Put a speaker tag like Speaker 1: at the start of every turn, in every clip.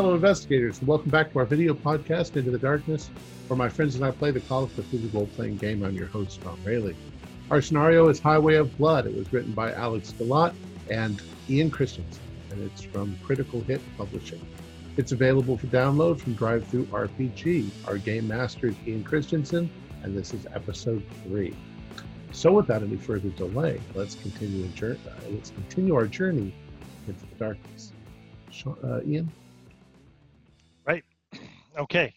Speaker 1: Fellow investigators, welcome back to our video podcast, Into the Darkness, where my friends and I play the Call of Cthulhu role playing game. I'm your host, Tom Rayleigh. Our scenario is Highway of Blood. It was written by Alex Galat and Ian Christensen, and it's from Critical Hit Publishing. It's available for download from DriveThruRPG. Our game master is Ian Christensen, and this is episode three. So, without any further delay, let's continue, uh, let's continue our journey into the darkness. Uh, Ian?
Speaker 2: Okay.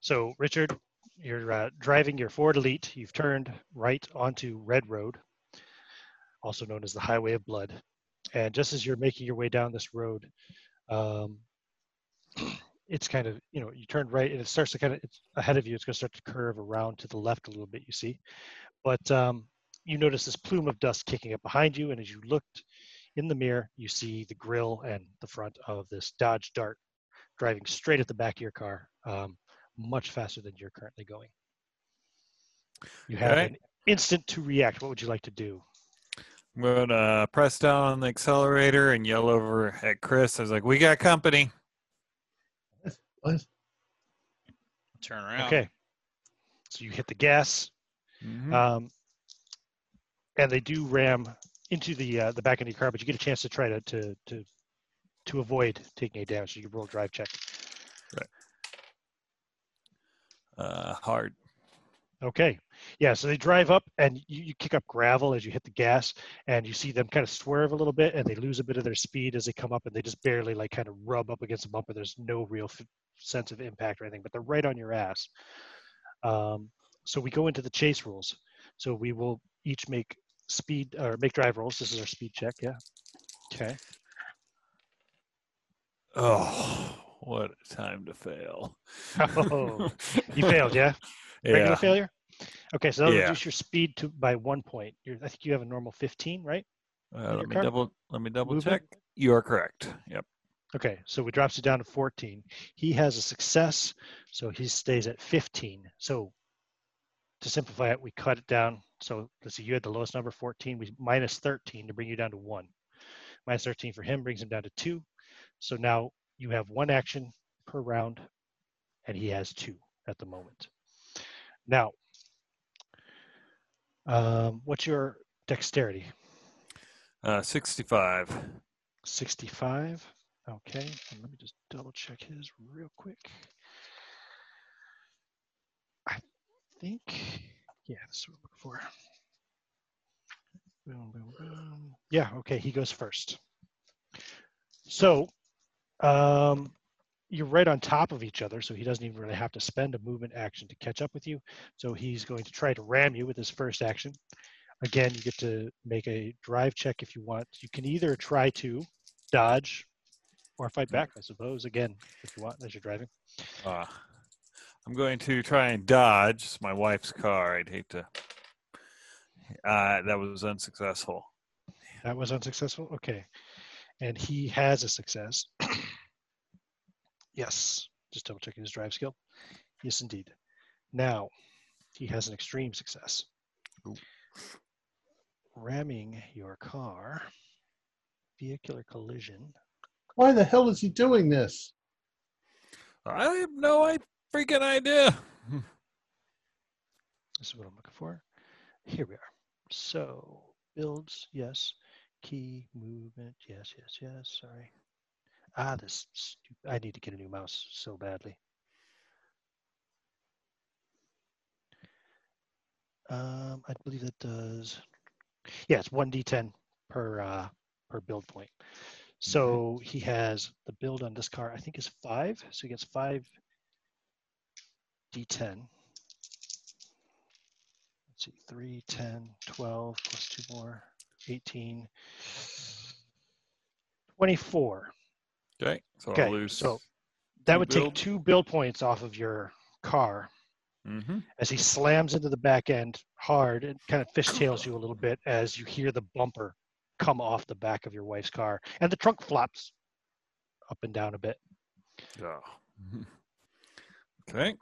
Speaker 2: So, Richard, you're uh, driving your Ford Elite. You've turned right onto Red Road, also known as the Highway of Blood. And just as you're making your way down this road, um, it's kind of, you know, you turn right and it starts to kind of, ahead of you, it's going to start to curve around to the left a little bit, you see. But um, you notice this plume of dust kicking up behind you. And as you looked in the mirror, you see the grill and the front of this Dodge Dart driving straight at the back of your car, um, much faster than you're currently going. You have right. an instant to react. What would you like to do?
Speaker 3: I'm going to press down on the accelerator and yell over at Chris. I was like, "We got company."
Speaker 1: What?
Speaker 4: Turn around.
Speaker 2: Okay. So you hit the gas, mm-hmm. um, and they do ram into the uh, the back of your car, but you get a chance to try to to to to avoid taking a damage. So you roll drive check.
Speaker 3: Right. Uh, hard.
Speaker 2: Okay. Yeah. So they drive up and you, you, kick up gravel as you hit the gas, and you see them kind of swerve a little bit, and they lose a bit of their speed as they come up, and they just barely like kind of rub up against the bumper. There's no real f- sense of impact or anything, but they're right on your ass. Um, so we go into the chase rules. So we will each make speed or make drive rolls. This is our speed check. Yeah. Okay.
Speaker 3: Oh, what a time to fail.
Speaker 2: oh, you failed, yeah?
Speaker 3: yeah.
Speaker 2: Regular failure? Okay, so that'll yeah. reduce your speed to by one point. You're, I think you have a normal 15, right?
Speaker 3: Uh, let me car? double let me double check. You are correct. Yep.
Speaker 2: Okay, so it drops it down to 14. He has a success, so he stays at 15. So to simplify it, we cut it down. So let's see, you had the lowest number, 14. We minus 13 to bring you down to one. Minus 13 for him brings him down to two. So now you have one action per round, and he has two at the moment. Now, um, what's your dexterity?
Speaker 3: Uh, 65.
Speaker 2: 65. Okay, and let me just double check his real quick. I think, yeah, this is what I'm looking for. Boom, boom, boom. Yeah, okay, he goes first. So um, you're right on top of each other, so he doesn't even really have to spend a movement action to catch up with you. So he's going to try to ram you with his first action. Again, you get to make a drive check if you want. You can either try to dodge or fight back, I suppose, again, if you want, as you're driving.
Speaker 3: Uh, I'm going to try and dodge. It's my wife's car. I'd hate to. Uh, that was unsuccessful.
Speaker 2: That was unsuccessful? Okay. And he has a success. Yes, just double checking his drive skill. Yes, indeed. Now, he has an extreme success. Ooh. Ramming your car, vehicular collision.
Speaker 1: Why the hell is he doing this?
Speaker 3: I have no freaking idea.
Speaker 2: this is what I'm looking for. Here we are. So, builds, yes. Key, movement, yes, yes, yes. Sorry. Ah, this. I need to get a new mouse so badly. Um, I believe that does. Yeah, it's one d10 per uh, per build point. So he has the build on this car. I think is five. So he gets five d10. Let's see, 3, 10, 12, plus two more, 18, 24.
Speaker 3: Okay. So
Speaker 2: okay.
Speaker 3: I'll lose.
Speaker 2: So that would build. take two build points off of your car
Speaker 3: mm-hmm.
Speaker 2: as he slams into the back end hard and kind of fishtails you a little bit as you hear the bumper come off the back of your wife's car and the trunk flops up and down a bit.
Speaker 3: Oh. Okay.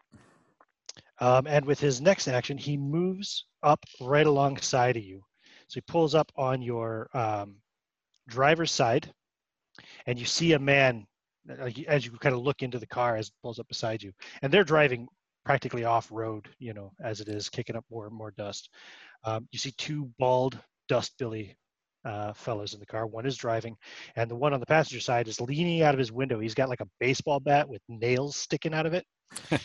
Speaker 2: Um, and with his next action, he moves up right alongside of you. So he pulls up on your um, driver's side and you see a man like as you kind of look into the car as it pulls up beside you, and they're driving practically off road, you know, as it is kicking up more and more dust. Um, you see two bald dust billy uh, fellows in the car. One is driving, and the one on the passenger side is leaning out of his window. He's got like a baseball bat with nails sticking out of it,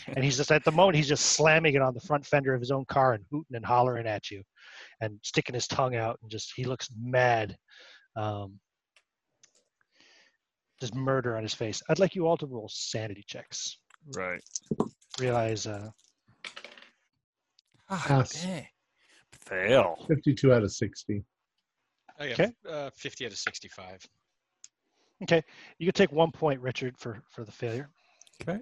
Speaker 2: and he's just at the moment he's just slamming it on the front fender of his own car and hooting and hollering at you, and sticking his tongue out, and just he looks mad. Um, just murder on his face. I'd like you all to roll sanity checks.
Speaker 3: right.
Speaker 2: Realize uh,
Speaker 1: Pass.
Speaker 3: dang. Fail.
Speaker 1: 52 out of 60.
Speaker 4: I got
Speaker 2: Okay.
Speaker 4: uh, 50 out of 65.
Speaker 2: Okay, you could take one point, Richard, for for the failure.
Speaker 3: Okay.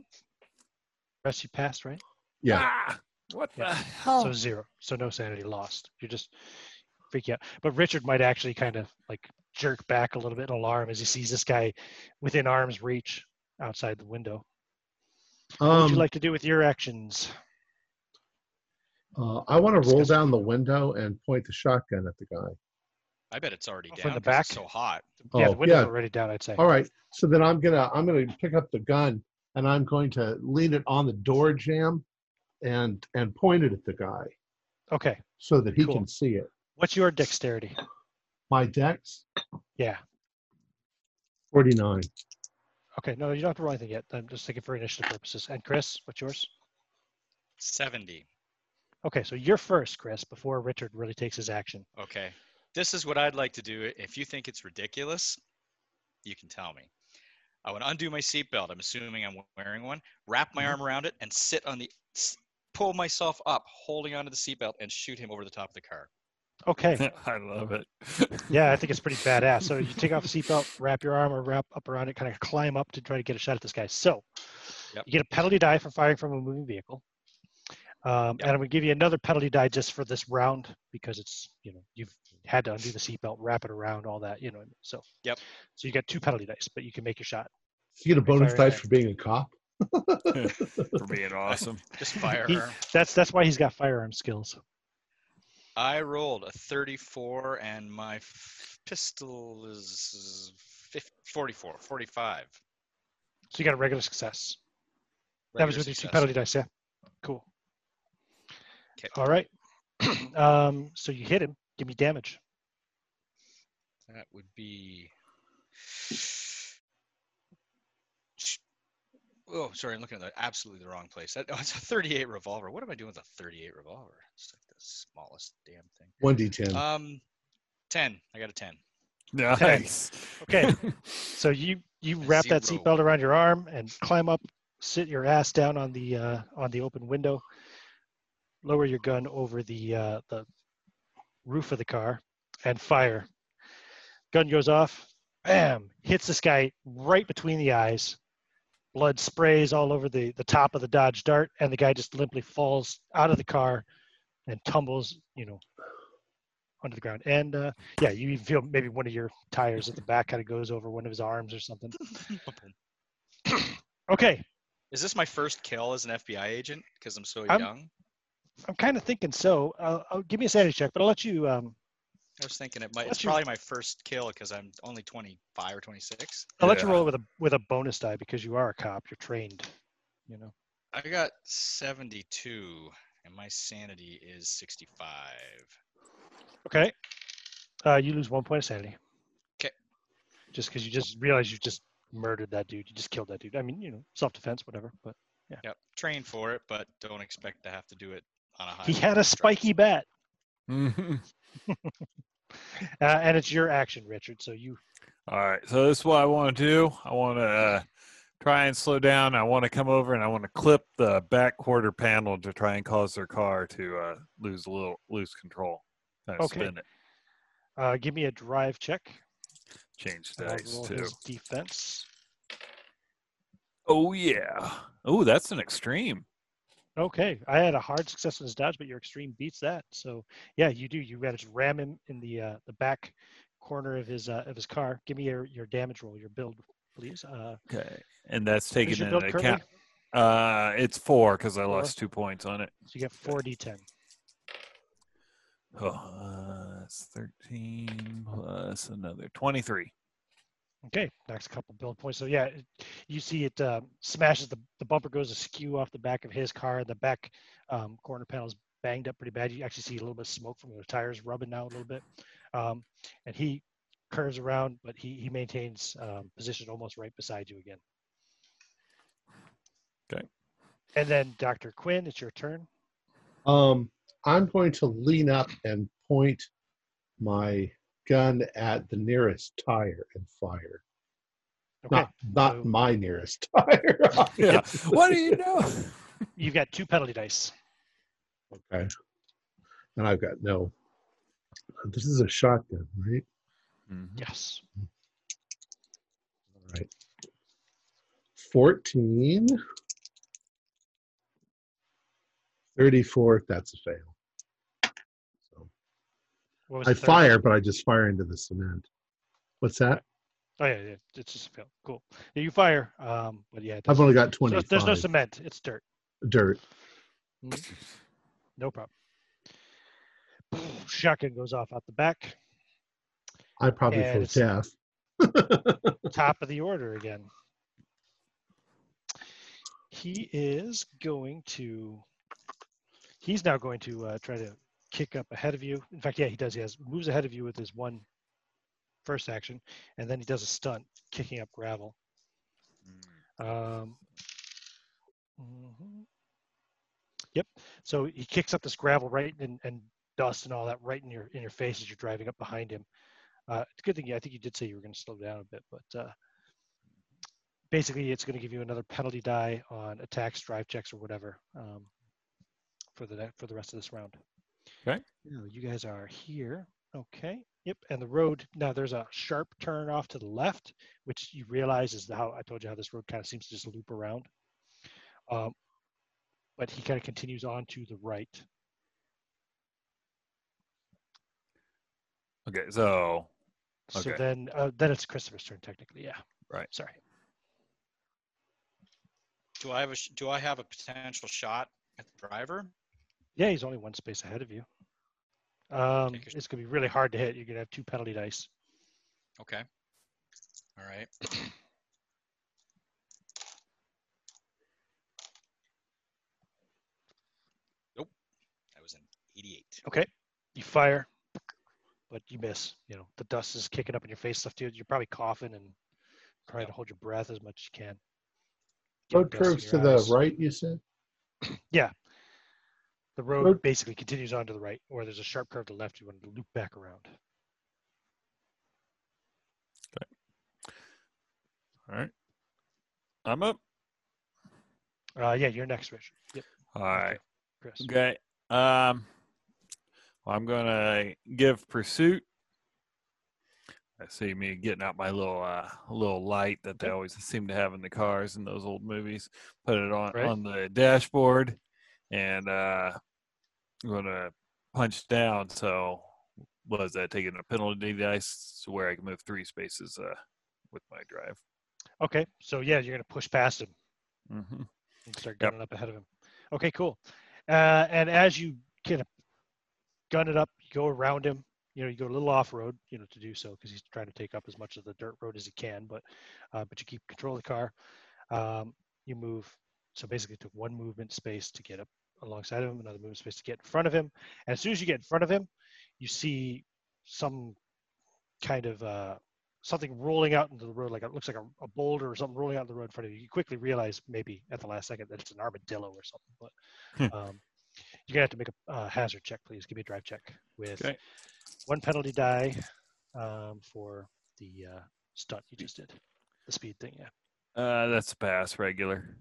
Speaker 2: Rest you passed, right?
Speaker 1: Yeah.
Speaker 3: Ah, what
Speaker 2: Yeah.
Speaker 3: the hell?
Speaker 2: So zero. So no sanity lost. You're just freak out. But Richard might actually kind of like jerk back a little bit in alarm as he sees this guy within arm's reach outside the window. What would
Speaker 1: Um,
Speaker 2: you like to do with your actions?
Speaker 1: uh, I want to roll down the window and point the shotgun at the guy.
Speaker 4: I bet it's already
Speaker 2: Oh,
Speaker 4: down.
Speaker 2: from the
Speaker 4: 'cause it's
Speaker 2: back?
Speaker 4: so hot.
Speaker 2: yeah, the
Speaker 1: Oh,
Speaker 2: window's
Speaker 1: yeah.
Speaker 2: already down, I'd say.
Speaker 1: All right. So then I'm gonna I'm gonna pick up the gun and I'm going to lean it on the door jamb and and point it at the guy
Speaker 2: Okay.
Speaker 1: so that he
Speaker 2: Cool.
Speaker 1: can see it.
Speaker 2: What's your dexterity?
Speaker 1: My decks?
Speaker 2: Yeah.
Speaker 1: 49.
Speaker 2: Okay. No, you don't have to roll anything yet. I'm just thinking for initiative purposes. And Chris, what's yours?
Speaker 4: 70.
Speaker 2: Okay, so you're first, Chris, before Richard really takes his action.
Speaker 4: Okay. This is what I'd like to do. If you think it's ridiculous, you can tell me. I would undo my seatbelt. I'm assuming I'm wearing one. Wrap my
Speaker 2: Mhm.
Speaker 4: arm around it and sit on the, pull myself up, holding onto the seatbelt, and shoot him over the top of the car.
Speaker 2: Okay.
Speaker 3: I love it.
Speaker 2: Yeah, I think it's pretty badass. So you take off the seatbelt, wrap your arm or wrap up around it, kind of climb up to try to get a shot at this guy. So
Speaker 4: Yep.
Speaker 2: you get a penalty die for firing from a moving vehicle. Um,
Speaker 4: Yep.
Speaker 2: And I'm going to give you another penalty die just for this round because it's, you know, you've had to undo the seatbelt, wrap it around, all that, you know. So,
Speaker 4: Yep.
Speaker 2: So you got two penalty dice, but you can make your shot.
Speaker 1: You get a bonus dice for being a cop.
Speaker 3: For being awesome.
Speaker 4: Just fire
Speaker 2: He- That's that's why he's got firearm skills.
Speaker 4: I rolled a 34, and my f- pistol is 50, 44, 45.
Speaker 2: So you got a regular success. that was
Speaker 4: Regular
Speaker 2: with your two penalty dice, yeah. Cool.
Speaker 4: 'Kay.
Speaker 2: All right. um, so you hit him. Give me damage.
Speaker 4: That would be. Oh, sorry, I'm looking at the absolutely the wrong place. That, oh, it's a 38 revolver. What am I doing with a 38 revolver? It's like the smallest damn thing.
Speaker 1: 1d10.
Speaker 4: Um, 10. I got a 10.
Speaker 3: Nice.
Speaker 2: Okay. so you you wrap that
Speaker 4: Zero.
Speaker 2: seatbelt around your arm and climb up, sit your ass down on the uh, on the open window, lower your gun over the uh, the roof of the car, and fire. Gun goes off. Bam! Hits this guy right between the eyes. Blood sprays all over the the top of the Dodge Dart, and the guy just limply falls out of the car and tumbles, you know, under the ground. And uh, yeah, you even feel maybe one of your tires at the back kind of goes over one of his arms or something. Okay,
Speaker 4: Is this my first kill as an FBI agent? Because I'm so
Speaker 2: I'm-
Speaker 4: young.
Speaker 2: I'm kind of thinking so. Uh, I'll give me a sanity check, but I'll let you. Um,
Speaker 4: I was thinking it might. It's
Speaker 2: your-
Speaker 4: probably my first kill because I'm only 25 or 26.
Speaker 2: I'll let you roll with a with a bonus die because you are a cop. You're trained. You know.
Speaker 4: I got 72, and my sanity is 65.
Speaker 2: Okay. Uh, you lose one point of sanity.
Speaker 4: 'Kay.
Speaker 2: Just because you just realize you just murdered that dude. You just killed that dude. I mean, you know, self defense, whatever. But yeah.
Speaker 4: Yep, trained for it, but don't expect to have to do it on a high.
Speaker 2: he had a spiky bat,
Speaker 3: Mhm.
Speaker 2: uh, and it's your action, Richard. So you.
Speaker 3: All right. So this is what I want to do. I want to uh, try and slow down. I want to come over and I want to clip the back quarter panel to try and cause their car to uh, lose a little lose control. Kind of
Speaker 2: Okay. Uh, give me a drive check.
Speaker 3: Change dice too.
Speaker 2: defense.
Speaker 3: Oh yeah. Oh, that's an extreme.
Speaker 2: Okay, I had a hard success in his dodge, but your extreme beats that. So yeah, you do. You managed to ram him in the uh, the back corner of his uh, of his car. Give me your, your damage roll, your build, please. Uh,
Speaker 3: Okay. And that's taken into account. Uh, it's four because I lost two points on it.
Speaker 2: So you get four d10.
Speaker 3: Oh, uh, that's thirteen plus another twenty-three.
Speaker 2: Okay, knocks a couple build points. So yeah, it- you see it uh, smashes the the bumper goes askew off the back of his car. The back um, corner panel is banged up pretty bad. You actually see a little bit of smoke from the tires rubbing now a little bit. Um, and he curves around, but he he maintains um, position almost right beside you again.
Speaker 3: Okay.
Speaker 2: And then Dr. Quinn, it's your turn.
Speaker 1: Um, I'm going to lean up and point my gun at the nearest tire and fire.
Speaker 2: Okay.
Speaker 1: Not not
Speaker 2: so-
Speaker 1: my nearest tire.
Speaker 3: Yeah. what do you know?
Speaker 2: You've got two penalty dice.
Speaker 1: okay. And I've got no. This is a shotgun, right?
Speaker 3: Mhm.
Speaker 2: Yes.
Speaker 1: All right. 14. 34. That's a fail. So I fire, but I just fire into the cement. What's that?
Speaker 2: Oh yeah, yeah, it's just a fail. Cool. Yeah, you fire, um, but yeah,
Speaker 1: I've only got
Speaker 2: so
Speaker 1: 25.
Speaker 2: there's no cement. It's dirt.
Speaker 1: dirt.
Speaker 2: No problem. Shotgun goes off out the back.
Speaker 1: I probably
Speaker 2: And
Speaker 1: feel death.
Speaker 2: Top of the order again. He is going to. He's now going to uh, try to kick up ahead of you. In fact, yeah, he does. He has moves ahead of you with his one first action, and then he does a stunt, kicking up gravel. Um, mhm. Yep. So he kicks up this gravel right and, and dust and all that right in your in your face as you're driving up behind him. Uh, it's a good thing. I think you did say you were going to slow down a bit, but uh, basically, it's going to give you another penalty die on attacks, drive checks, or whatever um, for the for the rest of this round.
Speaker 3: Okay.
Speaker 2: You guys are here. Okay. Yep. And the road now there's a sharp turn off to the left, which you realize is how I told you how this road kind of seems to just loop around. Um, but he kind of continues on to the right.
Speaker 3: Okay, so
Speaker 2: So then uh, then it's Christopher's turn technically. Yeah.
Speaker 3: Right.
Speaker 2: Sorry.
Speaker 4: Do I have a do I have a potential shot at the driver?
Speaker 2: Yeah, he's only one space ahead of you. Um,
Speaker 4: your-
Speaker 2: it's gonna be really hard to hit. You're gonna have two penalty dice.
Speaker 4: Okay. All right. nope. That was an 88.
Speaker 2: Okay. You fire, but you miss. You know, the dust is kicking up in your face stuff too. You're probably coughing and trying to hold your breath as much as you can.
Speaker 1: Road
Speaker 2: Getting dust
Speaker 1: curves to
Speaker 2: your
Speaker 1: the right, you said?
Speaker 2: Yeah, the road
Speaker 1: Road-
Speaker 2: basically continues on to the right, or there's a sharp curve to the left. You want to loop back around. Okay.
Speaker 3: All right. I'm up.
Speaker 2: Uh, yeah, you're next, Richard. Yep.
Speaker 3: All right.
Speaker 2: Chris.
Speaker 3: Okay. Um I'm gonna give pursuit. I see me getting out my little uh little light that they always seem to have in the cars in those old movies. Put it on
Speaker 2: Right.
Speaker 3: on the dashboard and uh I'm gonna punch down so was that taking a penalty dice to where I can move three spaces uh with my drive.
Speaker 2: Okay, so yeah, you're gonna push past him.
Speaker 3: hmm
Speaker 2: and start
Speaker 3: Yep.
Speaker 2: up ahead of him. Okay, cool. Uh, and as you kind of gun it up, you go around him. You know, you go a little off road, you know, to do so because he's trying to take up as much of the dirt road as he can. But uh, but you keep control of the car. Um, you move. So basically, it took one movement space to get up alongside of him, another movement space to get in front of him. And as soon as you get in front of him, you see some kind of uh, something rolling out into the road, like it looks like a, a boulder or something rolling out in the road in front of you. You quickly realize, maybe at the last second, that it's an armadillo or something. But
Speaker 3: Hmm.
Speaker 2: um, you're gonna have to make a uh, hazard check, please. Give me a drive check with
Speaker 3: Okay.
Speaker 2: one penalty die um, for the uh, stunt you just did, the speed thing. Yeah.
Speaker 3: Uh that's a pass regular.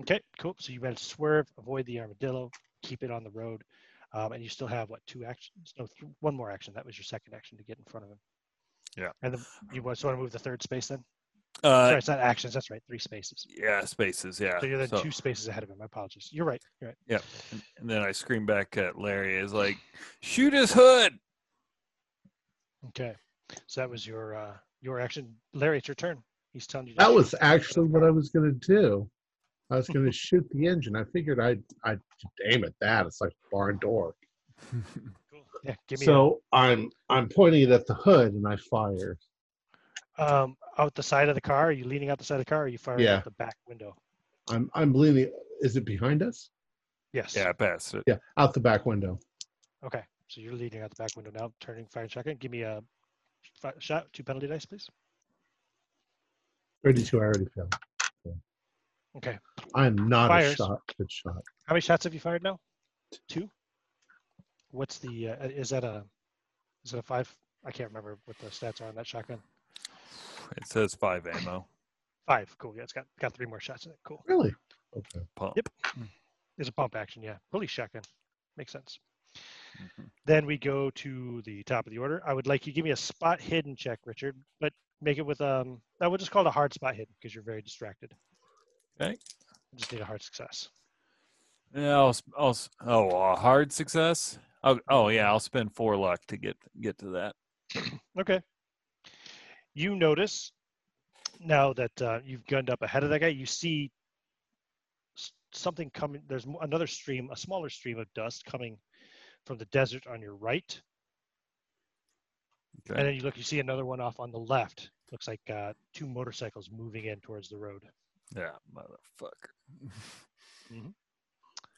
Speaker 2: Okay, cool. So you managed to swerve, avoid the armadillo, keep it on the road, um, and you still have what two actions? No, th- one more action. That was your second action to get in front of him.
Speaker 3: Yeah.
Speaker 2: And then you want to move the third space then?
Speaker 3: Uh
Speaker 2: Sorry, it's not actions. That's right. Three spaces.
Speaker 3: yeah, spaces, yeah.
Speaker 2: So you're then
Speaker 3: So-
Speaker 2: two spaces ahead of him. My apologies. You're right. You're right.
Speaker 3: Yep. And, and then I scream back at Larry is like, shoot his hood.
Speaker 2: Okay. So that was your uh, your action. Larry, it's your turn. He's telling you. to
Speaker 1: That was actually what I was going to do. I was going to shoot the engine. I figured I'd, I'd aim at that. It's like barn door.
Speaker 2: Cool. Yeah. Give me.
Speaker 1: So I'm I'm pointing it at the hood and I fire.
Speaker 2: um, out the side of the car? Are you leaning out the side of the car? Or are you firing
Speaker 1: Yeah.
Speaker 2: out the back window?
Speaker 1: I'm I'm leaning. Is it behind us?
Speaker 2: Yes.
Speaker 3: Yeah, past it.
Speaker 1: Yeah, out the back window.
Speaker 2: Okay. So you're leaning out the back window now, turning, firing shotgun. Give me a fi- shot, two penalty dice, please.
Speaker 1: 32. I already failed.
Speaker 2: Okay.
Speaker 1: I am not
Speaker 2: Fires.
Speaker 1: a shot. Good shot.
Speaker 2: How many shots have you fired now? Two. What's the? Uh, is that a? Is it a five? I can't remember what the stats are on that shotgun.
Speaker 3: It says five ammo.
Speaker 2: Five. Cool. Yeah, it's got got three more shots in it. Cool.
Speaker 1: Really? Okay.
Speaker 3: Pump.
Speaker 2: Yep. It's a pump action. Yeah. Police shotgun. Makes sense.
Speaker 3: Mhm.
Speaker 2: Then we go to the top of the order. I would like you to give me a spot hidden check, Richard, but make it with um. I would just call it a hard spot hidden because you're very distracted.
Speaker 3: Okay.
Speaker 2: I just need a hard success.
Speaker 3: Yeah, I'll, s- I'll, oh, a hard success. Oh, oh yeah, I'll spend four luck to get get to that.
Speaker 2: Okay. You notice now that uh, you've gunned up ahead of that guy, you see something coming. There's another stream, a smaller stream of dust coming from the desert on your right.
Speaker 3: Okay.
Speaker 2: And then you look, you see another one off on the left. Looks like uh, two motorcycles moving in towards the road.
Speaker 3: Yeah, motherfucker.
Speaker 2: Mhm.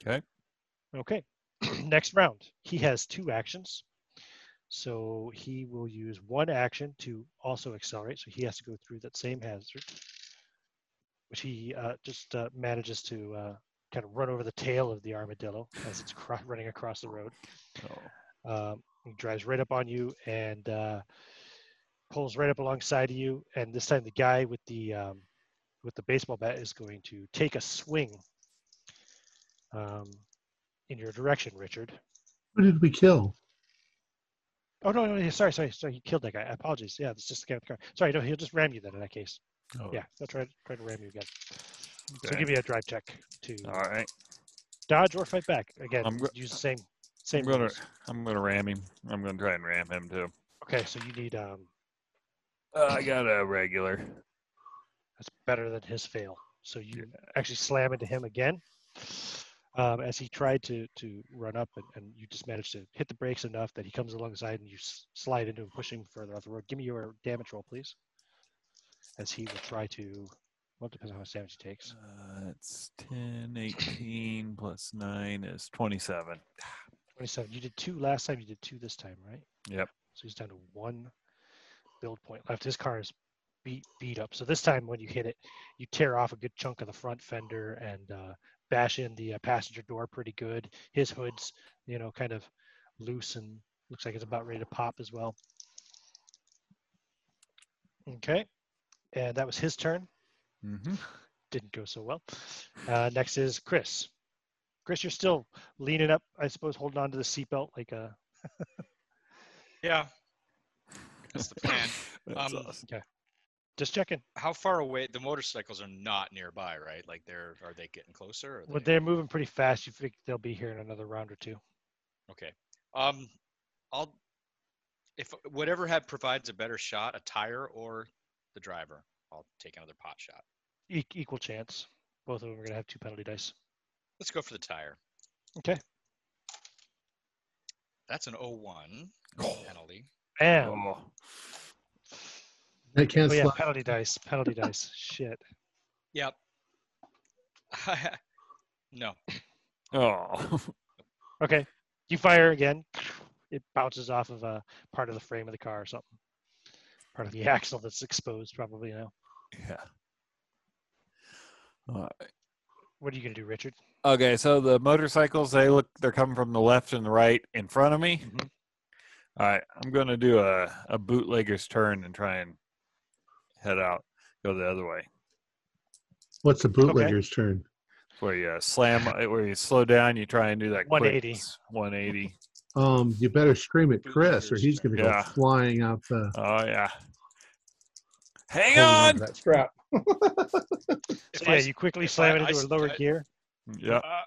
Speaker 3: Okay.
Speaker 2: Okay. Next round. He has two actions. So he will use one action to also accelerate. So he has to go through that same hazard, which he uh, just uh, manages to uh, kind of run over the tail of the armadillo as it's cro- running across the road.
Speaker 3: Oh,
Speaker 2: Um, he drives right up on you and uh, pulls right up alongside of you. And this time, the guy with the um, with the baseball bat is going to take a swing um, in your direction, Richard.
Speaker 1: Who did we kill?
Speaker 2: Oh no, no, sorry, sorry, sorry. He killed that guy. Apologies. Yeah, it's just the guy with the car. Sorry, no, he'll just ram you then in that case.
Speaker 3: oh,
Speaker 2: Yeah, they'll try, try to ram you again. So give me a drive check to
Speaker 3: All right.
Speaker 2: dodge or fight back. Again,
Speaker 3: I'm go-
Speaker 2: use the same same.
Speaker 3: I'm gonna
Speaker 2: rules.
Speaker 3: I'm gonna ram him. I'm gonna try and ram him too.
Speaker 2: Okay, so you need um
Speaker 3: Uh, I got a regular.
Speaker 2: That's better than his fail. So you actually slam into him again um, as he tried to to run up, and, and you just managed to hit the brakes enough that he comes alongside and you s- slide into him, push him further off the road. Give me your damage roll, please. As he will try to, well, it depends on how much damage he takes.
Speaker 3: Uh, it's 10, 18 plus 9 is 27.
Speaker 2: 27. You did two last time, you did two this time, right?
Speaker 3: Yep.
Speaker 2: So he's down to one build point left. His car is beat beat up. So this time when you hit it, you tear off a good chunk of the front fender and uh, bash in the uh, passenger door pretty good. His hood's you know kind of loose and looks like it's about ready to pop as well. Okay, and that was his turn.
Speaker 3: Mm-hmm.
Speaker 2: Didn't go so well. Uh, next is Chris. Chris, you're still leaning up, I suppose, holding on to the seatbelt like a
Speaker 4: Yeah. That's the plan.
Speaker 3: That's
Speaker 4: Um,
Speaker 3: awesome.
Speaker 2: Just checking.
Speaker 4: How far away? The motorcycles are not nearby, right? Like they're are they getting closer? Or
Speaker 2: Well,
Speaker 4: they...
Speaker 2: they're moving pretty fast. You think they'll be here in another round or two?
Speaker 4: Okay. Um, I'll if whatever had provides a better shot, a tire or the driver, I'll take another pot shot.
Speaker 2: E- equal chance. Both of them are going to have two penalty dice.
Speaker 4: Let's go for the tire.
Speaker 2: Okay.
Speaker 4: That's an 01 penalty.
Speaker 2: And
Speaker 3: Oh,
Speaker 1: I can't
Speaker 2: oh, yeah,
Speaker 1: slap.
Speaker 2: penalty dice. Penalty dice. Shit.
Speaker 4: Yep. no.
Speaker 3: oh.
Speaker 2: Okay. You fire again. It bounces off of a part of the frame of the car or something. Part of the axle that's exposed, probably. You know.
Speaker 3: yeah. All right.
Speaker 2: What are you going to do, Richard?
Speaker 3: Okay, so the motorcycles they look they're coming from the left and the right in front of me.
Speaker 2: Mhm.
Speaker 3: All right, I'm going to do a a bootlegger's turn and try and head out, go the other way.
Speaker 1: What's the bootlegger's turn?
Speaker 3: Where you uh, slam, where you slow down, you try and do that. quick
Speaker 2: 180.
Speaker 3: s- 180.
Speaker 1: Um, you better scream at Chris, or he's going to
Speaker 3: Yeah.
Speaker 1: go flying out the.
Speaker 3: Oh yeah. Hang on.
Speaker 1: that strap.
Speaker 2: So, yeah, you quickly slam
Speaker 4: I-
Speaker 2: it into a
Speaker 4: s-
Speaker 2: lower
Speaker 4: I-
Speaker 2: gear.
Speaker 3: Yeah.
Speaker 4: Uh,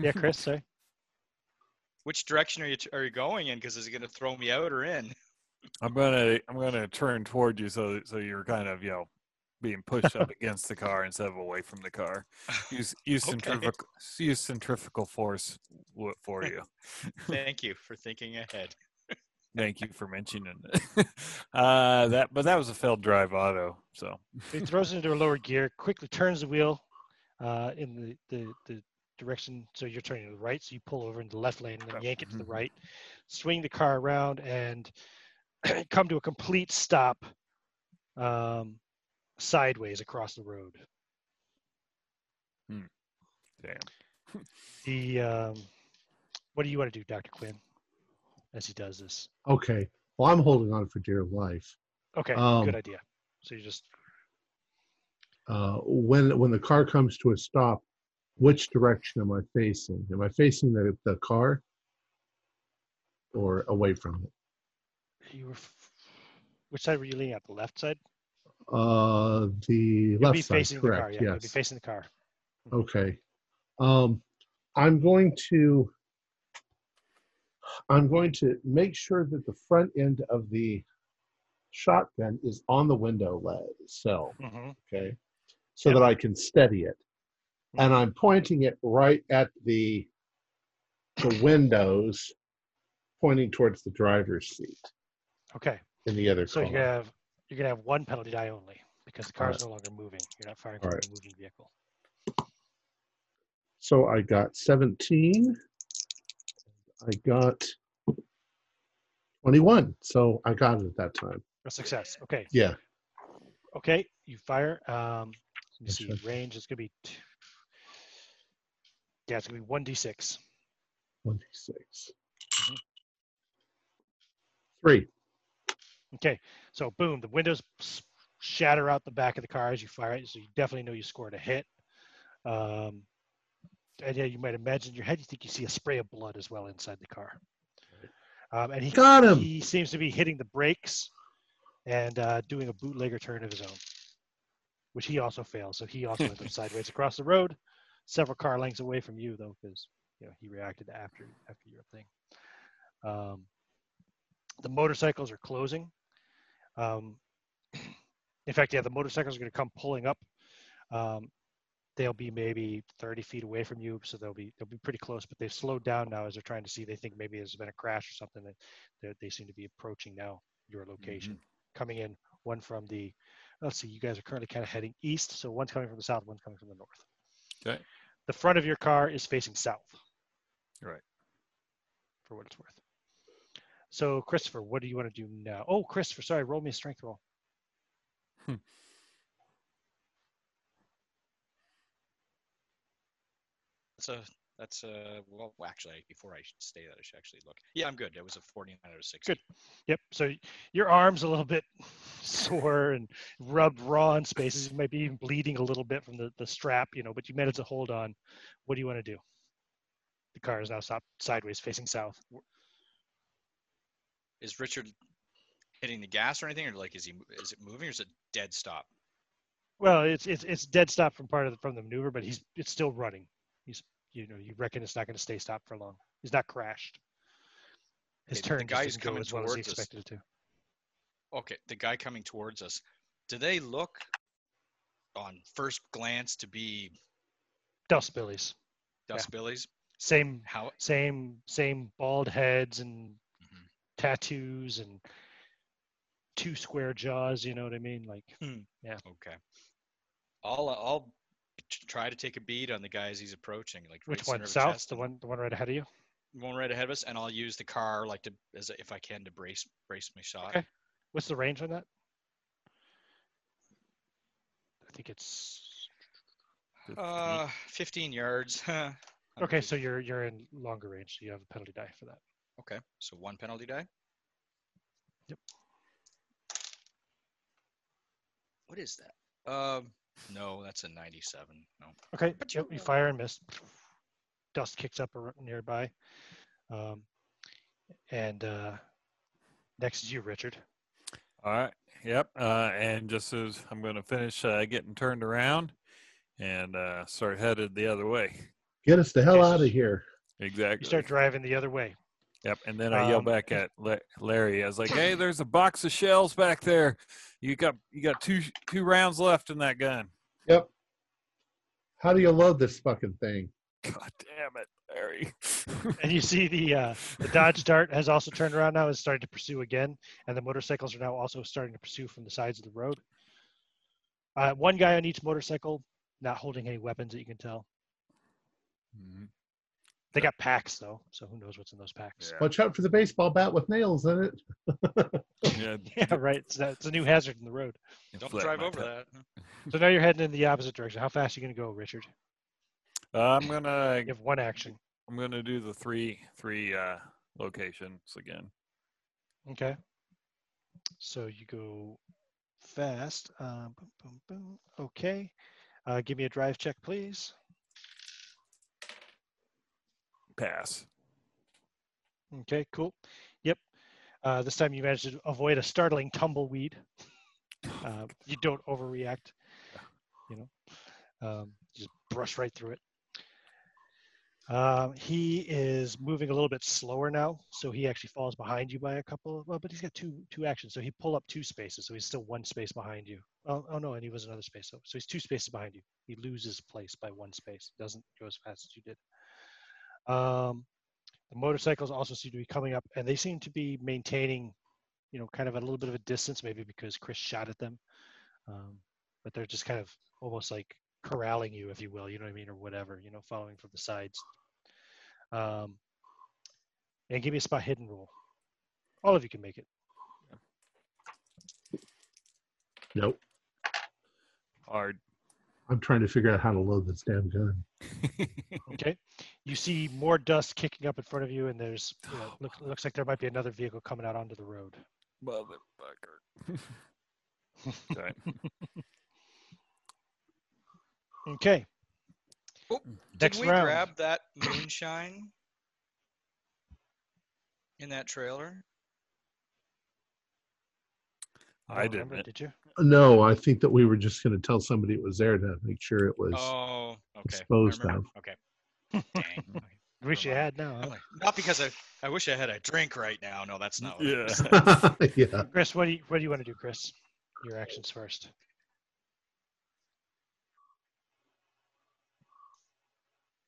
Speaker 2: Yeah, Chris. Sorry.
Speaker 4: which direction are you t- are you going in? Because is it going to throw me out or in?
Speaker 3: I'm gonna I'm gonna turn toward you so so you're kind of you know being pushed up against the car instead of away from the car. Use use
Speaker 4: Okay.
Speaker 3: centrifugal use centrifugal force for you.
Speaker 4: Thank you for thinking ahead.
Speaker 3: Thank you for mentioning it. uh, that, but that was a failed drive auto. So
Speaker 2: He throws it into a lower gear, quickly turns the wheel uh, in the, the, the direction. So you're turning to the right. So you pull over into the left lane and then yank it to the
Speaker 3: Mhm.
Speaker 2: right, swing the car around, and come to a complete stop um, sideways across the road.
Speaker 3: damn.
Speaker 2: The um, what do you want to do, Doctor Quinn, as he does this?
Speaker 1: Okay. Well, I'm holding on for dear life.
Speaker 2: Okay,
Speaker 1: Um,
Speaker 2: good idea. So you just
Speaker 1: Uh, when when the car comes to a stop, which direction am I facing? Am I facing the, the car or away from it?
Speaker 2: You were. f- Which side were you leaning at? The left side.
Speaker 1: Uh, the
Speaker 2: You'll
Speaker 1: left
Speaker 2: be
Speaker 1: side,
Speaker 2: facing the car.
Speaker 1: correct?
Speaker 2: Yeah, you'll be
Speaker 1: yes.
Speaker 2: facing the car.
Speaker 1: Okay. Um, I'm going to I'm going to make sure that the front end of the shotgun is on the window ledge sill,
Speaker 2: hmm
Speaker 1: okay, so
Speaker 2: Yep.
Speaker 1: that I can steady it. And I'm pointing it right at the the windows, pointing towards the driver's seat
Speaker 2: Okay.
Speaker 1: in the other
Speaker 2: So
Speaker 1: car.
Speaker 2: you're gonna have you're gonna have one penalty die only because the car is
Speaker 1: Alright.
Speaker 2: no longer moving. You're not firing from
Speaker 1: right.
Speaker 2: a moving vehicle.
Speaker 1: So I got 17. I got 21. So I got it at that time.
Speaker 2: A success. Okay.
Speaker 1: Yeah.
Speaker 2: Okay. You fire. Um, let me see. Range is gonna be. Two, yeah, it's gonna be one d six.
Speaker 1: 26.
Speaker 2: Mhm.
Speaker 1: Three.
Speaker 2: Okay. So boom, the windows shatter out the back of the car as you fire it. So you definitely know you scored a hit. Um, and yeah, you might imagine in your head you think you see a spray of blood as well inside the car. Um, and he
Speaker 1: Got him.
Speaker 2: he seems to be hitting the brakes and uh, doing a bootlegger turn of his own, which he also fails. So he also ends up sideways across the road, several car lengths away from you, though, because you know he reacted after after your thing. Um, the motorcycles are closing. Um, in fact, yeah, the motorcycles are going to come pulling up. Um, they'll be maybe 30 feet away from you, so they'll be they'll be pretty close. But they've slowed down now as they're trying to see. They think maybe there's been a crash or something. That they, they seem to be approaching now your location, coming in. One from the let's see, you guys are currently kind of heading east, so one's coming from the south, one's coming from the north.
Speaker 3: Okay.
Speaker 2: The front of your car is facing south.
Speaker 3: Right.
Speaker 2: For what it's worth. So Christopher, what do you want to do now? Oh, Christopher, sorry, roll me a strength roll. Hmm.
Speaker 4: That's a that's a well actually before I say that I should actually look. Yeah, I'm good. It was a 49 out of 60.
Speaker 2: Good. Yep. So your arm's a little bit sore and rubbed raw in spaces. You might be even bleeding a little bit from the, the strap, you know, but you managed to hold on. What do you want to do? The car is now stopped sideways facing south.
Speaker 4: Is Richard hitting the gas or anything, or like is he is it moving or is it dead stop?
Speaker 2: Well, it's it's it's dead stop from part of the, from the maneuver, but he's it's still running. He's you know you reckon it's not going to stay stopped for long. He's not crashed. His
Speaker 4: Okay, the
Speaker 2: turn just
Speaker 4: guy's
Speaker 2: didn't go
Speaker 4: coming
Speaker 2: as well as he
Speaker 4: towards us.
Speaker 2: expected it to.
Speaker 4: Okay, the guy coming towards us. Do they look on first glance to be
Speaker 2: Dust billies.
Speaker 4: dust billies?
Speaker 2: Same
Speaker 4: How
Speaker 2: same same bald heads and. Tattoos and two square jaws. You know what I mean? Like yeah.
Speaker 4: okay. I'll uh, I'll try to take a bead on the guys he's approaching, like right
Speaker 2: which one?
Speaker 4: center of
Speaker 2: South?
Speaker 4: chest
Speaker 2: The one the one right ahead of you?
Speaker 4: one right ahead of us, and I'll use the car like to as if I can to brace brace my shot.
Speaker 2: Okay. What's the range on that? I think it's
Speaker 4: Uh, 15 yards.
Speaker 2: okay. So you're you're in longer range, so you have a penalty die for that.
Speaker 4: Okay, so one penalty die.
Speaker 2: Yep.
Speaker 4: What is that? Um, no, that's a 97. No.
Speaker 2: Okay. Yep, you fire and miss. Dust kicks up nearby. Um, and uh, next is you, Richard.
Speaker 3: All right. Yep. Uh, and just as I'm going to finish uh, getting turned around and uh, start headed the other way.
Speaker 1: Get us the hell
Speaker 2: Okay,
Speaker 1: out of here.
Speaker 3: Exactly.
Speaker 2: You start driving the other way.
Speaker 3: Yep. And then I yell
Speaker 2: Um,
Speaker 3: back at Larry. I was like, "Hey, there's a box of shells back there. You got you got two two rounds left in that gun."
Speaker 1: Yep. How do you load this fucking thing?
Speaker 3: God damn it! Larry.
Speaker 2: and you see the uh, the Dodge Dart has also turned around now, is starting to pursue again, and the motorcycles are now also starting to pursue from the sides of the road. Uh, one guy on each motorcycle, not holding any weapons that you can tell.
Speaker 3: Mhm.
Speaker 2: They got packs though, so who knows what's in those packs?
Speaker 3: Yeah.
Speaker 1: Watch out for the baseball bat with nails in it.
Speaker 3: Yeah,
Speaker 2: Yeah, right. It's a, it's a new hazard in the road.
Speaker 4: Don't
Speaker 3: flat
Speaker 4: drive over
Speaker 3: tire.
Speaker 4: that.
Speaker 2: So now you're heading in the opposite direction. How fast are you going to go, Richard?
Speaker 3: I'm gonna
Speaker 2: You have one action.
Speaker 3: I'm gonna do the three three uh locations again.
Speaker 2: Okay. So you go fast. Um, boom, boom, boom. Okay. Uh, give me a drive check, please.
Speaker 3: Pass.
Speaker 2: Okay, cool. Yep. Uh, this time you managed to avoid a startling tumbleweed. Uh, you don't overreact. You know, um, just brush right through it. Um, he is moving a little bit slower now, so he actually falls behind you by a couple. Well, but he's got two two actions, so he pull up two spaces, so he's still one space behind you. Oh, oh no, and he was another space, so so he's two spaces behind you. He loses place by one space. Doesn't go as fast as you did. Um, the motorcycles also seem to be coming up, and they seem to be maintaining, you know, kind of a little bit of a distance, maybe because Chris shot at them. Um, but they're just kind of almost like corralling you, if you will, you know what I mean, or whatever, you know, following from the sides. Um, and give me a spot hidden roll. All of you can make it.
Speaker 1: Nope.
Speaker 3: Hard.
Speaker 1: I'm trying to figure out how to load this damn gun.
Speaker 2: Okay. You see more dust kicking up in front of you, and there's, you know, look, looks like there might be another vehicle coming out onto the road.
Speaker 3: Motherfucker. Sorry.
Speaker 2: Okay.
Speaker 4: Oh, Did we
Speaker 2: round.
Speaker 4: grab that moonshine in that trailer?
Speaker 2: I
Speaker 3: I
Speaker 2: don't remember,
Speaker 3: didn't.
Speaker 2: Did you?
Speaker 1: No, I think that we were just going to tell somebody it was there to make sure it was.
Speaker 4: Oh, okay.
Speaker 1: disposed
Speaker 4: Never
Speaker 1: of.
Speaker 4: Okay. Dang. Okay.
Speaker 2: Wish you
Speaker 4: Never
Speaker 2: had now. Huh?
Speaker 4: like, Not because I, I wish I had a drink right now. No, that's not what it
Speaker 3: Yeah.
Speaker 4: was.
Speaker 1: yeah.
Speaker 2: Chris, what do you what do you want to do, Chris? Your actions first.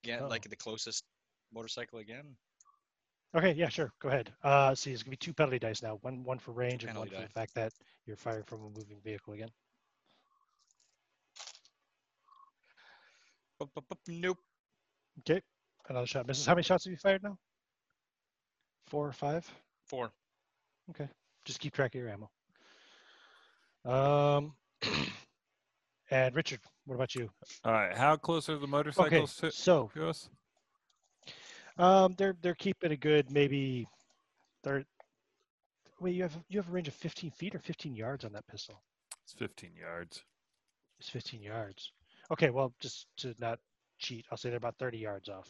Speaker 4: Again,
Speaker 2: Oh.
Speaker 4: like the closest motorcycle again.
Speaker 2: Okay, yeah, sure. Go ahead. Uh, see, there's gonna be two penalty dice now. One one for range and one
Speaker 4: Penalty
Speaker 2: for the
Speaker 4: die.
Speaker 2: fact that you're firing from a moving vehicle again.
Speaker 4: Bup, bup, bup, Nope.
Speaker 2: Okay, another shot misses. How many shots have you fired now? Four or five?
Speaker 4: Four.
Speaker 2: Okay, just keep track of your ammo. Um, and Richard, what about you?
Speaker 3: All right. How close are the
Speaker 2: Okay,
Speaker 3: motorcycles to,
Speaker 2: so
Speaker 3: to us?
Speaker 2: Um, they're they're keeping a good maybe they're. Wait, you have you have a range of 15 feet or 15 yards on that pistol?
Speaker 3: It's 15 yards.
Speaker 2: It's 15 yards. Okay, well, just to not cheat, I'll say they're about 30 yards off.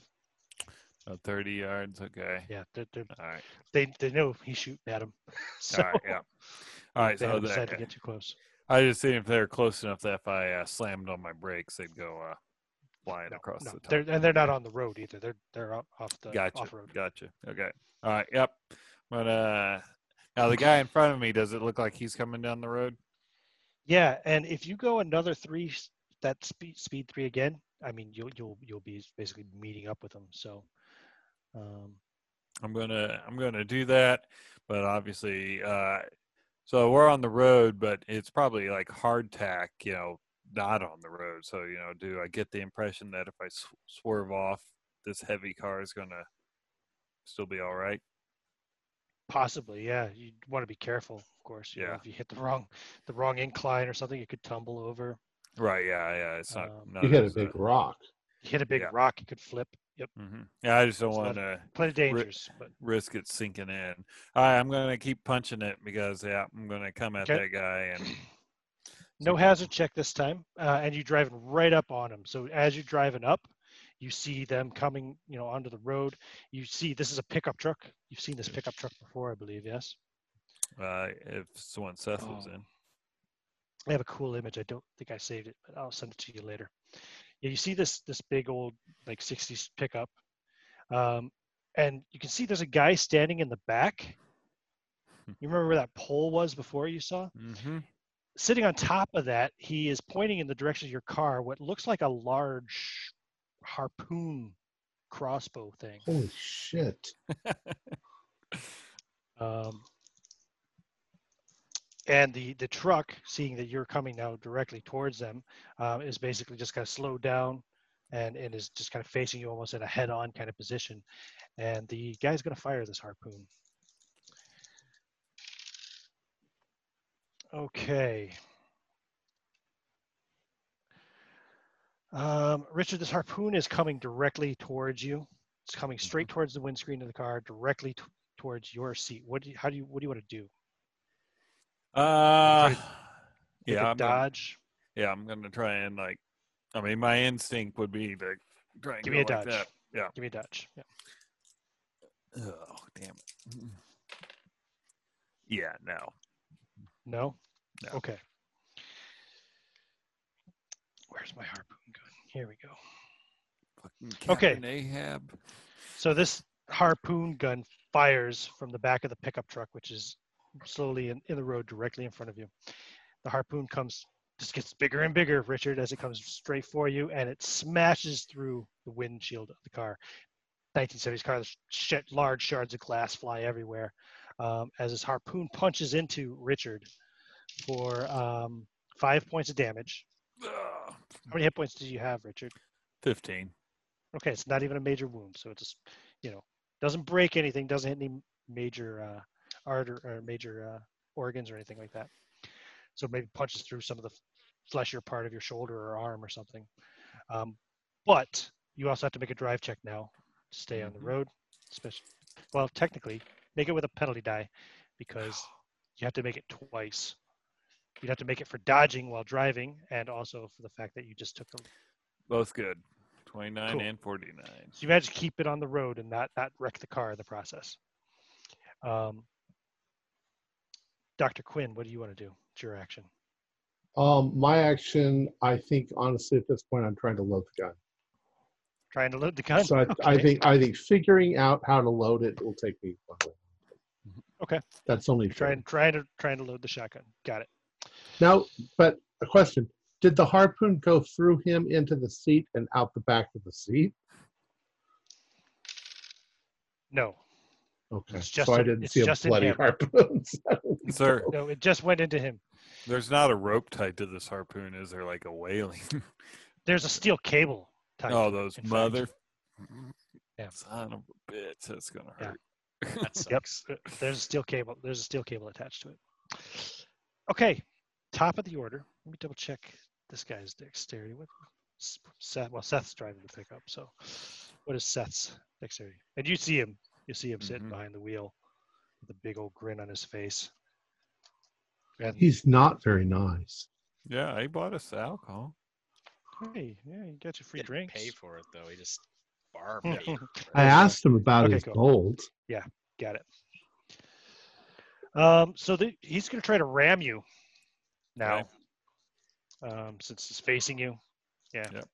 Speaker 3: Oh, 30 yards. Okay.
Speaker 2: Yeah, they're, they're,
Speaker 3: All right.
Speaker 2: they they know he's shooting at them, so
Speaker 3: All right. Yeah. All right.
Speaker 2: they
Speaker 3: So that,
Speaker 2: decided to get too close.
Speaker 3: I just seen if they're close enough that if I uh, slammed on my brakes, they'd go uh, flying
Speaker 2: No,
Speaker 3: across
Speaker 2: no,
Speaker 3: the top.
Speaker 2: they're and they're not on the road either. They're they're off the
Speaker 3: Gotcha.
Speaker 2: off road.
Speaker 3: Gotcha. Okay. All right. Yep. But uh, now the guy in front of me, does it look like he's coming down the road?
Speaker 2: Yeah, and if you go another three, that speed speed three again, I mean you'll you'll you'll be basically meeting up with them. So, um,
Speaker 3: I'm gonna I'm gonna do that, but obviously, uh, so we're on the road, but it's probably like hardtack, you know, not on the road. So you know, do I get the impression that if I sw- swerve off, this heavy car is gonna still be all right?
Speaker 2: possibly, yeah, you want to be careful, of course. You know,
Speaker 3: Yeah.
Speaker 2: if you hit the wrong the wrong incline or something, it could tumble over.
Speaker 3: Right? Yeah, yeah. It's not.
Speaker 2: Um,
Speaker 3: not
Speaker 1: You hit a big
Speaker 3: uh,
Speaker 1: rock.
Speaker 2: You hit a big
Speaker 3: Yeah.
Speaker 2: rock, You could flip. Yep,
Speaker 3: mhm. Yeah, I just don't want to
Speaker 2: plenty dangerous, but
Speaker 3: risk it sinking in. All right, I'm gonna keep punching it because yeah, I'm gonna come at
Speaker 2: Okay.
Speaker 3: that guy and
Speaker 2: no hazard check this time, uh, and you're driving right up on them. So as you're driving up, you see them coming, you know, onto the road. You see this is a pickup truck. You've seen this pickup truck before, I believe. Yes.
Speaker 3: uh, if someone Seth was
Speaker 2: Oh.
Speaker 3: in.
Speaker 2: I have a cool image. I don't think I saved it, but I'll send it to you later. Yeah, you see this this big old like 60s pickup, um, and you can see there's a guy standing in the back. You remember where that pole was before you saw?
Speaker 3: Mm-hmm.
Speaker 2: Sitting on top of that, he is pointing in the direction of your car. What looks like a large harpoon crossbow thing.
Speaker 1: Holy shit.
Speaker 2: Um, and the the truck, seeing that you're coming now directly towards them, um, is basically just kind of slowed down, and and is just kind of facing you almost in a head-on kind of position. And the guy's going to fire this harpoon. Okay. Um, Richard, this harpoon is coming directly towards you. It's coming straight towards the windscreen of the car, directly t- towards your seat. What do you, how do you, what do you want to do?
Speaker 3: Uh, yeah, I'm gonna,
Speaker 2: dodge.
Speaker 3: yeah, I'm gonna try and like. I mean, my instinct would be to try and
Speaker 2: Give me a
Speaker 3: like
Speaker 2: dodge.
Speaker 3: that. Yeah.
Speaker 2: Give me a dodge. Yeah.
Speaker 3: Oh, damn it. Yeah, no.
Speaker 2: No?
Speaker 3: No.
Speaker 2: Okay. Where's my harpoon gun? Here we go.
Speaker 3: Fucking
Speaker 2: Okay.
Speaker 3: Captain Ahab.
Speaker 2: So this harpoon gun fires from the back of the pickup truck, which is slowly in, in the road directly in front of you. The harpoon comes, just gets bigger and bigger, Richard, as it comes straight for you, and it smashes through the windshield of the car. 1970s car, large shards of glass fly everywhere. Um, as his harpoon punches into Richard for um, five points of damage. How many hit points did you have, Richard?
Speaker 3: 15.
Speaker 2: Okay, it's not even a major wound, so it's just, you know, doesn't break anything, doesn't hit any major uh, artery or major uh, organs or anything like that. So maybe punches through some of the fleshier part of your shoulder or arm or something. Um, but you also have to make a drive check now to stay on the
Speaker 3: Mhm.
Speaker 2: road. Especially, well, technically, make it with a penalty die because you have to make it twice. You'd have to make it for dodging while driving, and also for the fact that you just took a
Speaker 3: Both good. 29
Speaker 2: Cool.
Speaker 3: and 49.
Speaker 2: So you managed to keep it on the road and not not wreck the car in the process. Um, Dr. Quinn, what do you want to do? It's your action.
Speaker 1: Um, my action, I think, honestly, at this point, I'm trying to load the gun.
Speaker 2: Trying to load the gun.
Speaker 1: So I, I think I think figuring out how to load it will take me. one way.
Speaker 2: Okay.
Speaker 1: That's only
Speaker 2: You're
Speaker 1: fair.
Speaker 2: trying trying to trying to load the shotgun. Got it.
Speaker 1: Now, but a question: Did the harpoon go through him into the seat and out the back of the seat?
Speaker 2: No,
Speaker 1: Okay,
Speaker 2: It's just
Speaker 1: so I
Speaker 2: in-
Speaker 1: didn't
Speaker 2: it's
Speaker 1: see a
Speaker 2: just in
Speaker 1: bloody
Speaker 2: him.
Speaker 1: harpoon.
Speaker 3: Sir,
Speaker 2: no, it just went into him.
Speaker 3: there's not a rope tied to this harpoon. Is there like a whaling?
Speaker 2: There's a steel cable. tied
Speaker 3: oh,
Speaker 2: to it,
Speaker 3: those
Speaker 2: in fact.
Speaker 3: mother.
Speaker 2: Yeah.
Speaker 3: Son of a bitch. That's going to
Speaker 2: Yeah.
Speaker 3: hurt.
Speaker 4: That
Speaker 2: Yep.
Speaker 4: sucks.
Speaker 2: uh, There's a steel cable. There's a steel cable attached to it. Okay, top of the order. Let me double check this guy's dexterity. What Seth? Well, Seth's driving the pickup. So, what is Seth's dexterity? And you see him. You see him sitting
Speaker 3: Mhm.
Speaker 2: behind the wheel with a big old grin on his face. And
Speaker 1: He's not very nice.
Speaker 3: Yeah, he bought us alcohol.
Speaker 2: hey, yeah, you got your free
Speaker 4: Didn't pay for it though. He just bar paid.
Speaker 1: I asked him about
Speaker 2: Okay,
Speaker 1: his
Speaker 2: cool.
Speaker 1: gold.
Speaker 2: Yeah, got it. Um, so the, he's going to try to ram you now, um, since he's facing you. Yeah.
Speaker 3: Yep.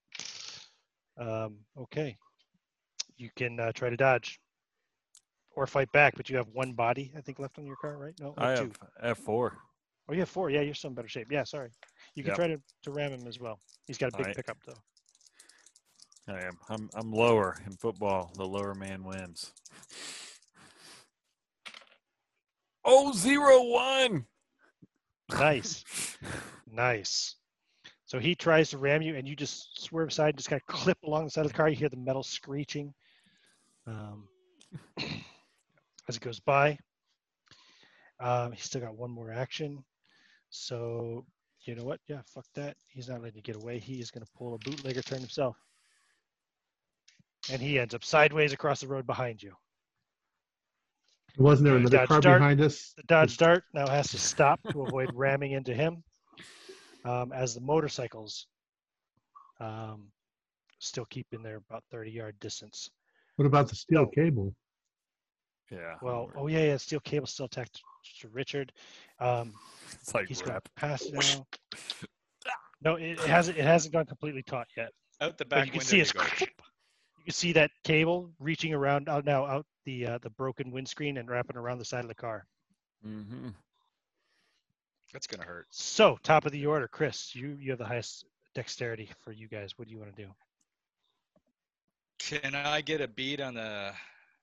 Speaker 2: Um, okay. You can uh, try to dodge or fight back, but you have one body, I think, left on your car, right? No, or
Speaker 3: I
Speaker 2: two.
Speaker 3: have F4.
Speaker 2: Oh, you have four. Yeah, you're still in better shape. Yeah, sorry. You can
Speaker 3: Yep.
Speaker 2: try to, to ram him as well. He's got a big
Speaker 3: Alright.
Speaker 2: pickup, though.
Speaker 3: I am. I'm, I'm lower in football. The lower man wins. Oh, zero one.
Speaker 2: Nice. Nice. So he tries to ram you, and you just swerve aside, just kind of clip along the side of the car. You hear the metal screeching um, as it goes by. Um, he's still got one more action. So, you know what? Yeah, fuck that. He's not letting you get away. He is going to pull a bootlegger turn himself. And he ends up sideways across the road behind you.
Speaker 1: Wasn't there another
Speaker 2: Dodge
Speaker 1: car
Speaker 2: Dart.
Speaker 1: behind us?
Speaker 2: The Dodge Dart now has to stop to avoid ramming into him um, as the motorcycles um, still keep in their about 30 yard distance.
Speaker 1: What about the steel
Speaker 2: No.
Speaker 1: cable?
Speaker 3: Yeah.
Speaker 2: Well, oh, yeah, yeah, steel cable still attached to Richard. Um,
Speaker 3: It's like
Speaker 2: he's going
Speaker 3: rap.
Speaker 2: to pass it now. No, it, it hasn't. It hasn't gone completely taut yet.
Speaker 4: Out the
Speaker 2: But
Speaker 4: back
Speaker 2: you can
Speaker 4: window.
Speaker 2: see
Speaker 4: they
Speaker 2: it's.
Speaker 4: Go,
Speaker 2: You can see that cable reaching around out now out the uh, the broken windscreen and wrapping around the side of the car.
Speaker 3: Mm-hmm.
Speaker 4: That's gonna hurt.
Speaker 2: So top of the order, Chris. You you have the highest dexterity for you guys. What do you want to do?
Speaker 4: Can I get a bead on the?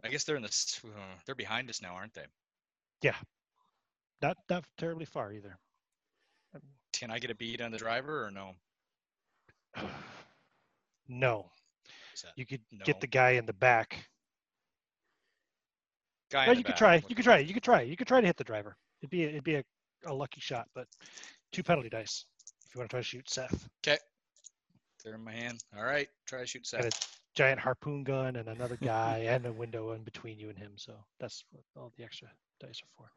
Speaker 4: I guess they're in the. uh, They're behind us now, aren't they? Yeah.
Speaker 2: Not not terribly far either.
Speaker 4: Can I get a bead on the driver or no?
Speaker 2: No, You could
Speaker 4: no?
Speaker 2: get the guy in the back.
Speaker 4: guy in
Speaker 2: Well,
Speaker 4: the
Speaker 2: you could try. You could try. You could try. You could try to hit the driver. It'd be a, it'd be a, a lucky shot, but two penalty dice if you want to try to shoot Seth.
Speaker 4: Okay. They're in my hand. All right, try to shoot
Speaker 2: Got
Speaker 4: Seth.
Speaker 2: a giant harpoon gun and another guy and a window in between you and him. So that's what all the extra dice are for.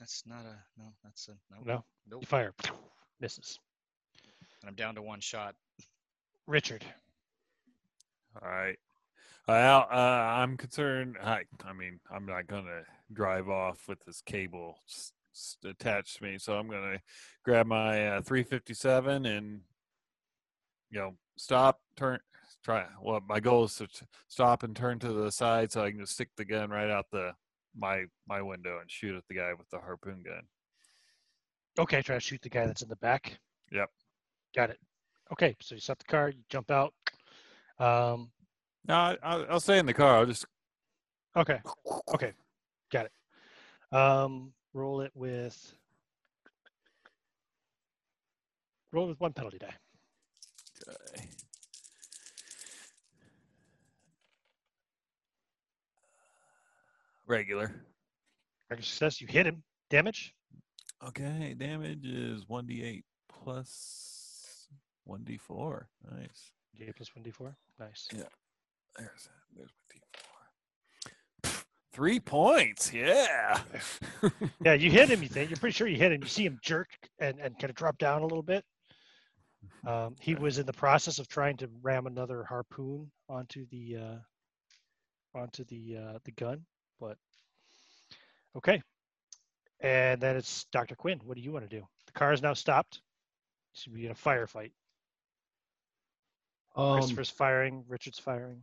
Speaker 4: That's not a no. That's a no.
Speaker 2: No,
Speaker 4: Nope.
Speaker 2: you fire, misses.
Speaker 4: And I'm down to one shot.
Speaker 2: Richard.
Speaker 3: All right. Well, uh, I'm concerned. I, I mean, I'm not gonna drive off with this cable s- s- attached to me, so I'm gonna grab my uh, 357 and you know stop, turn, try. Well, my goal is to t- stop and turn to the side so I can just stick the gun right out the my my window and shoot at the guy with the harpoon gun.
Speaker 2: Okay, try to shoot the guy that's in the back.
Speaker 3: Yep.
Speaker 2: Got it. Okay, so you stop the car, you jump out. Um,
Speaker 3: No, I, I'll, stay in the car. I'll just
Speaker 2: okay, okay, got it. Um, roll it with roll with one penalty die.
Speaker 3: Okay. Regular.
Speaker 2: Regular success, you hit him. Damage.
Speaker 3: Okay, damage is 1d8 plus 1d4. Nice.
Speaker 2: D8 plus one D4. Nice.
Speaker 3: Yeah. There's that. there's my d4. Three points. Yeah.
Speaker 2: Yeah, you hit him. You think you're pretty sure you hit him. You see him jerk and, and kind of drop down a little bit. Um, he was in the process of trying to ram another harpoon onto the uh, onto the uh, the gun, but okay. And then it's Dr. Quinn. What do you want to do? The car is now stopped. Should be in a firefight.
Speaker 1: Um,
Speaker 2: Christopher's firing. Richard's firing.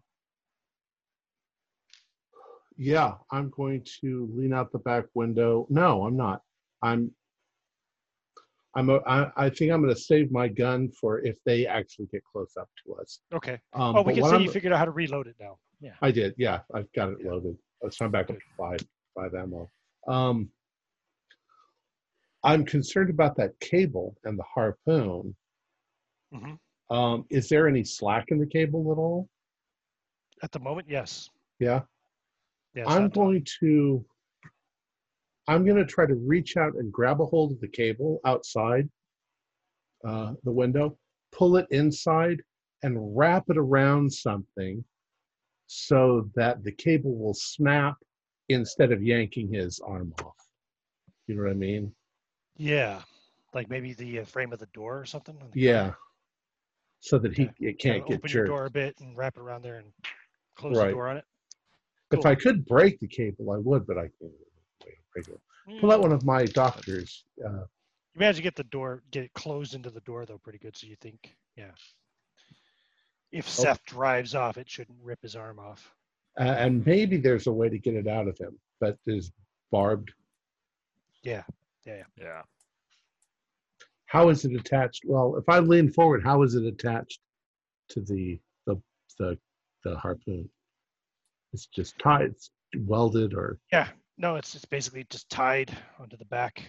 Speaker 1: yeah, I'm going to lean out the back window. No, I'm not. I'm. I'm. A, I, I think I'm going to save my gun for if they actually get close up to us.
Speaker 2: Okay.
Speaker 1: Um,
Speaker 2: Oh, we can see
Speaker 1: I'm-
Speaker 2: you figured out how to reload it now. Yeah.
Speaker 1: I did. Yeah, I've got it
Speaker 2: Yeah.
Speaker 1: loaded. Let's I'm back up to five five ammo. Um, I'm concerned about that cable and the harpoon.
Speaker 2: hmm
Speaker 1: Um, is there any slack in the cable at all?
Speaker 2: At the moment, yes.
Speaker 1: Yeah.
Speaker 2: Yes.
Speaker 1: I'm going to I'm going to try to reach out and grab a hold of the cable outside uh, the window, pull it inside, and wrap it around something so that the cable will snap instead of yanking his arm off. You know what I mean?
Speaker 2: Yeah. Like maybe the uh, frame of the door or something.
Speaker 1: Yeah.
Speaker 2: car.
Speaker 1: So that he
Speaker 2: Okay.
Speaker 1: it
Speaker 2: Kinda
Speaker 1: can't get
Speaker 2: open your
Speaker 1: jerked.
Speaker 2: door a bit and wrap it around there and close
Speaker 1: Right.
Speaker 2: the door on it.
Speaker 1: If I could break the cable, I would, but I can't break it. Pull out one of my doctors. Uh,
Speaker 2: You managed to get the door, get it closed into the door though, pretty good. So you think, yeah. If
Speaker 1: Oh.
Speaker 2: Seth drives off, it shouldn't rip his arm off.
Speaker 1: Uh, and maybe there's a way to get it out of him, but is barbed.
Speaker 2: Yeah,
Speaker 3: yeah, yeah. yeah.
Speaker 1: How is it attached? Well, if I lean forward, how is it attached to the the the, the harpoon? It's just tied, it's welded, or
Speaker 2: Yeah. No, it's it's basically just tied onto the back.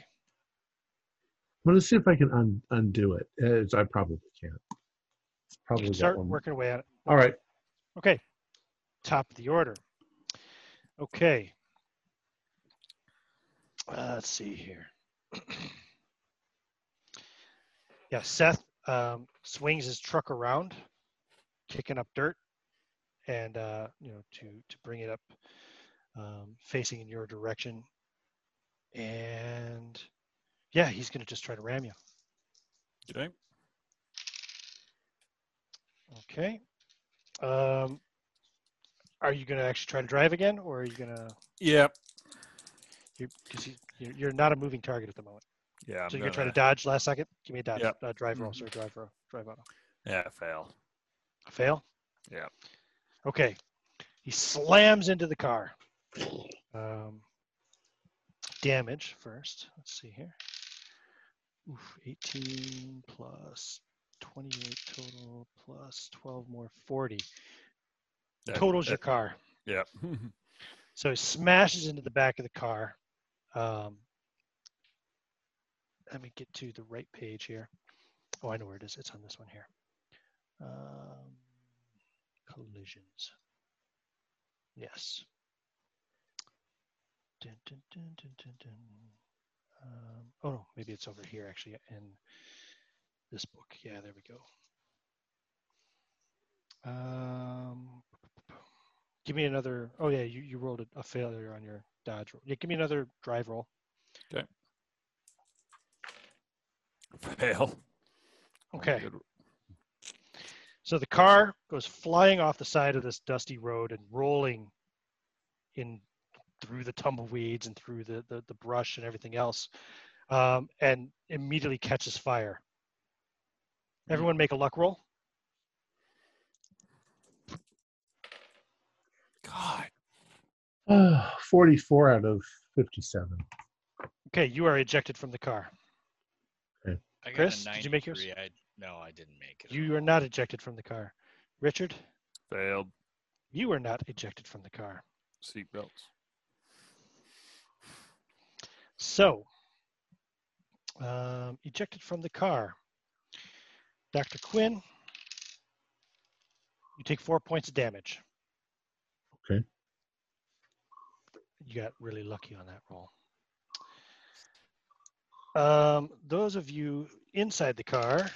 Speaker 1: I'm gonna see if I can un, undo it. As I probably can't. It's probably
Speaker 2: can start working away on it.
Speaker 1: All right.
Speaker 2: Okay. Top of the order. Okay. Uh, let's see here. yeah, Seth um, swings his truck around, kicking up dirt, and uh, you know to to bring it up, um, facing in your direction. And yeah, he's gonna just try to ram you.
Speaker 3: Okay.
Speaker 2: Okay. Um, are you gonna actually try to drive again, or are you gonna?
Speaker 3: Yep.
Speaker 2: Because you, you're, you're not a moving target at the moment.
Speaker 3: Yeah. I'm
Speaker 2: so you're gonna try to dodge last second. Give me a dodge.
Speaker 3: Yep.
Speaker 2: Uh, drive roll, sorry, drive roll, drive auto.
Speaker 3: Yeah, fail.
Speaker 2: Fail.
Speaker 3: Yeah.
Speaker 2: Okay. He slams into the car. Um, damage first. Let's see here. Oof, 18 plus 28 total plus 12 more 40.
Speaker 3: That-
Speaker 2: totals your car.
Speaker 3: Yeah.
Speaker 2: So he smashes into the back of the car. Um, let me get to the right page here. Oh, I know where it is. It's on this one here. Um, collisions. Yes. Dun, dun, dun. Um, oh no, maybe it's over here actually in this book. Yeah, there we go. Um, give me another. Oh yeah, you, you rolled a, a failure on your dodge roll. Yeah, give me another drive roll.
Speaker 3: Fail.
Speaker 2: Okay.
Speaker 3: Good.
Speaker 2: So the car goes flying off the side of this dusty road and rolling in through the tumbleweeds and through the, the, the brush and everything else, um, and immediately catches fire. Everyone make a luck roll.
Speaker 3: God.
Speaker 1: 44 out of 57.
Speaker 2: Okay, you are ejected from the car.
Speaker 4: I got
Speaker 2: Chris,
Speaker 4: a
Speaker 2: did you make yours?
Speaker 4: 93. I, no, I didn't make it.
Speaker 2: You are not ejected from the car. Richard,
Speaker 3: Failed.
Speaker 2: you are not ejected from the car.
Speaker 3: Seatbelts.
Speaker 2: So, um, ejected from the car. Dr. Quinn, you take four points of damage.
Speaker 1: Okay.
Speaker 2: You got really lucky on that roll. Um, those of you inside the car,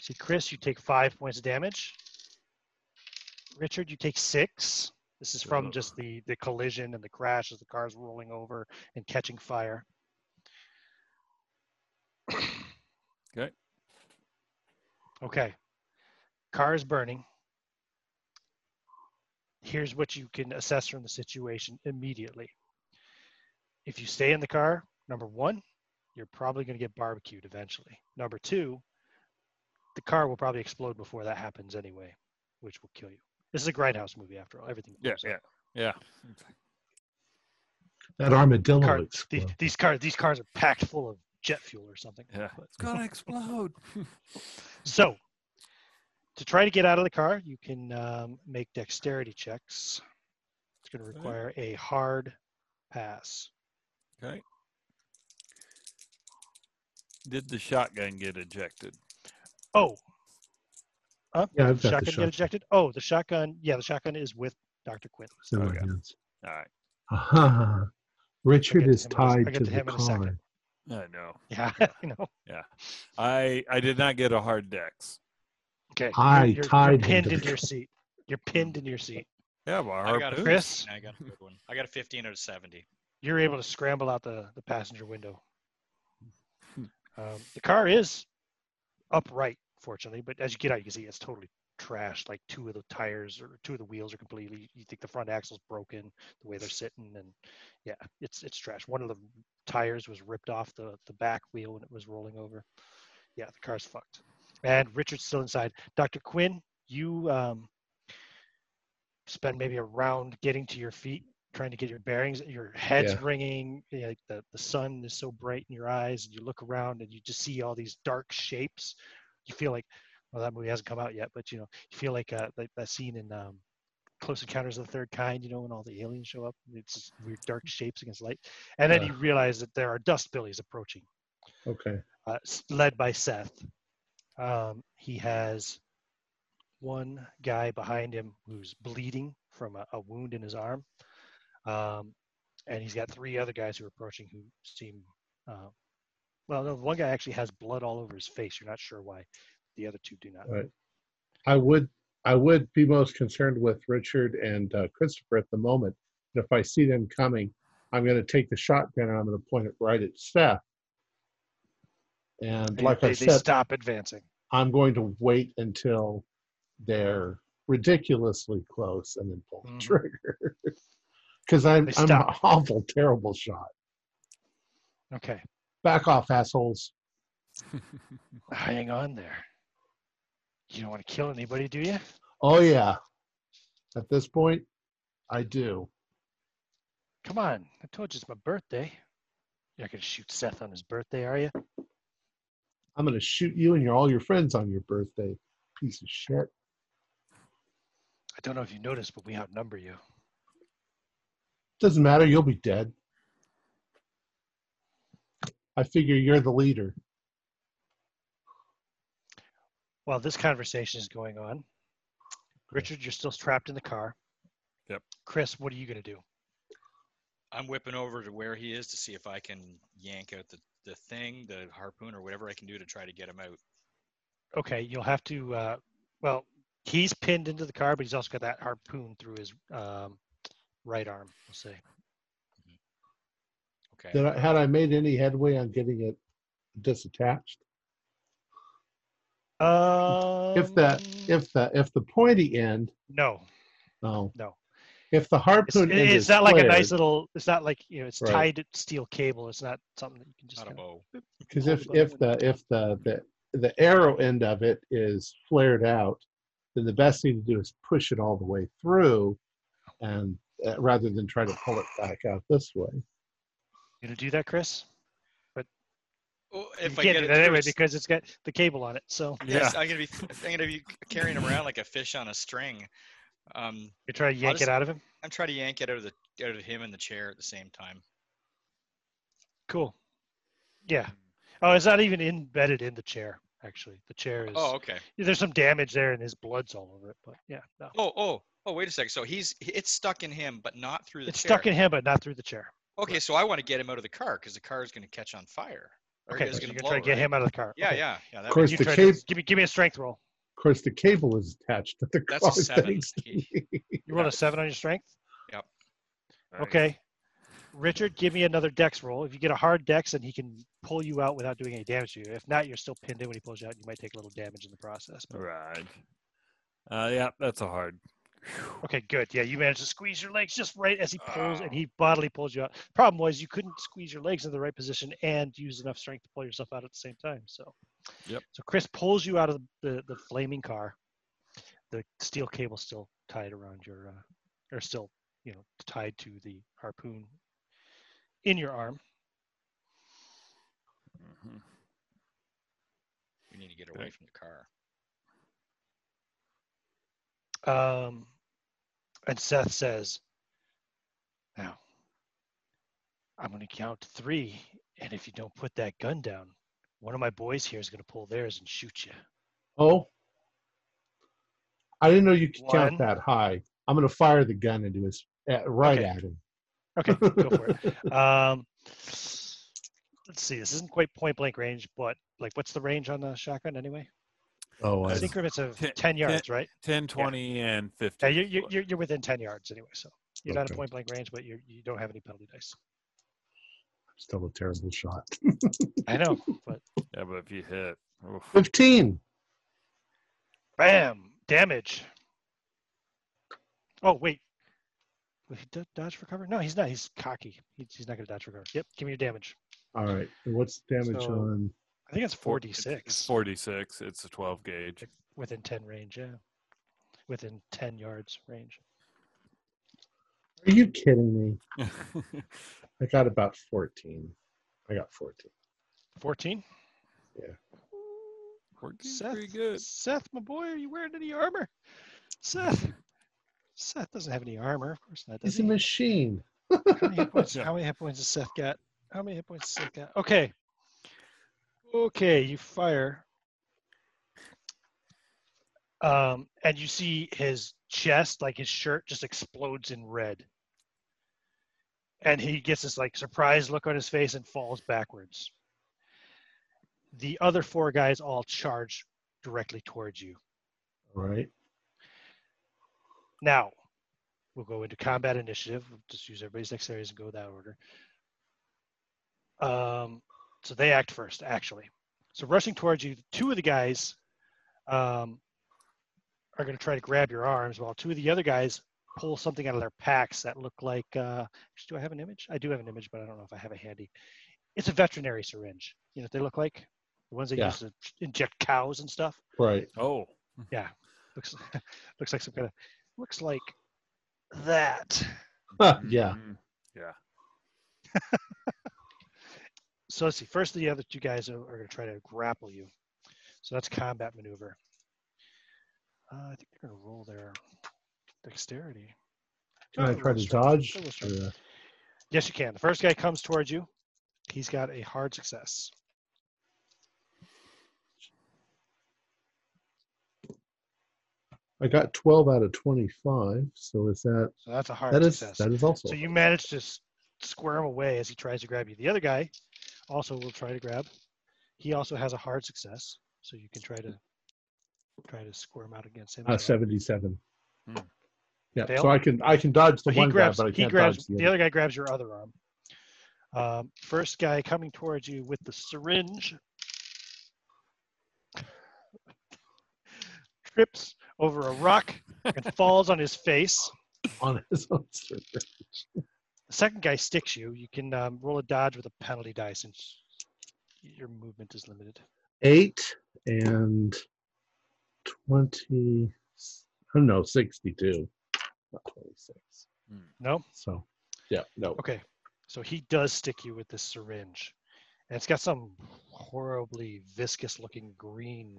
Speaker 2: see, Chris, you take five points of damage. Richard, you take six. This is from just the the collision and the crash as the car's rolling over and catching fire.
Speaker 3: Okay.
Speaker 2: Okay. Car is burning. Here's what you can assess from the situation immediately. If you stay in the car, number one, you're probably going to get barbecued eventually. Number two, the car will probably explode before that happens anyway, which will kill you. This is a grindhouse movie after all. Everything.
Speaker 3: Yeah, yeah, yeah.
Speaker 1: That armadillo
Speaker 2: Car,
Speaker 1: looks
Speaker 2: these, these cars, these cars are packed full of jet fuel or something.
Speaker 3: Yeah. It's gonna explode.
Speaker 2: So, to try to get out of the car, you can um, make dexterity checks. It's going to require a hard pass.
Speaker 3: Okay. Did the shotgun get ejected?
Speaker 2: Oh, huh?
Speaker 1: Yeah, I've got the
Speaker 2: shotgun
Speaker 1: shotgun.
Speaker 2: get ejected. Oh, the shotgun. Yeah, the shotgun is with Doctor Quinn.
Speaker 1: It's in my
Speaker 3: Okay.
Speaker 1: hands.
Speaker 3: All right.
Speaker 1: Aha. Richard
Speaker 2: get to
Speaker 1: is
Speaker 2: him in a- I'll
Speaker 1: tied
Speaker 2: get
Speaker 1: to
Speaker 2: to
Speaker 1: the
Speaker 2: him in a second.
Speaker 1: car.
Speaker 3: I know.
Speaker 2: Yeah, you know. Yeah.
Speaker 3: I I did not get a hard dex.
Speaker 2: Okay.
Speaker 1: I
Speaker 2: you're, you're,
Speaker 1: tied
Speaker 2: you're pinned
Speaker 1: to the
Speaker 2: into your seat. You're pinned in your seat.
Speaker 3: Yeah, but
Speaker 4: I got a.
Speaker 2: Chris?
Speaker 4: I got a good one. I got a 15 out of 70.
Speaker 2: You're able to scramble out the, the passenger window. Um, the car is upright, fortunately, but as you get out, you can see it's totally trashed. Like two of the tires or two of the wheels are completely. You think the front axle's broken the way they're sitting, and yeah, it's it's trash. One of the tires was ripped off the the back wheel when it was rolling over. Yeah, the car's fucked. And Richard's still inside. Dr. Quinn, you um, spend maybe a round getting to your feet, trying to get your bearings. Your head's
Speaker 1: Yeah.
Speaker 2: ringing. you know, the the sun is so bright in your eyes, and you look around and you just see all these dark shapes. You feel like, well, that movie hasn't come out yet, but you know, you feel like uh, that, that scene in um, Close Encounters of the Third Kind. You know, when all the aliens show up, it's just weird dark shapes against light, and then
Speaker 1: Yeah.
Speaker 2: you realize that there are dust billies approaching
Speaker 1: Okay.
Speaker 2: uh, led by Seth. Um, he has one guy behind him who's bleeding from a, a wound in his arm, um, and he's got three other guys who are approaching who seem. Uh, well, no, one guy actually has blood all over his face. You're not sure why. The other two do not.
Speaker 1: Right. I would I would be most concerned with Richard and uh, Christopher at the moment. If I see them coming, I'm going to take the shotgun and I'm going to point it right at Seth. And like
Speaker 2: they,
Speaker 1: I said,
Speaker 2: stop advancing.
Speaker 1: I'm going to wait until they're ridiculously close and then pull the
Speaker 2: Mhm.
Speaker 1: trigger. Because I'm, I'm an awful, terrible shot.
Speaker 2: Okay,
Speaker 1: Back off, assholes.
Speaker 2: hang on there. You don't want to kill anybody, do you?
Speaker 1: Oh, yeah. At this point, I do.
Speaker 2: Come on, I told you it's my birthday. You're not gonna shoot Seth on his birthday, are you?
Speaker 1: I'm going to shoot you and your all your friends on your birthday. Piece of shit.
Speaker 2: I don't know if you noticed, but we outnumber you.
Speaker 1: Doesn't matter. You'll be dead. I figure you're the leader.
Speaker 2: While this conversation is going on, Richard, you're still trapped in the car.
Speaker 3: Yep.
Speaker 2: Chris, what are you going to do?
Speaker 4: I'm whipping over to where he is to see if I can yank out the, the thing, the harpoon, or whatever I can do to try to get him out.
Speaker 2: Okay, you'll have to. Uh, well, he's pinned into the car, but he's also got that harpoon through his um, right arm. We'll say.
Speaker 4: Okay.
Speaker 1: Did I, had I made any headway on getting it disattached?
Speaker 2: Um,
Speaker 1: If the if the if the pointy end,
Speaker 2: no,
Speaker 1: no,
Speaker 2: No.
Speaker 1: If the
Speaker 2: it's,
Speaker 1: harpoon end
Speaker 2: it's
Speaker 1: is
Speaker 2: not like a nice little. It's not like you know. It's
Speaker 1: Right.
Speaker 2: tied to steel cable. It's not something that you can just.
Speaker 4: Not a
Speaker 2: kinda-
Speaker 4: bow.
Speaker 1: Because if
Speaker 2: the
Speaker 1: if the if the, the the arrow end of it is flared out, then the best thing to do is push it all the way through, and uh, rather than try to pull it back out this way.
Speaker 2: You gonna do that, Chris?
Speaker 4: But
Speaker 2: You
Speaker 4: if I
Speaker 2: can't
Speaker 4: get
Speaker 2: do
Speaker 4: it
Speaker 2: that
Speaker 4: through,
Speaker 2: anyway
Speaker 4: it's-
Speaker 2: because it's got the cable on it. So
Speaker 4: yes,
Speaker 3: Yeah.
Speaker 4: I'm gonna be I'm gonna be carrying him around like a fish on a string. Um,
Speaker 2: you try to yank
Speaker 4: just-
Speaker 2: it out of him.
Speaker 4: I'm trying to yank it out of the out of him and the chair at the same time.
Speaker 2: Cool. Yeah. Oh, it's not even embedded in the chair. Actually, the chair is.
Speaker 4: Oh, okay.
Speaker 2: There's some damage there, and his blood's all over it. But yeah, no.
Speaker 4: Oh, oh, oh. Wait a second. So he's it's stuck in him, but not through the
Speaker 2: It's
Speaker 4: chair.
Speaker 2: stuck in him, but not through the chair.
Speaker 4: Okay, so I want to get him out of the car because the car is going to catch on fire. Or
Speaker 2: Okay, so
Speaker 4: gonna
Speaker 2: you're
Speaker 4: blow,
Speaker 2: gonna try to get
Speaker 4: right?
Speaker 2: him out of the car.
Speaker 4: Yeah,
Speaker 2: Okay.
Speaker 4: yeah, yeah.
Speaker 1: Of course,
Speaker 2: You
Speaker 1: the
Speaker 2: try
Speaker 1: cable.
Speaker 2: to, give me give me a strength roll.
Speaker 1: Of course, the cable is attached to the
Speaker 4: That's a
Speaker 1: car.
Speaker 4: seven.
Speaker 1: thanks to
Speaker 4: He-
Speaker 1: me.
Speaker 2: You roll a seven on your strength.
Speaker 3: Nice.
Speaker 2: Okay. Richard, give me another dex roll. If you get a hard dex, then he can pull you out without doing any damage to you. If not, you're still pinned in when he pulls you out. You might take a little damage in the process. but-
Speaker 3: Right. Uh, yeah, that's a hard.
Speaker 2: Okay, good. Yeah, you managed to squeeze your legs just right as he pulls, and he bodily pulls you out. Problem was you couldn't squeeze your legs in the right position and use enough strength to pull yourself out at the same time. So,
Speaker 3: Yep.
Speaker 2: So Chris pulls you out of the, the flaming car. The steel cable still tied around your, uh, or still, you know, tied to the harpoon in your arm.
Speaker 3: Mhm.
Speaker 4: We need to get away from the car.
Speaker 2: Um, and Seth says, Now, I'm going to count three. And if you don't put that gun down, one of my boys here is going to pull theirs and shoot you.
Speaker 1: Oh, I didn't know you could
Speaker 2: One.
Speaker 1: count that high. I'm going to fire the gun into his uh, right
Speaker 2: Okay.
Speaker 1: at him.
Speaker 2: Okay, go for it. Um, let's see. This isn't quite point blank range, but like, what's the range on the shotgun anyway?
Speaker 1: Oh, I
Speaker 2: It's increments of
Speaker 3: ten-
Speaker 2: 10 yards, right?
Speaker 3: 10, 20, and 15.
Speaker 2: Yeah, you're, you're, you're- you're within 10 yards anyway. So you're not
Speaker 1: Okay.
Speaker 2: a point blank range, but you're, you don't have any penalty dice.
Speaker 1: still a terrible shot.
Speaker 2: I know, but
Speaker 3: Yeah, but if you hit, oof.
Speaker 1: 15.
Speaker 2: bam, damage. Oh, wait. Will he dodge for cover? No, he's not. He's cocky. He's, he's not going to dodge for cover. Yep, give me your damage.
Speaker 1: All right. And what's damage
Speaker 2: So-
Speaker 1: on?
Speaker 2: I think it's
Speaker 3: Four-
Speaker 2: 46
Speaker 3: It's 46. It's a 12 gauge.
Speaker 2: within 10 range. Yeah, within 10 yards range.
Speaker 1: Are you kidding me? I got about 14. I got 14.
Speaker 2: 14.
Speaker 3: Fourteen's
Speaker 2: Seth,
Speaker 3: pretty good.
Speaker 2: Seth, my boy, are you wearing any armor? Seth. Seth doesn't have any armor. Of course not. Does
Speaker 1: He's a
Speaker 2: he?
Speaker 1: machine.
Speaker 2: How many hit points?
Speaker 3: Yeah.
Speaker 2: How many hit points has Seth got? How many hit points has Seth got? Okay. Okay, you fire. Um, and you see his chest, like his shirt, just explodes in red. And he gets this like surprised look on his face and falls backwards. The other four guys all charge directly towards you.
Speaker 1: All right.
Speaker 2: Now, we'll go into combat initiative. We'll just use everybody's dexterity and go that order. Um, so they act first, actually. So rushing towards you, two of the guys um, are going to try to grab your arms, while two of the other guys pull something out of their packs that look like. Uh, do I have an image? I do have an image, but I don't know if I have it handy. It's a veterinary syringe. You know what they look like? The ones they
Speaker 1: Yeah.
Speaker 2: use to inject cows and stuff.
Speaker 1: Right.
Speaker 3: Oh, Yeah.
Speaker 2: Looks looks like some kind of looks like that.
Speaker 1: yeah.
Speaker 3: mhm.
Speaker 2: So let's see. First, the other two guys are, are going to try to grapple you. So that's combat maneuver. Uh, I think they're going to roll their Dexterity.
Speaker 1: Can I try to dodge? Or,
Speaker 2: Yes, you can. The first guy comes towards you. He's got a hard success.
Speaker 1: I got 12 out of 25. So is that
Speaker 2: So that's a hard
Speaker 1: that is
Speaker 2: success.
Speaker 1: that is also
Speaker 2: So you managed to s- square him away as he tries to grab you. The other guy also will try to grab. He also has a hard success, so you can try to try to square him out against him.
Speaker 1: uh, 77.
Speaker 3: Hmm.
Speaker 1: Yeah,
Speaker 2: Fail?
Speaker 1: so I can I can dodge the
Speaker 2: So he
Speaker 1: one
Speaker 2: grabs.
Speaker 1: guy, but I
Speaker 2: he
Speaker 1: can't
Speaker 2: grabs.
Speaker 1: dodge
Speaker 2: The,
Speaker 1: the, other.
Speaker 2: other guy grabs your other arm. Um, first guy coming towards you with the syringe trips over a rock and falls on his face.
Speaker 1: on his own server.
Speaker 2: The second guy sticks you. You can um, roll a dodge with a penalty die since your movement is limited.
Speaker 1: Eight and 20. I don't know, 62. Not 26.
Speaker 2: No.
Speaker 1: So, yeah, no.
Speaker 2: Okay, so he does stick you with this syringe, and it's got some horribly viscous-looking green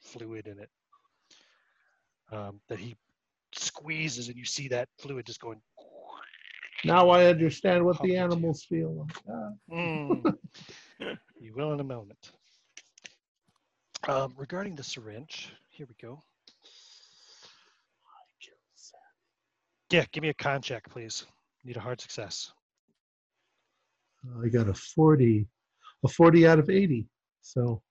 Speaker 2: fluid in it um, that he squeezes, and you see that fluid just going.
Speaker 1: Now I understand what the
Speaker 2: Pumping to you.
Speaker 1: animals feel like.
Speaker 2: Mm. you will in a moment. Um, regarding the syringe, here we go. Yeah, give me a con check, please. Need a hard success.
Speaker 1: I got a 40, a 40 out of 80. So,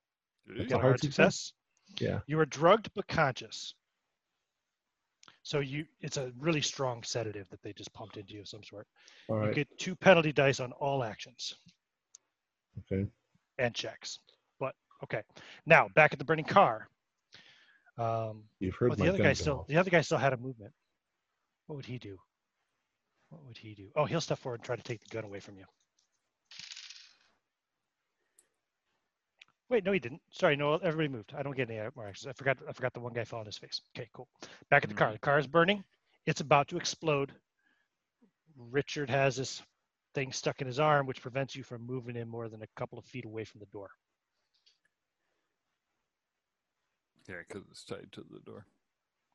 Speaker 2: You
Speaker 1: a
Speaker 2: got a
Speaker 1: hard
Speaker 2: hard success.
Speaker 1: yeah.
Speaker 2: You are drugged but conscious. So you, it's a really strong sedative that they just pumped into you of some sort.
Speaker 1: All
Speaker 2: You get two penalty dice on all actions
Speaker 1: Okay.
Speaker 2: and checks. But okay, now back at the burning car. Um,
Speaker 1: You've heard
Speaker 2: but
Speaker 1: my
Speaker 2: the other guy still, the other guy still had a movement. What would he do? What would he do? Oh, he'll step forward and try to take the gun away from you. Wait, no, he didn't. Sorry, no, everybody moved. I don't get any more actions. I forgot. I forgot the one guy fell on his face. Okay, cool. Back at the car. Hmm. The car is burning. It's about to explode. Richard has this thing stuck in his arm, which prevents you from moving in more than a couple of feet away from the door.
Speaker 3: Yeah, because it's tied to the door.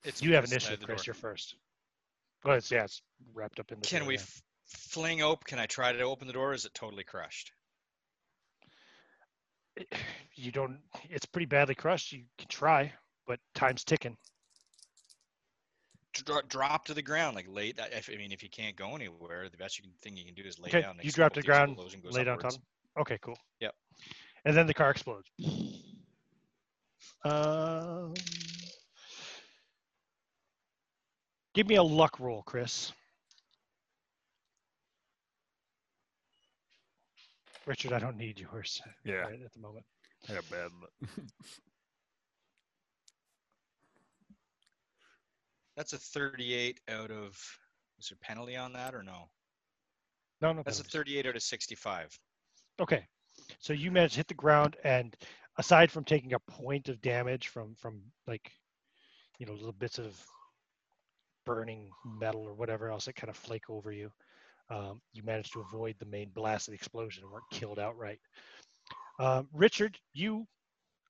Speaker 4: It's
Speaker 2: You have
Speaker 4: it's
Speaker 2: initiative,
Speaker 4: outside
Speaker 2: Chris.
Speaker 4: door.
Speaker 2: You're first. Well, it's yeah, it's wrapped up in the.
Speaker 4: Can
Speaker 2: door,
Speaker 4: we
Speaker 2: yeah.
Speaker 4: fling open? Can I try to open the door? Or is it totally crushed?
Speaker 2: You don't it's pretty badly crushed you can try but time's ticking
Speaker 4: Dro- drop to the ground, like lay. that- If, I mean, if you can't go anywhere, the best you can, thing you can do is lay
Speaker 2: okay
Speaker 4: down.
Speaker 2: you drop to the ground lay down top okay cool
Speaker 4: Yep.
Speaker 2: and then the car explodes um, give me a luck roll chris richard i don't need yours
Speaker 3: Yeah,
Speaker 2: right at the moment
Speaker 3: I got bad luck.
Speaker 4: That's a 38 out of. Is there penalty on that or no?
Speaker 2: no no
Speaker 4: That's a 38 out of 65.
Speaker 2: Okay, so you managed to hit the ground, and aside from taking a point of damage from from like, you know, little bits of burning metal or whatever else that kind of flake over you, um, you managed to avoid the main blast of the explosion and weren't killed outright. Um, Richard, you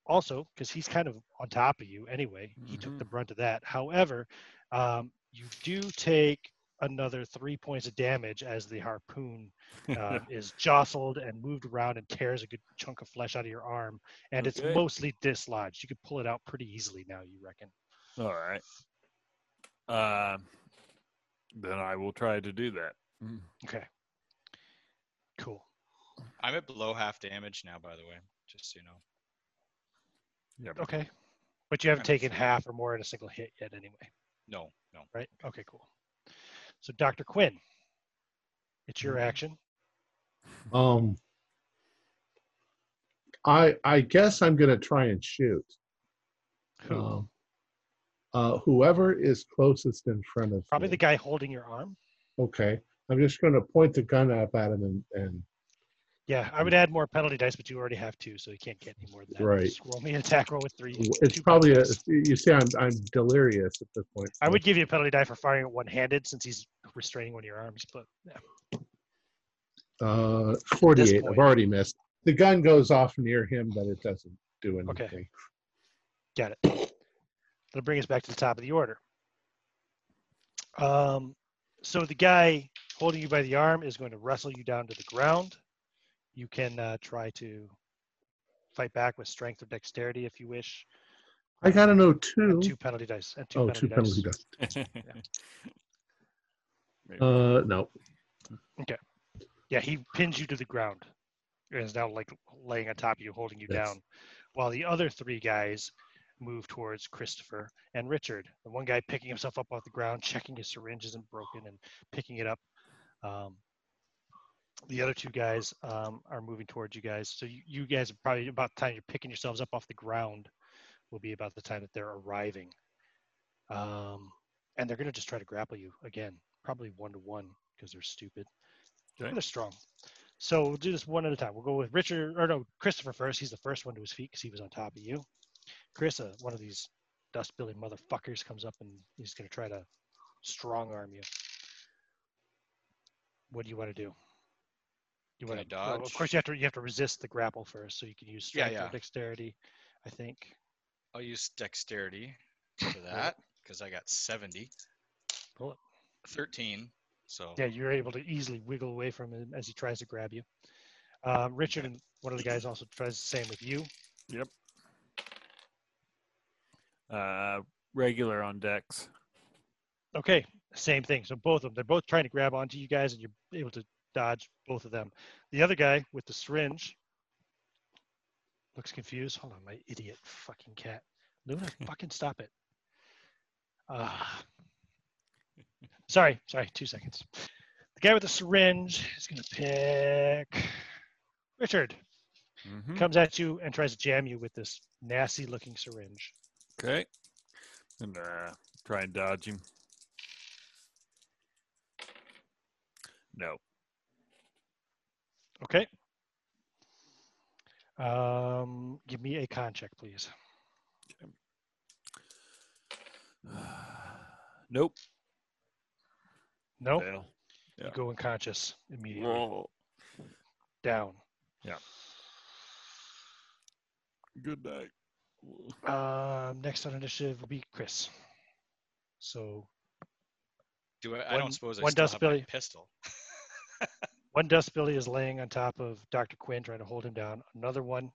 Speaker 2: also, because he's kind of on top of you anyway, he took the brunt of that. However, um, you do take another three points of damage as the harpoon uh, is jostled and moved around and tears a good chunk of flesh out of your arm, and
Speaker 3: Okay.
Speaker 2: it's mostly dislodged. You could pull it out pretty easily now, you reckon?
Speaker 3: All right. Um, then I will try to do that. Mm.
Speaker 2: Okay. Cool.
Speaker 4: I'm at below half damage now, by the way, just so you know.
Speaker 3: Yeah.
Speaker 2: Okay. But you haven't
Speaker 4: Kind of
Speaker 2: taken half or more in a single hit yet, anyway,
Speaker 4: No, no.
Speaker 2: right? Okay, cool. So, Dr. Quinn, it's your
Speaker 3: Mhm.
Speaker 2: action.
Speaker 1: Um, I I guess I'm gonna try and shoot.
Speaker 2: Who?
Speaker 1: Um, uh, whoever is closest in front of
Speaker 2: Probably
Speaker 1: me.
Speaker 2: the guy holding your arm.
Speaker 1: Okay, I'm just gonna point the gun up at him and and
Speaker 2: Yeah, I would add more penalty dice, but you already have two, so you can't get any more than that.
Speaker 1: Right.
Speaker 2: Just roll me an attack roll with three.
Speaker 1: it's probably a. You see, I'm I'm delirious at this point.
Speaker 2: I would give you a penalty die for firing it one-handed since he's restraining one of your arms, but yeah.
Speaker 1: Uh, 48. I've already missed. The gun goes off near him, but it doesn't do anything.
Speaker 2: Okay. Got it. That'll bring us back to the top of the order. Um, so the guy holding you by the arm is going to wrestle you down to the ground. You can uh, try to fight back with strength or dexterity if you wish.
Speaker 1: I gotta know
Speaker 2: And
Speaker 1: two.
Speaker 2: two penalty dice. And two
Speaker 1: Oh,
Speaker 2: penalty
Speaker 1: two
Speaker 2: dice.
Speaker 1: penalty dice.
Speaker 3: Maybe.
Speaker 1: Uh, no. Okay.
Speaker 2: Yeah, he pins you to the ground and is now like laying on top of you, holding you
Speaker 1: Yes.
Speaker 2: down. While the other three guys move towards Christopher and Richard. The one guy picking himself up off the ground, checking his syringe isn't broken, and picking it up. Um, the other two guys um, are moving towards you guys. So you, you guys are probably about the time you're picking yourselves up off the ground will be about the time that they're arriving. Um, and they're going to just try to grapple you again, probably one to one because they're stupid.
Speaker 3: Okay.
Speaker 2: They're strong. So we'll do this one at a time. We'll go with Richard, or no, Christopher first. He's the first one to his feet because he was on top of you. Chris, uh, one of these dust billy motherfuckers, comes up and he's going to try to strong arm you. What do you want to do? You
Speaker 4: Can
Speaker 2: want
Speaker 4: I
Speaker 2: to Of course, you have to you have to resist the grapple first, so you can use
Speaker 4: Yeah,
Speaker 2: strength or
Speaker 4: yeah.
Speaker 2: dexterity. I think.
Speaker 4: I'll use dexterity for that because I got 70.
Speaker 2: Pull it.
Speaker 4: 13. So
Speaker 2: Yeah, you're able to easily wiggle away from him as he tries to grab you. Um, Richard and one of the guys also tries the same with you.
Speaker 3: Uh, regular on decks.
Speaker 2: Okay, same thing. So both of them, they're both trying to grab onto you guys, and you're able to dodge both of them. The other guy with the syringe looks confused. Hold on, my idiot fucking cat. Luna, fucking stop it. Ah. sorry, sorry, two seconds. The guy with the syringe is going to pick Richard.
Speaker 3: Mhm.
Speaker 2: Comes at you and tries to jam you with this nasty looking syringe.
Speaker 3: Okay. And uh, try and dodge him. No.
Speaker 2: Okay. Um, give me a con check, please.
Speaker 3: Nope.
Speaker 2: No,
Speaker 3: Fail.
Speaker 2: you go unconscious immediately.
Speaker 3: Whoa.
Speaker 2: Down. Yeah.
Speaker 3: Good night.
Speaker 2: Um, next on initiative will be Chris. So
Speaker 4: do I, I don't suppose I
Speaker 2: one
Speaker 4: still
Speaker 2: dust
Speaker 4: have my pistol.
Speaker 2: one dust billy is laying on top of Dr. Quinn, trying to hold him down. Another one,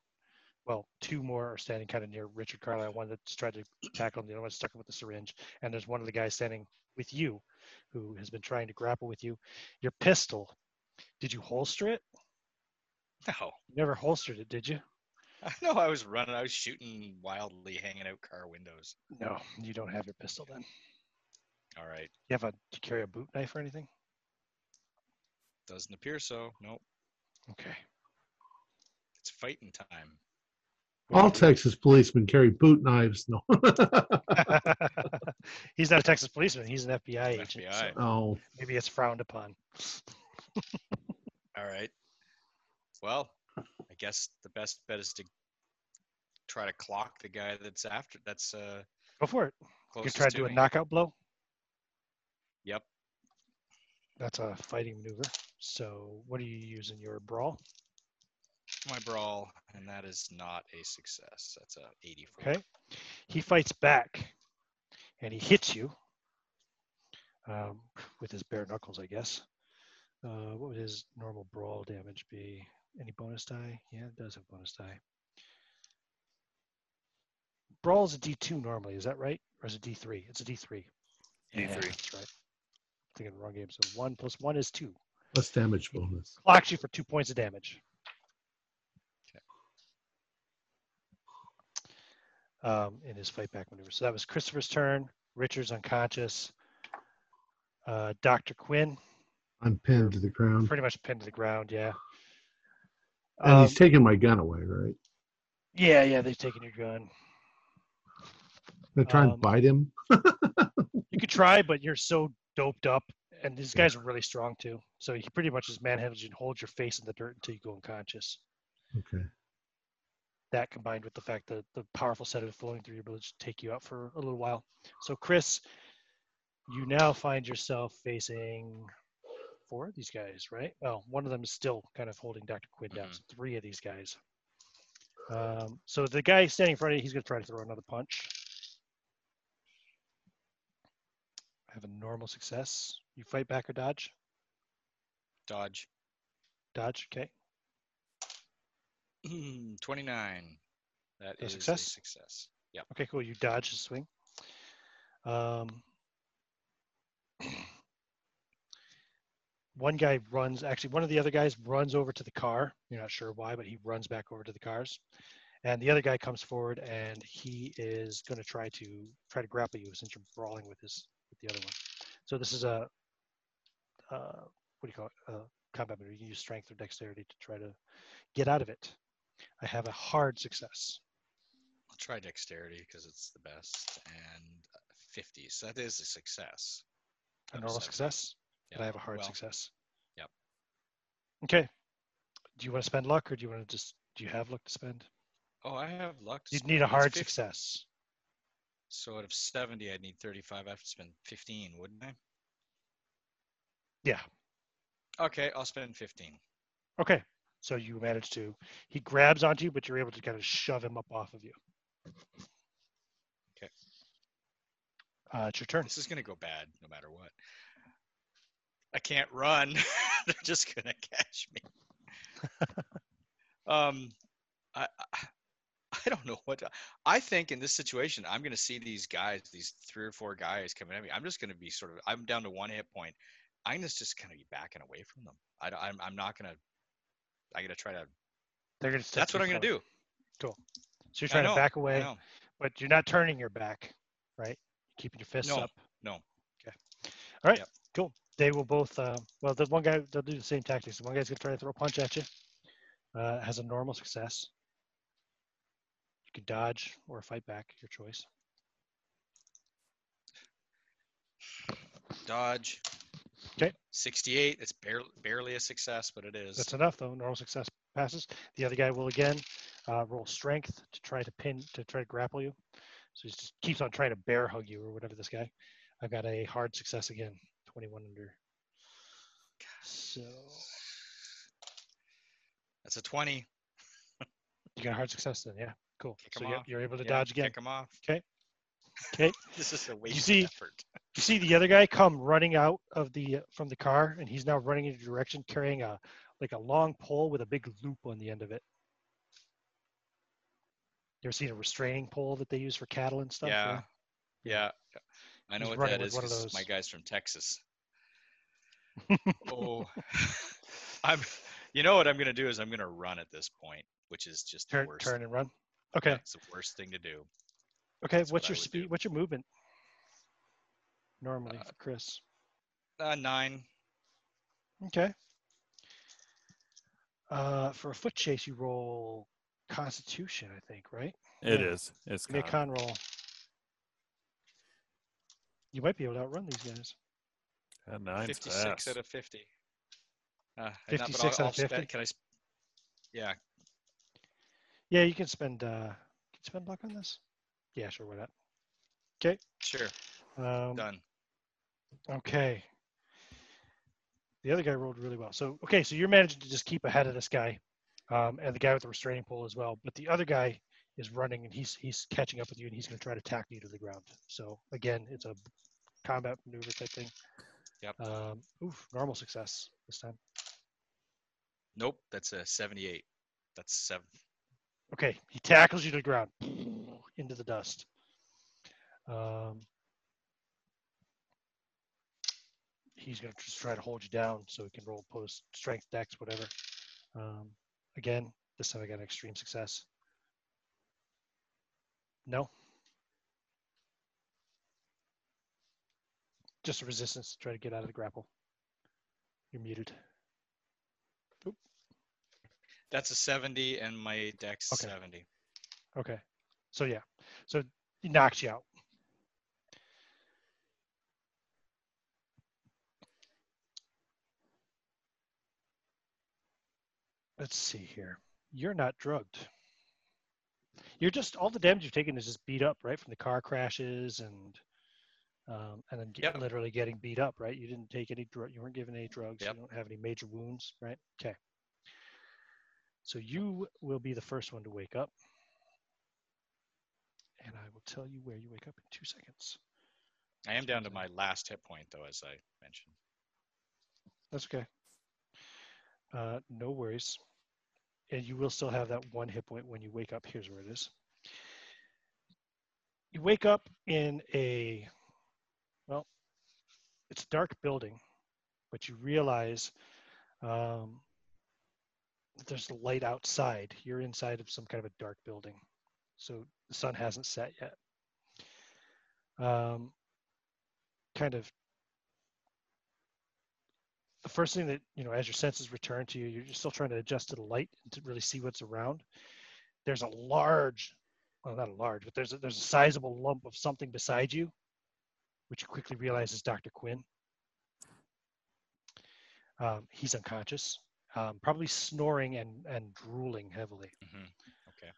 Speaker 2: well, two more are standing kind of near Richard Carlisle. One that's tried to tackle him, the other one stuck him with the syringe. And there's one of the guys standing with you, who has been trying to grapple with you. Your pistol. Did you holster it?
Speaker 4: No.
Speaker 2: You never holstered it, did you?
Speaker 4: I know I was running. I was shooting wildly, hanging out car windows.
Speaker 2: No, you don't have your pistol then.
Speaker 4: All right.
Speaker 2: You have a do you carry a boot knife or anything?
Speaker 4: Doesn't appear so. Nope.
Speaker 2: Okay.
Speaker 4: It's fighting time.
Speaker 1: All Texas policemen carry boot knives. No.
Speaker 2: he's not a Texas policeman. He's an FBI
Speaker 4: He's
Speaker 2: agent.
Speaker 4: FBI.
Speaker 2: so
Speaker 1: oh,
Speaker 2: maybe it's frowned upon.
Speaker 4: All right. Well, I guess the best bet is to try to clock the guy that's after. That's uh.
Speaker 2: Go for it. You try to do a knockout blow.
Speaker 4: Yep.
Speaker 2: That's a fighting maneuver. So what do you use in your brawl?
Speaker 4: My brawl, and that is not a success. That's a 84.
Speaker 2: Okay. He fights back and he hits you um, with his bare knuckles, I guess. Uh, what would his normal brawl damage be? Any bonus die? Yeah, it does have bonus die. Brawl is a D2 normally, is that right? Or is it D3? It's a D3. Yeah,
Speaker 3: D3.
Speaker 2: that's right. Thinking of the wrong game. So one plus one is two.
Speaker 1: plus damage bonus.
Speaker 2: Clocks you for two points of damage. Um, in his fight back maneuver. So that was Christopher's turn. Richard's unconscious. Uh, Dr. Quinn,
Speaker 1: I'm pinned to the ground.
Speaker 2: pretty much pinned to the ground. Yeah.
Speaker 1: And
Speaker 2: Um,
Speaker 1: he's taking my gun away, right?
Speaker 2: yeah, yeah, they've taken your gun.
Speaker 1: They're trying
Speaker 2: um,
Speaker 1: to bite him.
Speaker 2: You could try, but you're so doped up, and these guys are really strong too. So he pretty much just manhandles you and holds your face in the dirt until you go unconscious.
Speaker 1: Okay.
Speaker 2: that combined with the fact that the powerful sedative flowing through your blood should take you out for a little while. So, Chris, you now find yourself facing four of these guys, right? Well, one of them is still kind of holding Dr. Quinn down.
Speaker 4: Mhm.
Speaker 2: So three of these guys. Um, so the guy standing in front of you, he's going to try to throw another punch. I have a normal success. You fight back or dodge?
Speaker 4: Dodge.
Speaker 2: Dodge. Okay.
Speaker 4: 29. That is
Speaker 2: success?
Speaker 4: a success. Yep.
Speaker 2: Okay, cool. You dodge the swing. Um, one guy runs, actually, one of the other guys runs over to the car. You're not sure why, but he runs back over to the cars. And the other guy comes forward and he is going to try to try to grapple you since you're brawling with his with the other one. So this is a uh, what do you call it? Uh, combat maneuver. You can use strength or dexterity to try to get out of it. I have a hard success.
Speaker 4: I'll try dexterity because it's the best. And uh, 50. So that is a success.
Speaker 2: A normal
Speaker 4: 70.
Speaker 2: Success. But I have a hard
Speaker 4: well,
Speaker 2: success.
Speaker 4: Yep.
Speaker 2: Okay. Do you want to spend luck or do you want to just do you have luck to spend?
Speaker 4: Oh, I have luck.
Speaker 2: You'd
Speaker 4: spend.
Speaker 2: need a hard success.
Speaker 4: So out of 70, I'd need 35. I have to spend 15, wouldn't I?
Speaker 2: Yeah.
Speaker 4: Okay, I'll spend 15.
Speaker 2: Okay. So you manage to he grabs onto you, but you're able to kind of shove him up off of you.
Speaker 4: Okay.
Speaker 2: Uh, it's your turn.
Speaker 4: This is going to go bad no matter what. I can't run. They're just going to catch me. um, I, I I don't know what to, I think in this situation. I'm going to see these guys, these three or four guys coming at me. I'm just going to be sort of. I'm down to one hit point. I'm just just of be backing away from them. I, am I'm not going to. I got to try to.
Speaker 2: They're gonna
Speaker 4: That's what I'm going to
Speaker 2: close.
Speaker 4: do.
Speaker 2: So you're trying
Speaker 4: know,
Speaker 2: to back away, but you're not turning your back, right? Keeping your fists
Speaker 4: No,
Speaker 2: up.
Speaker 4: no.
Speaker 2: Okay. All right.
Speaker 4: Yep.
Speaker 2: Cool. They will both. Uh, well, the one guy they'll do the same tactics. The one guy's gonna try to throw a punch at you. Uh, has a normal success. You can dodge or fight back, your choice.
Speaker 4: Dodge.
Speaker 2: Okay.
Speaker 4: 68. It's barely barely a success, but it is.
Speaker 2: That's enough, though. Normal success passes. The other guy will again uh, roll strength to try to pin to try to grapple you. So he just keeps on trying to bear hug you or whatever. This guy. I've got a hard success again. 21 under. So
Speaker 4: That's a 20.
Speaker 2: you got a hard success then, yeah. Cool.
Speaker 4: Kick
Speaker 2: so you're, you're able to
Speaker 4: Yeah,
Speaker 2: dodge again.
Speaker 4: Kick him off.
Speaker 2: Okay. Okay.
Speaker 4: This is a waste
Speaker 2: see-
Speaker 4: of effort.
Speaker 2: You see the other guy come running out of the uh, from the car, and he's now running in your direction, carrying a like a long pole with a big loop on the end of it. You ever seen a restraining pole that they use for cattle and stuff?
Speaker 4: Yeah. Yeah. I know
Speaker 2: He's
Speaker 4: what
Speaker 2: that is.
Speaker 4: that
Speaker 2: with
Speaker 4: is
Speaker 2: one of
Speaker 4: 'cause my guy's from Texas. Oh, I'm. You know what I'm gonna do is I'm gonna run at this point, which is just the
Speaker 2: Turn,
Speaker 4: worst.
Speaker 2: turn and run. Okay.
Speaker 4: it's the worst thing to do.
Speaker 2: Okay.
Speaker 4: That's
Speaker 2: What's
Speaker 4: what
Speaker 2: your
Speaker 4: would
Speaker 2: speed?
Speaker 4: do.
Speaker 2: What's your movement? Normally
Speaker 4: Uh,
Speaker 2: for Chris.
Speaker 4: Uh, nine.
Speaker 2: Okay. Uh, for a foot chase, you roll Constitution, I think, right?
Speaker 3: It
Speaker 2: Yeah.
Speaker 3: is. It's
Speaker 2: Give me a
Speaker 3: con.
Speaker 2: con roll. You might be able to outrun these guys.
Speaker 3: That nine's
Speaker 4: 56
Speaker 3: fast.
Speaker 4: out of 50. Uh, and that- but
Speaker 2: 56
Speaker 4: I'll-
Speaker 2: out of 50?
Speaker 4: spend- Can I? Yeah.
Speaker 2: Yeah, you can spend. Uh, can you spend luck on this? Yeah, sure. Why not? Okay.
Speaker 4: Sure.
Speaker 2: Um,
Speaker 4: Done.
Speaker 2: Okay. The other guy rolled really well. So okay, so you're managing to just keep ahead of this guy, um, and the guy with the restraining pole as well. But the other guy is running, and he's he's catching up with you, and he's going to try to tackle you to the ground. So again, it's a combat maneuver type thing.
Speaker 4: Yep.
Speaker 2: Um, oof, normal success this time.
Speaker 4: Nope. That's a 78. That's seven.
Speaker 2: Okay, he tackles you to the ground, into the dust. Um, he's going to just try to hold you down so he can roll post strength dex, whatever. Um, again, this time I got an extreme success. No. Just a resistance to try to get out of the grapple. You're muted.
Speaker 4: That's a 70, and my dex
Speaker 2: Okay.
Speaker 4: 70.
Speaker 2: Okay. So yeah. So he knocks you out. Let's see here. You're not drugged. You're just all the damage you've taken is just beat up, right? From the car crashes and um, and then get,
Speaker 4: Yep.
Speaker 2: literally getting beat up, right? You didn't take any drug. You weren't given any drugs.
Speaker 4: Yep.
Speaker 2: You don't have any major wounds, right? Okay. So you will be the first one to wake up and I will tell you where you wake up in two seconds.
Speaker 4: I am down to my last hit point, though, as I mentioned.
Speaker 2: That's okay. Uh, no worries. And you will still have that one hit point when you wake up. Here's where it is. You wake up in a, well, it's dark building, but you realize um, there's light outside. You're inside of some kind of a dark building. So the sun hasn't set yet. Um, kind of the first thing that you know as your senses return to you you're still trying to adjust to the light and to really see what's around there's a large well not a large but there's a, there's a sizable lump of something beside you which you quickly realize is dr quinn. Um, he's unconscious um, probably snoring and and drooling heavily.
Speaker 4: Hmm Okay.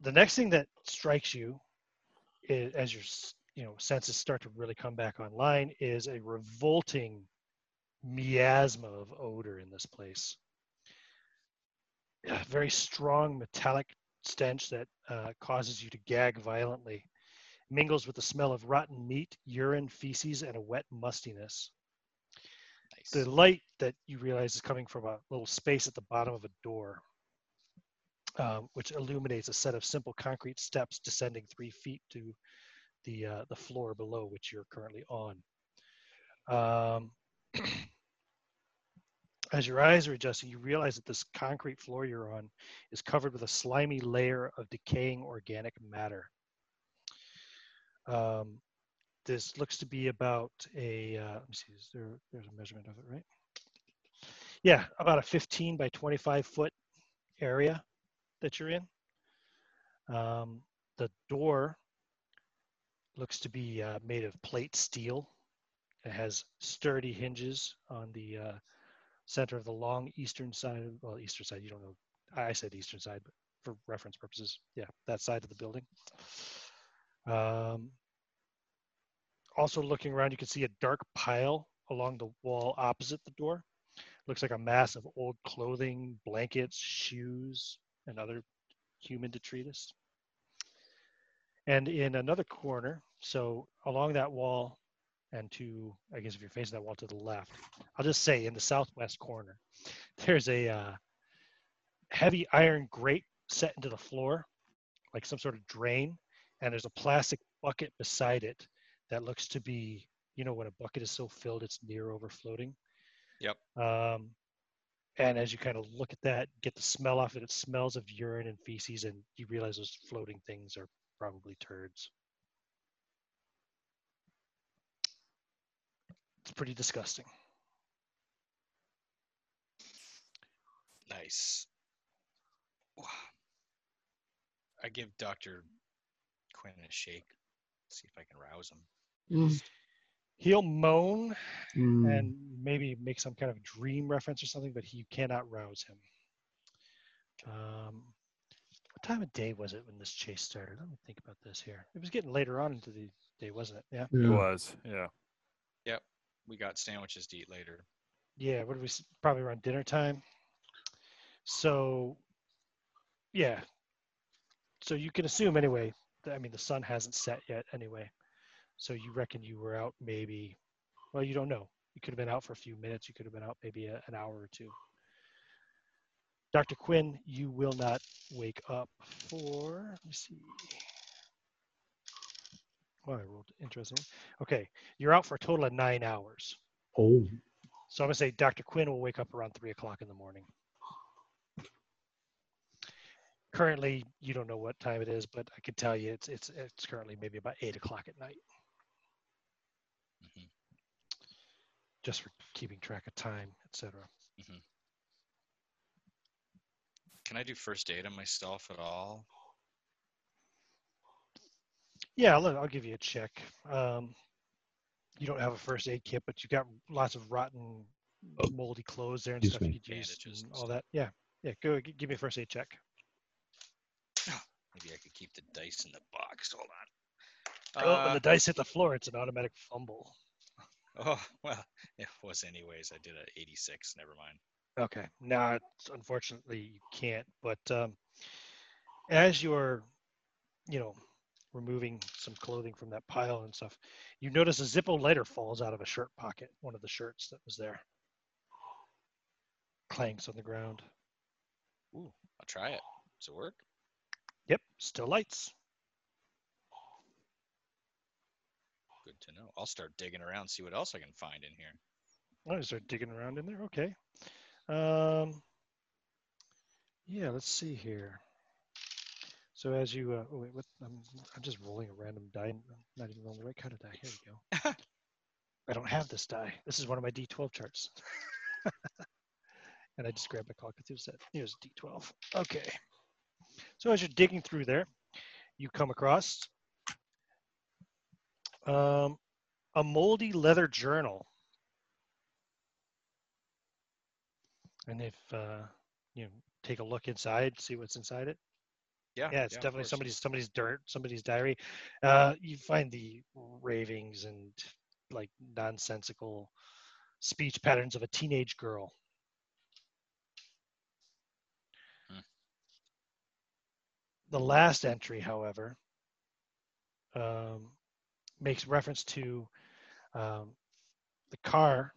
Speaker 2: the next thing that strikes you is, as your you know senses start to really come back online is a revolting miasma of odor in this place. A very strong metallic stench that uh, causes you to gag violently mingles with the smell of rotten meat urine feces and a wet mustiness
Speaker 4: Nice.
Speaker 2: the light that you realize is coming from a little space at the bottom of a door, um, which illuminates a set of simple concrete steps descending three feet to the uh, the floor below, which you're currently on. Um, as your eyes are adjusting, you realize that this concrete floor you're on is covered with a slimy layer of decaying organic matter. Um, this looks to be about a uh, let me see is there there's a measurement of it right? Yeah about a 15 by 25 foot area that you're in. Um, the door looks to be uh, made of plate steel. It has sturdy hinges on the uh, center of the long eastern side of, well eastern side you don't know i said eastern side but for reference purposes yeah that side of the building um, also looking around, you can see a dark pile along the wall opposite the door. Looks like a mass of old clothing, blankets, shoes, and other human detritus. And in another corner, so along that wall, and to, I guess if you're facing that wall to the left, I'll just say in the southwest corner, there's a uh, heavy iron grate set into the floor, like some sort of drain, and there's a plastic bucket beside it that looks to be, you know, when a bucket is so filled it's near overfloating.
Speaker 4: Yep.
Speaker 2: Um, and as you kind of look at that, get the smell off it, it smells of urine and feces, and you realize those floating things are probably turds. It's pretty disgusting.
Speaker 4: Nice. I give Dr. Quinn a shake. See if I can rouse him.
Speaker 1: Mm,
Speaker 2: He'll moan
Speaker 1: mm.
Speaker 2: and maybe make some kind of dream reference or something, but he cannot rouse him. Um, what time of day was it when this chase started? Let me think about this here. It was getting later on into the day, wasn't it? Yeah.
Speaker 3: It was, yeah. Yep.
Speaker 4: We got sandwiches to eat later.
Speaker 2: Yeah. What did we? Probably around dinner time. So, yeah. So you can assume anyway. I mean, the sun hasn't set yet anyway. So you reckon you were out maybe? Well, you don't know. You could have been out for a few minutes. You could have been out maybe a, an hour or two. Dr. Quinn, you will not wake up for. Let me see. Oh, I rolled interesting. Okay, you're out for a total of nine hours.
Speaker 1: Oh,
Speaker 2: So I'm gonna say Dr. Quinn will wake up around three o'clock in the morning. Currently, you don't know what time it is, but I can tell you it's it's it's currently maybe about eight o'clock at night.
Speaker 4: Mhm.
Speaker 2: Just for keeping track of time, etc.
Speaker 4: Can I do first aid on myself at all?
Speaker 2: Yeah, I'll, I'll give you a check. Um, you don't have a first aid kit, but you've got lots of rotten, moldy clothes there and
Speaker 1: Excuse
Speaker 2: stuff
Speaker 1: me.
Speaker 2: you could use and
Speaker 4: and
Speaker 2: all that. Yeah, yeah. Go give me a first aid check.
Speaker 4: Maybe I could keep the dice in the box. Hold on.
Speaker 2: oh, when
Speaker 4: Uh,
Speaker 2: the dice hit the floor, it's an automatic fumble.
Speaker 4: oh, well, it was anyways. I did a 86. Never mind.
Speaker 2: Okay. No, it's, unfortunately you can't. But um, as you're, you know, removing some clothing from that pile and stuff, you notice a Zippo lighter falls out of a shirt pocket, one of the shirts that was there. Clanks on the ground.
Speaker 4: Ooh, I'll try it. Does it work?
Speaker 2: Yep, still lights.
Speaker 4: Good to know. I'll start digging around, see what else I can find in here.
Speaker 2: Oh, you start digging around in there. Okay. Um, yeah, let's see here. So as you, uh, oh wait, what, I'm, I'm just rolling a random die. I'm not even rolling the right kind of die. Here we go. I don't have this die. This is one of my D12 charts. and I just grabbed my Call of Cthulhu set. Here's D12. Okay. So as you're digging through there, you come across um, a moldy leather journal. And if uh, you know, take a look inside, see what's inside it.
Speaker 4: Yeah.
Speaker 2: Yeah, it's
Speaker 4: of
Speaker 2: definitely somebody's somebody's dirt, somebody's diary. Uh, you find the ravings and like nonsensical speech patterns of a teenage girl. The last entry, however, um, makes reference to um, the car.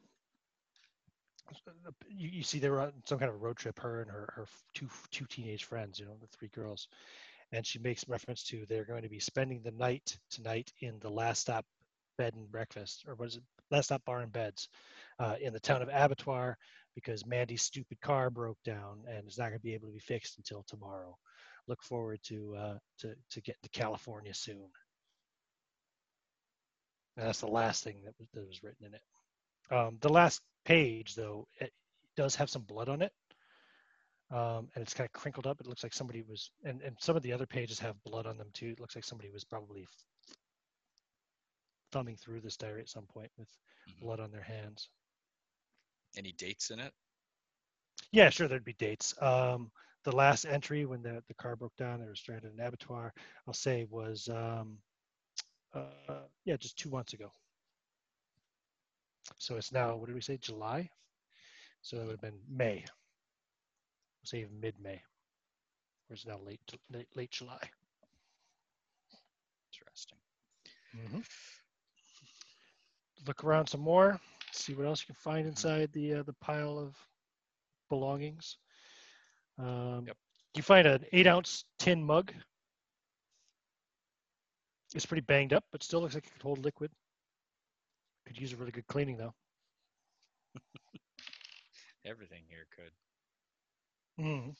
Speaker 2: You, you see, they were on some kind of road trip. Her and her her two two teenage friends, you know, the three girls, and she makes reference to they're going to be spending the night tonight in the last stop bed and breakfast, or what is it? Last stop bar and beds, uh, in the town of Abattoir, because Mandy's stupid car broke down and is not going to be able to be fixed until tomorrow. Look forward to uh, to to getting to California soon. And that's the last thing that was, that was written in it. Um, the last page, though, it does have some blood on it, um, and it's kind of crinkled up. It looks like somebody was, and, and some of the other pages have blood on them too. It looks like somebody was probably thumbing through this diary at some point with
Speaker 4: Mhm.
Speaker 2: blood on their hands.
Speaker 4: Any dates in it?
Speaker 2: Yeah, sure, there'd be dates. Um, the last entry when the, the car broke down, they were stranded in an abattoir, I'll say was, um, uh, yeah, just two months ago. So it's now, what did we say, July? So it would have been May. We'll say even mid-May. Or it's now late, late, late July.
Speaker 4: Interesting.
Speaker 2: Look around some more, see what else you can find
Speaker 4: Mhm.
Speaker 2: inside the uh, the pile of belongings. Um,
Speaker 4: Yep.
Speaker 2: You find an eight ounce tin mug. It's pretty banged up, but still looks like it could hold liquid. Could use a really good cleaning though.
Speaker 4: Everything here could.
Speaker 2: Mhm.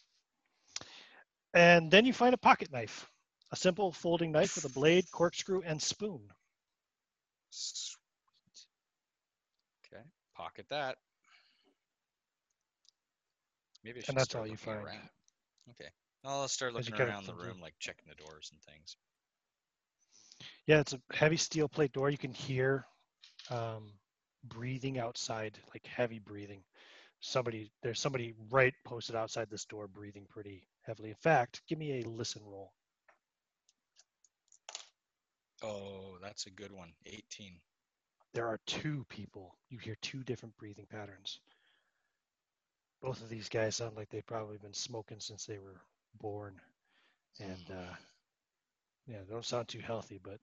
Speaker 2: And then you find a pocket knife, a simple folding knife with a blade, corkscrew, and spoon.
Speaker 4: Sweet. Okay. Pocket that. Maybe I should
Speaker 2: And that's
Speaker 4: start
Speaker 2: all you find.
Speaker 4: around. Okay. I'll start looking around the room, like checking the doors and things.
Speaker 2: Yeah, it's a heavy steel plate door. You can hear um, breathing outside, like heavy breathing. Somebody, there's somebody right posted outside this door breathing pretty heavily. In fact, give me a listen roll.
Speaker 4: Oh, that's a good one. 18.
Speaker 2: There are two people. You hear two different breathing patterns. Both of these guys sound like they've probably been smoking since they were born. And uh, yeah, they don't sound too healthy, but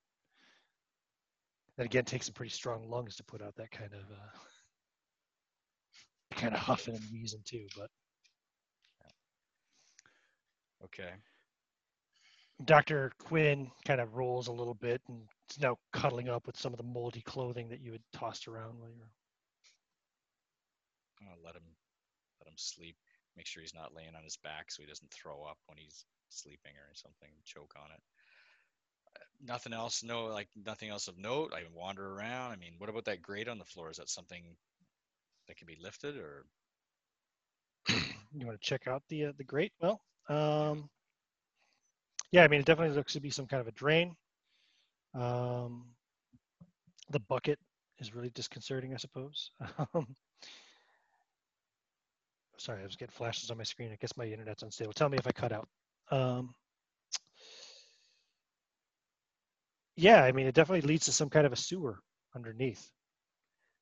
Speaker 2: that again, takes some pretty strong lungs to put out that kind of uh, kind of huffing and wheezing too. But
Speaker 4: Okay.
Speaker 2: Dr. Quinn kind of rolls a little bit and is now cuddling up with some of the moldy clothing that you had tossed around while you were.
Speaker 4: Gonna let him let him sleep. Make sure he's not laying on his back so he doesn't throw up when he's sleeping or something, choke on it. Uh, Nothing else, no like nothing else of note. I wander around. I mean, what about that grate on the floor? Is that something that can be lifted or
Speaker 2: you want to check out the uh, the grate? Well, um, yeah, I mean, it definitely looks to be some kind of a drain. Um, the bucket is really disconcerting, I suppose. Um, sorry, I was getting flashes on my screen. I guess my internet's unstable. Tell me if I cut out. Um, yeah, I mean, it definitely leads to some kind of a sewer underneath.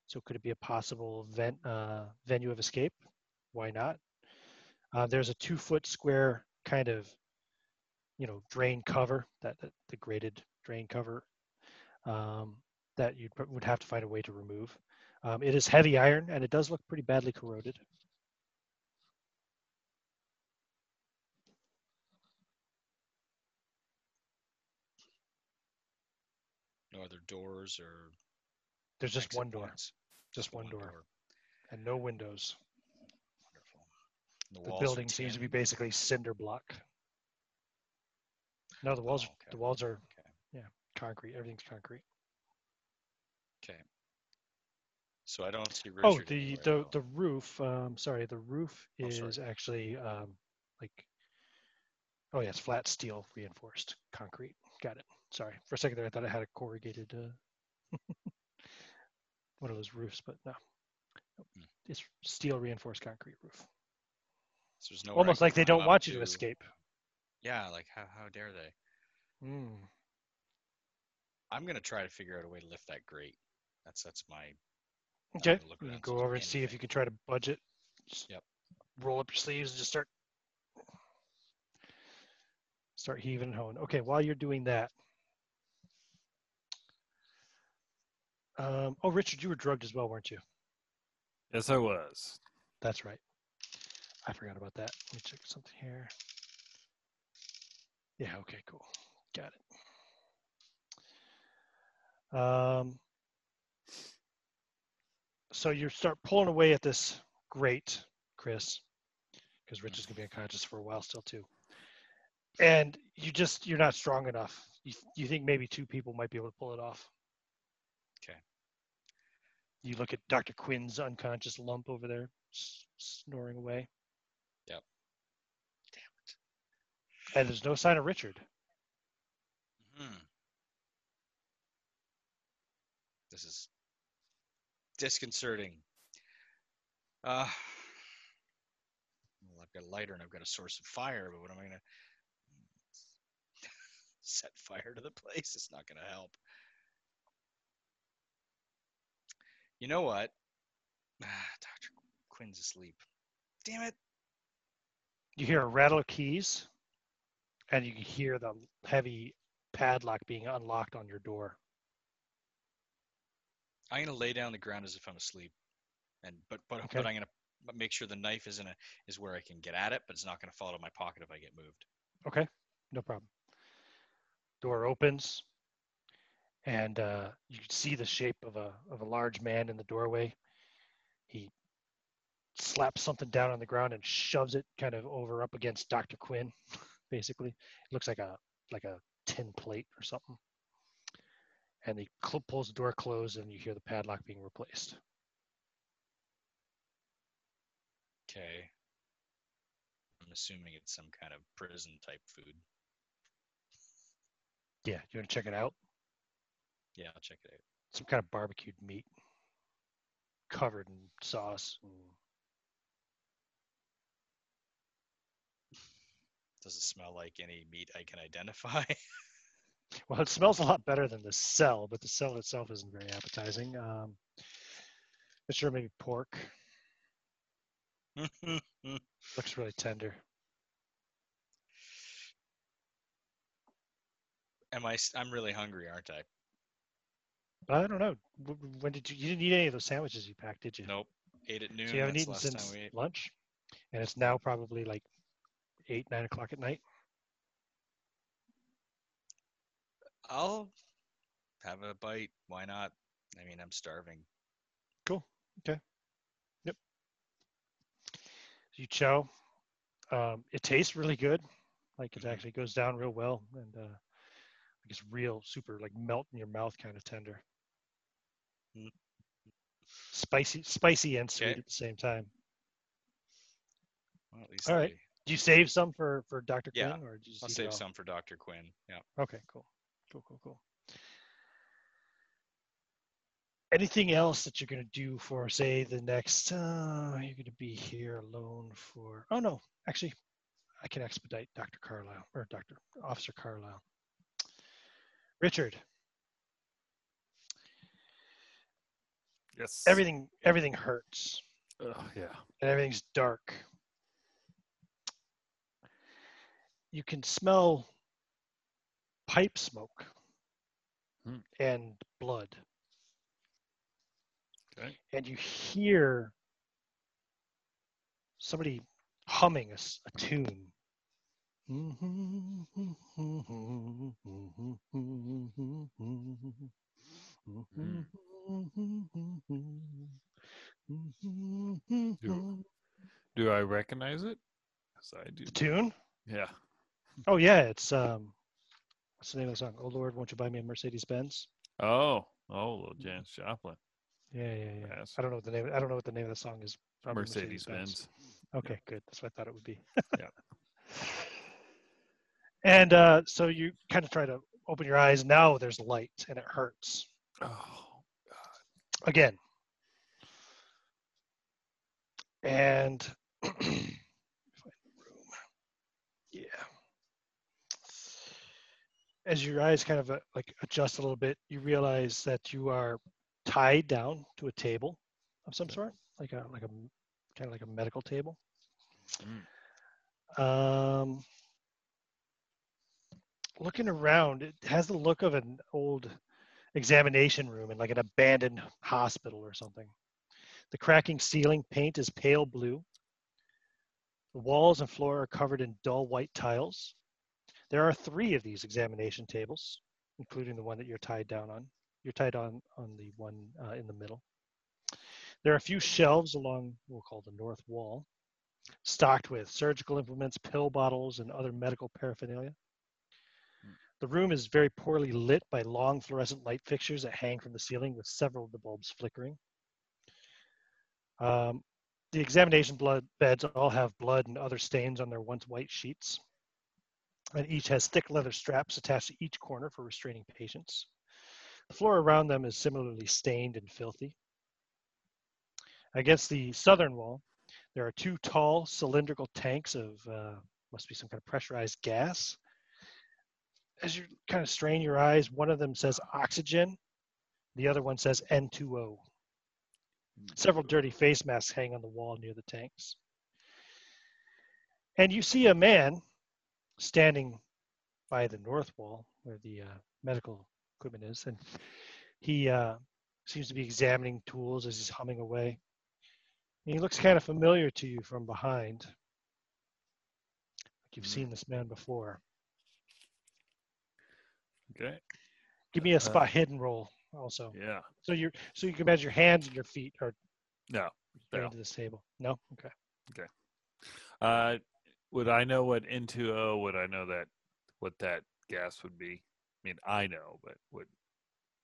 Speaker 2: So could it be a possible vent uh, venue of escape? Why not? Uh, there's a two foot square kind of, you know, drain cover that, that the graded drain cover um, that you would have to find a way to remove. Um, it is heavy iron and it does look pretty badly corroded.
Speaker 4: Other doors or
Speaker 2: There's just one door,
Speaker 4: points?
Speaker 2: just
Speaker 4: The
Speaker 2: one door, and no windows.
Speaker 4: Wonderful. The,
Speaker 2: The building seems to be basically cinder block. No, the walls,
Speaker 4: Oh, okay.
Speaker 2: the walls are
Speaker 4: Okay.
Speaker 2: concrete. Everything's concrete.
Speaker 4: Okay. So I don't see Richard.
Speaker 2: Oh, the the
Speaker 4: though.
Speaker 2: the roof. Um, sorry, the roof
Speaker 4: Oh,
Speaker 2: is
Speaker 4: sorry.
Speaker 2: actually um, like. Oh yeah, it's flat steel reinforced concrete. Got it. Sorry, for a second there, I thought I had a corrugated uh, one of those roofs, but no,
Speaker 4: Hmm.
Speaker 2: it's steel reinforced concrete roof.
Speaker 4: So there's I
Speaker 2: Almost like they don't want you to escape.
Speaker 4: Yeah, like how how dare they?
Speaker 2: Mm.
Speaker 4: I'm gonna try to figure out a way to lift that grate. That's that's my.
Speaker 2: Okay,
Speaker 4: gonna look
Speaker 2: you
Speaker 4: around
Speaker 2: can
Speaker 4: to
Speaker 2: go over and see if you can try to budget. Just
Speaker 4: Yep.
Speaker 2: Roll up your sleeves and just start start heaving and hoeing. Okay, while you're doing that. Um, oh, Richard, you were drugged as well, weren't you?
Speaker 3: Yes, I was.
Speaker 2: That's right. I forgot about that. Let me check something here. Yeah, okay, cool. Got it. Um, so you start pulling away at this grate, Chris, because Rich is going to be unconscious for a while still, too. And you just, you're not strong enough. You, you think maybe two people might be able to pull it off. You look at Dr. Quinn's unconscious lump over there, s- snoring away. Yep.
Speaker 4: Damn it.
Speaker 2: And there's no sign of Richard.
Speaker 4: Hmm. This is disconcerting. Uh, well, I've got a lighter and I've got a source of fire, but what am I gonna set fire to the place? It's not gonna help. You know what? Dr. Quinn's asleep. Damn it.
Speaker 2: You hear a rattle of keys, and you can hear the heavy padlock being unlocked on your door.
Speaker 4: I'm gonna lay down on the ground as if I'm asleep, and but but
Speaker 2: Okay.
Speaker 4: but I'm gonna make sure the knife is in a is where I can get at it, but it's not gonna fall out of my pocket if I get moved.
Speaker 2: Okay, no problem. Door opens, and uh, you can see the shape of a of a large man in the doorway. He slaps something down on the ground and shoves it kind of over up against Dr. Quinn. Basically, it looks like a like a tin plate or something. And he cl- pulls the door closed, and you hear the padlock being replaced.
Speaker 4: Okay. I'm assuming it's some kind of prison type food.
Speaker 2: Yeah, you want to check it out?
Speaker 4: Yeah, I'll check it out.
Speaker 2: Some kind of barbecued meat, covered in sauce.
Speaker 4: Does it smell like any meat I can identify?
Speaker 2: Well, it smells a lot better than the cell, but the cell itself isn't very appetizing. Um, not sure maybe pork looks really tender.
Speaker 4: Am I? I'm really hungry, aren't I?
Speaker 2: But I don't know. When did you? You didn't eat any of those sandwiches you packed, did you?
Speaker 4: Nope. Ate at noon.
Speaker 2: So you haven't eaten since
Speaker 4: ate.
Speaker 2: lunch, and it's now probably like eight, nine o'clock at night.
Speaker 4: I'll have a bite. Why not? I mean, I'm starving.
Speaker 2: Cool. Okay. Yep. You chow. Um, it tastes really good. Like it
Speaker 4: Mhm.
Speaker 2: actually goes down real well, and uh, like it's real super like melt in your mouth kind of tender. Spicy, spicy and sweet
Speaker 4: Okay.
Speaker 2: at the same time.
Speaker 4: Well, at least
Speaker 2: All right. Do you save some for for Dr.
Speaker 4: Yeah,
Speaker 2: Quinn, or do you
Speaker 4: I'll save some for Dr. Quinn. Yeah.
Speaker 2: Okay, cool, cool, cool, cool. Anything else that you're gonna do for, say, the next? Uh, you're gonna be here alone for. Oh no, actually, I can expedite Dr. Carlisle or Dr. Officer Carlisle. Richard,
Speaker 3: Yes.
Speaker 2: everything everything hurts
Speaker 3: Ugh, yeah.
Speaker 2: and everything's dark. You can smell pipe smoke
Speaker 3: Hmm.
Speaker 2: and blood.
Speaker 3: Okay.
Speaker 2: And you hear somebody humming a tune.
Speaker 3: Do I recognize it? Yes, I do.
Speaker 2: The tune?
Speaker 3: Yeah.
Speaker 2: Oh yeah, it's um what's the name of the song? Oh Lord, won't you buy me a Mercedes Benz?
Speaker 3: Oh, oh, little Janis Joplin.
Speaker 2: Yeah, yeah, yeah.
Speaker 3: Yes.
Speaker 2: I don't know what the name I don't know what the name of the song is. Probably
Speaker 3: Mercedes Benz.
Speaker 2: Okay, good. That's what I thought it would be.
Speaker 3: Yeah.
Speaker 2: And uh, so you kind of try to open your eyes. Now there's light and it hurts.
Speaker 3: Oh,
Speaker 2: Again. And find the room. Yeah. As your eyes kind of uh, like adjust a little bit, you realize that you are tied down to a table of some sort, like a like a kind of like a medical table. Um, looking around, it has the look of an old examination room in like an abandoned hospital or something. The cracking ceiling paint is pale blue. The walls and floor are covered in dull white tiles. There are three of these examination tables, including the one that you're tied down on. You're tied on on the one uh, in the middle. There are a few shelves along what we'll call the north wall, stocked with surgical implements, pill bottles, and other medical paraphernalia. The room is very poorly lit by long fluorescent light fixtures that hang from the ceiling, with several of the bulbs flickering. Um, the examination blood beds all have blood and other stains on their once white sheets, and each has thick leather straps attached to each corner for restraining patients. The floor around them is similarly stained and filthy. Against the southern wall, there are two tall cylindrical tanks of uh, must be some kind of pressurized gas. As you kind of strain your eyes, one of them says oxygen, the other one says N2O. Several dirty face masks hang on the wall near the tanks. And you see a man standing by the north wall where the uh, medical equipment is, and he uh, seems to be examining tools as he's humming away. And he looks kind of familiar to you from behind. Like you've
Speaker 3: Hmm.
Speaker 2: seen this man before.
Speaker 3: Okay.
Speaker 2: Give me a
Speaker 3: Uh,
Speaker 2: spot hidden roll also.
Speaker 3: Yeah.
Speaker 2: So you're so you can imagine your hands and your feet are
Speaker 3: No.
Speaker 2: going
Speaker 3: No.
Speaker 2: to this table. No? Okay. Okay.
Speaker 3: Uh, would I know what N2O? Would I know that what that gas would be? I mean, I know, but would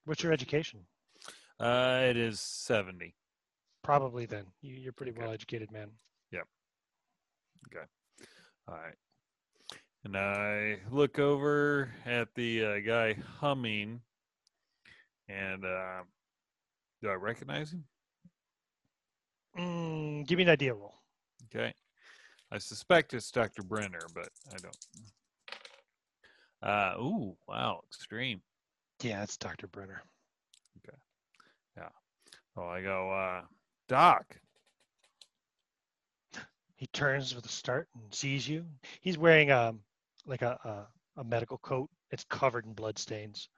Speaker 2: What's your education?
Speaker 3: uh, it is seventy.
Speaker 2: Probably then. You, you're pretty
Speaker 3: Okay.
Speaker 2: well educated man. Yep. Okay.
Speaker 3: All right. And I look over at the uh, guy humming, and uh, do I recognize him?
Speaker 2: Mm, give me an idea roll.
Speaker 3: Okay. I suspect it's Dr. Brenner, but I don't. Uh, ooh, wow, extreme.
Speaker 2: Yeah, it's Dr. Brenner. Okay. Yeah.
Speaker 3: Oh, I go, uh, Doc.
Speaker 2: He turns with a start and sees you. He's wearing um like a a, a medical coat. It's covered in blood stains.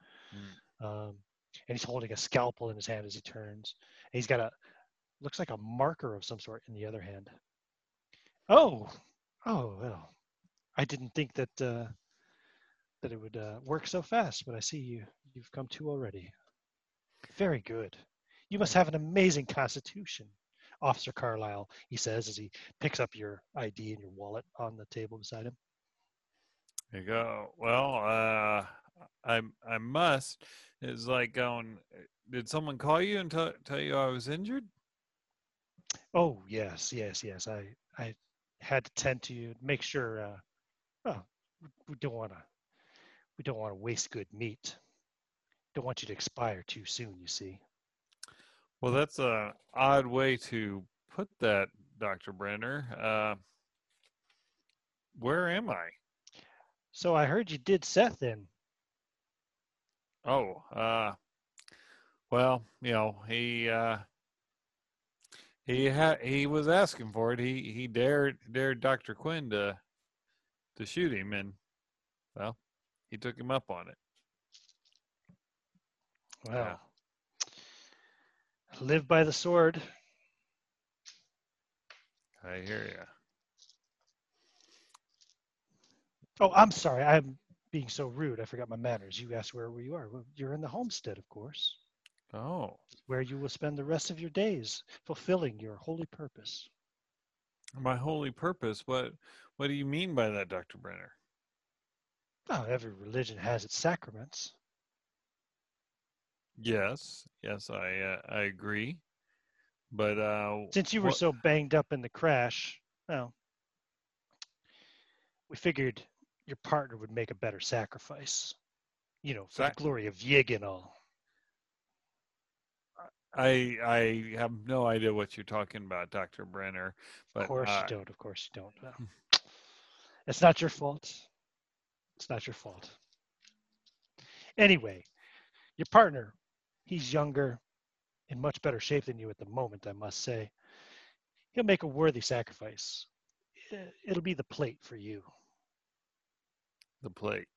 Speaker 2: Um, and he's holding a scalpel in his hand as he turns. And he's got a looks like a marker of some sort in the other hand. Oh, oh well. I didn't think that uh, that it would uh, work so fast, but I see you you've come to already. Very good. You must have an amazing constitution, Officer Carlyle. He says as he picks up your ID and your wallet on the table beside him.
Speaker 3: You go, well, uh, I I must. It's like going, did someone call you and tell tell you I was injured?
Speaker 2: Oh yes, yes, yes. I I had to tend to you, make sure. Uh, well, we don't want to. We don't want to waste good meat. Don't want you to expire too soon. You see.
Speaker 3: Well, that's a odd way to put that, Doctor Brenner. Uh, where am I?
Speaker 2: So I heard you did Seth in.
Speaker 3: Oh, uh, well, you know, he uh, he had he was asking for it. He he dared dared Doctor Quinn to to shoot him, and well, he took him up on it.
Speaker 2: Well, live by the sword.
Speaker 3: I hear you.
Speaker 2: Oh, I'm sorry. I'm being so rude. I forgot my manners. You asked where you are. Well, you're in the homestead, of course,
Speaker 3: Oh,
Speaker 2: where you will spend the rest of your days fulfilling your holy purpose.
Speaker 3: my holy purpose. What what do you mean by that, Dr. Brenner?
Speaker 2: Oh, every religion has its sacraments.
Speaker 3: Yes, yes, I uh, I agree. But uh
Speaker 2: Since you were
Speaker 3: what-
Speaker 2: so banged up in the crash, well, we figured your partner would make a better sacrifice. You know, for
Speaker 3: Sac-
Speaker 2: the glory of Yig and all.
Speaker 3: I I have no idea what you're talking about, Dr. Brenner. But
Speaker 2: Of course
Speaker 3: uh,
Speaker 2: you don't. Of course you don't. Well, it's not your fault. It's not your fault. Anyway, your partner, he's younger, in much better shape than you at the moment, I must say. He'll make a worthy sacrifice. It'll be the plate for you.
Speaker 3: The plate.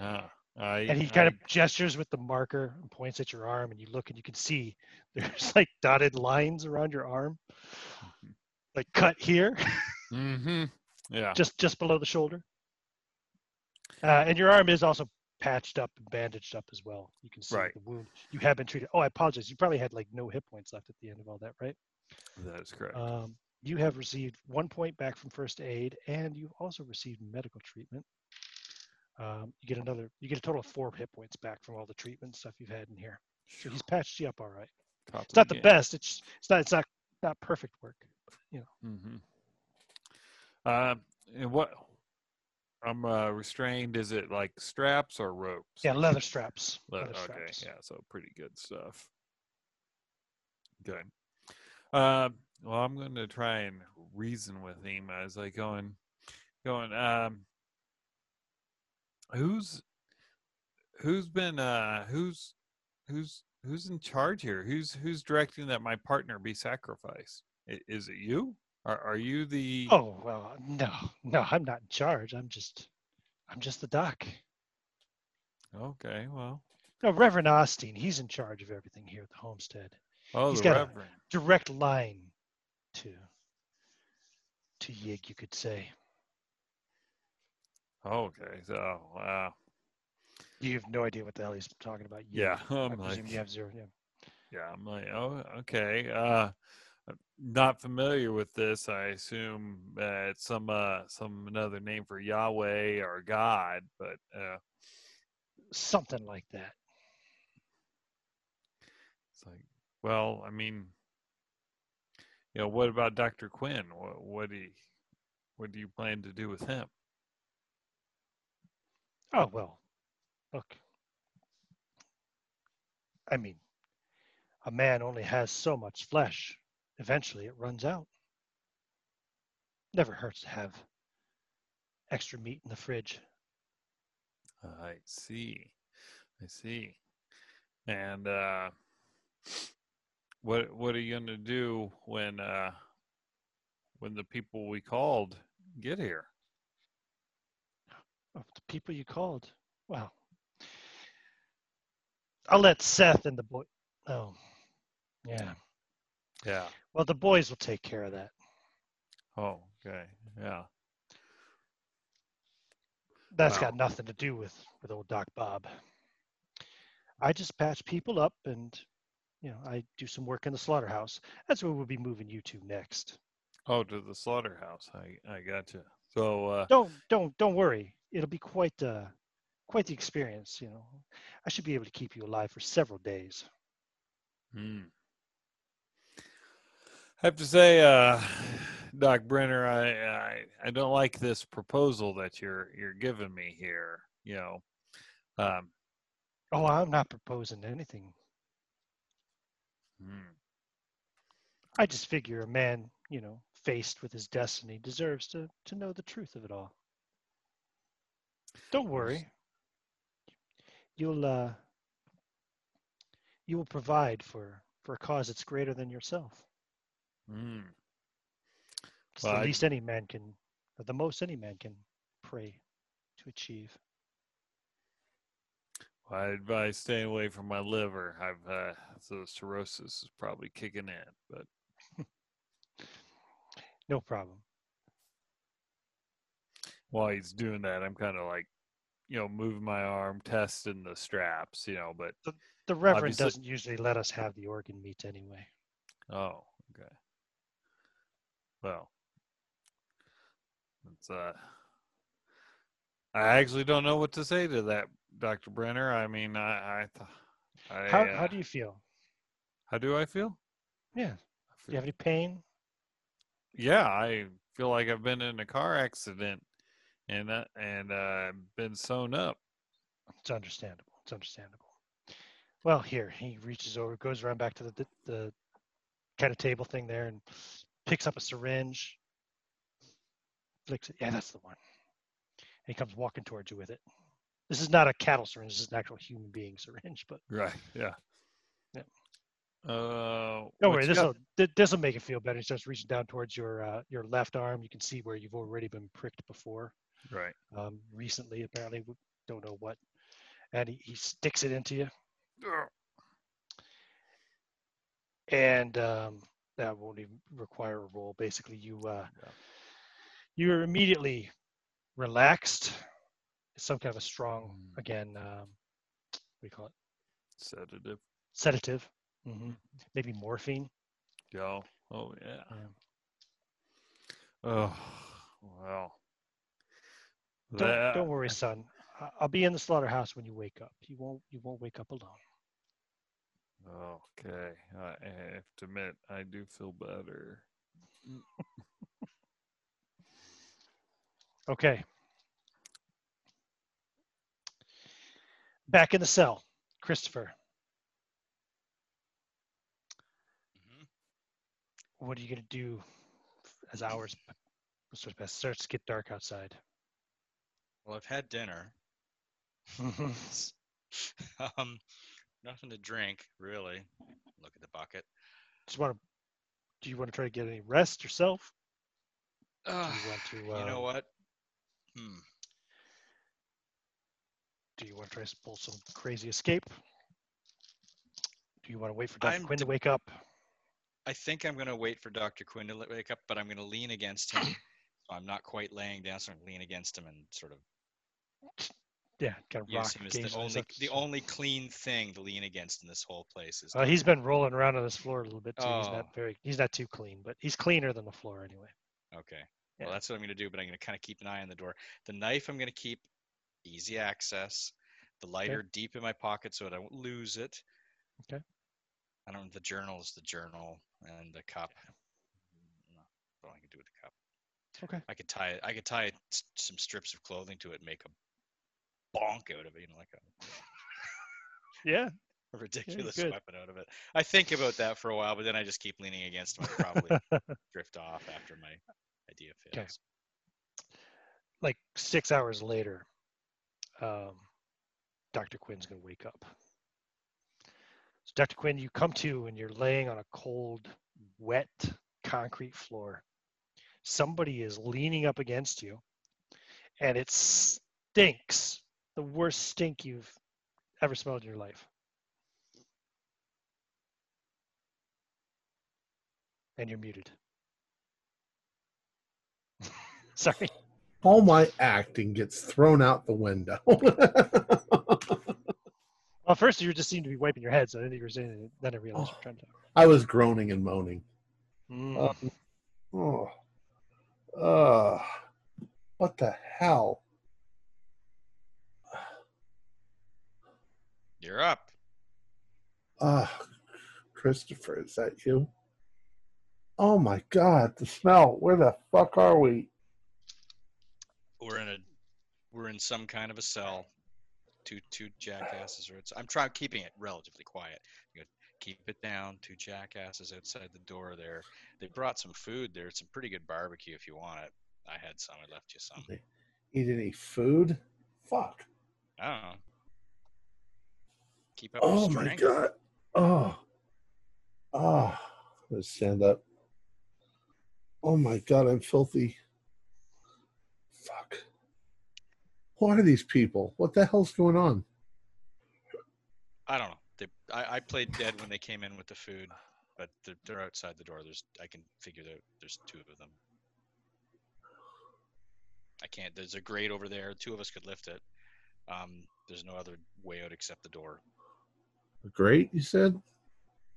Speaker 3: Ah, I
Speaker 2: And he kind
Speaker 3: I-
Speaker 2: of gestures with the marker and points at your arm, and you look and you can see there's like dotted lines around your arm, like cut here.
Speaker 3: mm-hmm. Yeah.
Speaker 2: just just below the shoulder. Uh, and your arm is also patched up and bandaged up as well. You can see
Speaker 3: Right.
Speaker 2: the wound. You have been treated. Oh, I apologize. You probably had like no hit points left at the end of all that, right?
Speaker 3: That is correct.
Speaker 2: Um, you have received one point back from first aid, and you've also received medical treatment. Um, you get another. You get a total of four hit points back from all the treatment stuff you've had in here. So he's patched you up all right. It's not the best. It's it's not it's not not perfect work.
Speaker 3: you know Mm-hmm. Uh, and what? I'm uh, restrained. Is it like straps or ropes?
Speaker 2: Yeah, leather straps.
Speaker 3: Le-
Speaker 2: leather
Speaker 3: okay,
Speaker 2: straps.
Speaker 3: yeah, so pretty good stuff. Good. Um, well, I'm going to try and reason with him as I go and going. Um, who's who's been uh who's who's who's in charge here? Who's who's directing that my partner be sacrificed? Is it you? Are are you the?
Speaker 2: Oh well, no, no, I'm not in charge. I'm just, I'm just the doc.
Speaker 3: Okay, well,
Speaker 2: No, Reverend Austin, he's in charge of everything here at the homestead.
Speaker 3: oh,
Speaker 2: He's
Speaker 3: the
Speaker 2: got a-
Speaker 3: Reverend.
Speaker 2: Direct line to, to Yig, you could say.
Speaker 3: Okay, so uh,
Speaker 2: You have no idea what the hell he's talking about. Yig.
Speaker 3: yeah,
Speaker 2: I
Speaker 3: I'm
Speaker 2: presume
Speaker 3: like,
Speaker 2: you have zero. Yeah.
Speaker 3: Yeah, I'm like, oh, okay. Uh, not familiar with this. I assume uh, it's some uh, some another name for Yahweh or God, but uh,
Speaker 2: Something like that.
Speaker 3: it's like, well, I mean, you know, what about Doctor Quinn? What, what do you, what do you plan to do with him?
Speaker 2: Oh well, look. I mean, a man only has so much flesh. Eventually, it runs out. Never hurts to have extra meat in the fridge.
Speaker 3: I see, I see. And uh, what what are you gonna do when uh, when the people we called get here?
Speaker 2: Oh, the people you called. Well, I'll let Seth and the boy. Oh, yeah.
Speaker 3: Yeah.
Speaker 2: Well, the boys will take care of that.
Speaker 3: Oh, okay. Yeah.
Speaker 2: That's
Speaker 3: Wow.
Speaker 2: got nothing to do with with old Doc Bob. I just patch people up, and you know, I do some work in the slaughterhouse. That's where we'll be moving you to next.
Speaker 3: Oh, to the slaughterhouse. I I got gotcha. So uh,
Speaker 2: Don't don't don't worry. It'll be quite uh quite the experience. You know, I should be able to keep you alive for several days.
Speaker 3: hmm. I have to say, uh, Doc Brenner, I, I I don't like this proposal that you're you're giving me here. You know, um,
Speaker 2: Oh, I'm not proposing anything.
Speaker 3: hmm.
Speaker 2: I just figure a man, you know, faced with his destiny deserves to to know the truth of it all. Don't worry. You'll uh you will provide for for a cause that's greater than yourself.
Speaker 3: Hmm.
Speaker 2: It's
Speaker 3: Well,
Speaker 2: the
Speaker 3: I-
Speaker 2: least any man can or the most any man can pray to achieve.
Speaker 3: I advise staying away from my liver. I've uh, so cirrhosis is probably kicking in, but
Speaker 2: No problem.
Speaker 3: While he's doing that, I'm kind of like, you know, moving my arm, testing the straps, you know. But
Speaker 2: The the
Speaker 3: Reverend
Speaker 2: doesn't usually let us have the organ meat anyway.
Speaker 3: oh, okay. Well, it's uh, I actually don't know what to say to that, Doctor Brenner. I mean, I, I, th- I
Speaker 2: How
Speaker 3: uh,
Speaker 2: how do you feel?
Speaker 3: how do I feel?
Speaker 2: Yeah.
Speaker 3: I
Speaker 2: Do you have any pain?
Speaker 3: yeah, I feel like I've been in a car accident and uh, and uh, been sewn up.
Speaker 2: It's understandable. It's understandable. Well, here he reaches over, goes around back to the the, the kind of table thing there, and picks up a syringe. Flicks it. Yeah, that's the one. And he comes walking towards you with it. This is not a cattle syringe. This is an actual human being syringe. But
Speaker 3: Right. Yeah.
Speaker 2: Yeah.
Speaker 3: Uh,
Speaker 2: don't worry, this will this will make it feel better. He starts reaching down towards your uh, your left arm. You can see where you've already been pricked before.
Speaker 3: Right.
Speaker 2: Um, recently, apparently, we don't know what. And he, he sticks it into you. and um, that won't even require a roll. Basically, you uh,
Speaker 3: Yeah.
Speaker 2: you're immediately relaxed. It's some kind of a strong,
Speaker 3: Mm.
Speaker 2: again, um, what do you call it?
Speaker 3: Sedative.
Speaker 2: Sedative, Mm-hmm. maybe morphine.
Speaker 3: Yo. Oh yeah.
Speaker 2: Yeah.
Speaker 3: Oh well.
Speaker 2: Don't,
Speaker 3: That-
Speaker 2: don't worry, son. I- I'll be in the slaughterhouse when you wake up. You won't you won't wake up alone.
Speaker 3: Okay. I I have to admit, I do feel better.
Speaker 2: Okay. Back in the cell, Christopher.
Speaker 4: Mhm.
Speaker 2: What are you gonna do as hours sort starts to get dark outside?
Speaker 4: Well, I've had dinner. um, nothing to drink, really. Look at the bucket.
Speaker 2: Just want to. Do you want to try to get any rest yourself? Do
Speaker 4: Uh,
Speaker 2: you want to?
Speaker 4: you know
Speaker 2: um,
Speaker 4: what? Hmm.
Speaker 2: Do you want to try to pull some crazy escape? Do you want to wait for Dr.
Speaker 4: I'm
Speaker 2: Quinn to
Speaker 4: d-
Speaker 2: wake up?
Speaker 4: I think I'm going to wait for Dr. Quinn to wake up, but I'm going to lean against him. I'm not quite laying down, so I'm lean against him and sort of
Speaker 2: Yeah, kind of rock
Speaker 4: as the only the only clean thing to lean against in this whole place. Is
Speaker 2: Uh, he's been rolling around on this floor a little bit too. He's
Speaker 4: Oh.
Speaker 2: not very. He's not too clean, but he's cleaner than the floor anyway.
Speaker 4: okay.
Speaker 2: Yeah.
Speaker 4: Well, that's what I'm going to do, but I'm going to kind of keep an eye on the door. The knife I'm going to keep easy access. The lighter deep in my pocket so I don't lose it.
Speaker 2: Okay.
Speaker 4: I don't. The journal is the journal, and the cup. No, I can do with the cup.
Speaker 2: Okay.
Speaker 4: I could tie it. I could tie some strips of clothing to it, and make a bonk out of it, you know, like a,
Speaker 2: Yeah.
Speaker 4: a ridiculous
Speaker 2: good.
Speaker 4: weapon out of it. I think about that for a while, but then I just keep leaning against him. Probably drift off after my idea
Speaker 2: Okay.
Speaker 4: fails.
Speaker 2: like six hours later, um, Dr. Quinn's going to wake up. So, Dr. Quinn, you come to and you're laying on a cold, wet concrete floor. Somebody is leaning up against you, and it stinks the worst stink you've ever smelled in your life. And you're muted. Sorry.
Speaker 1: All my acting gets thrown out the window.
Speaker 2: Well, first you just seemed to be wiping your head, so I didn't think you were saying anything. Then I realized
Speaker 1: Oh.
Speaker 2: were trying to.
Speaker 1: I was groaning and moaning.
Speaker 2: Mm.
Speaker 1: Um, oh, uh, what the hell?
Speaker 4: You're up.
Speaker 1: Ah, Christopher, is that you? Oh my God, the smell. Where the fuck are we?
Speaker 4: We're in a we're in some kind of a cell. Two two jackasses are outside. I'm trying keeping it relatively quiet. Keep it down. Two jackasses outside the door there. They brought some food there. Some pretty good barbecue if you want it. I had some. I left you some.
Speaker 1: Eat any food? Fuck.
Speaker 4: I don't know. Keep up
Speaker 1: Oh my. God. Oh. Oh. Let's stand up. Oh my God, I'm filthy. Fuck. Who are these people? What the hell's going on?
Speaker 4: I don't know. They, I, I played dead when they came in with the food, but they're, they're outside the door. There's, I can figure that there's two of them. I can't. There's a grate over there. Two of us could lift it. Um, there's no other way out except the door.
Speaker 1: Great, you said?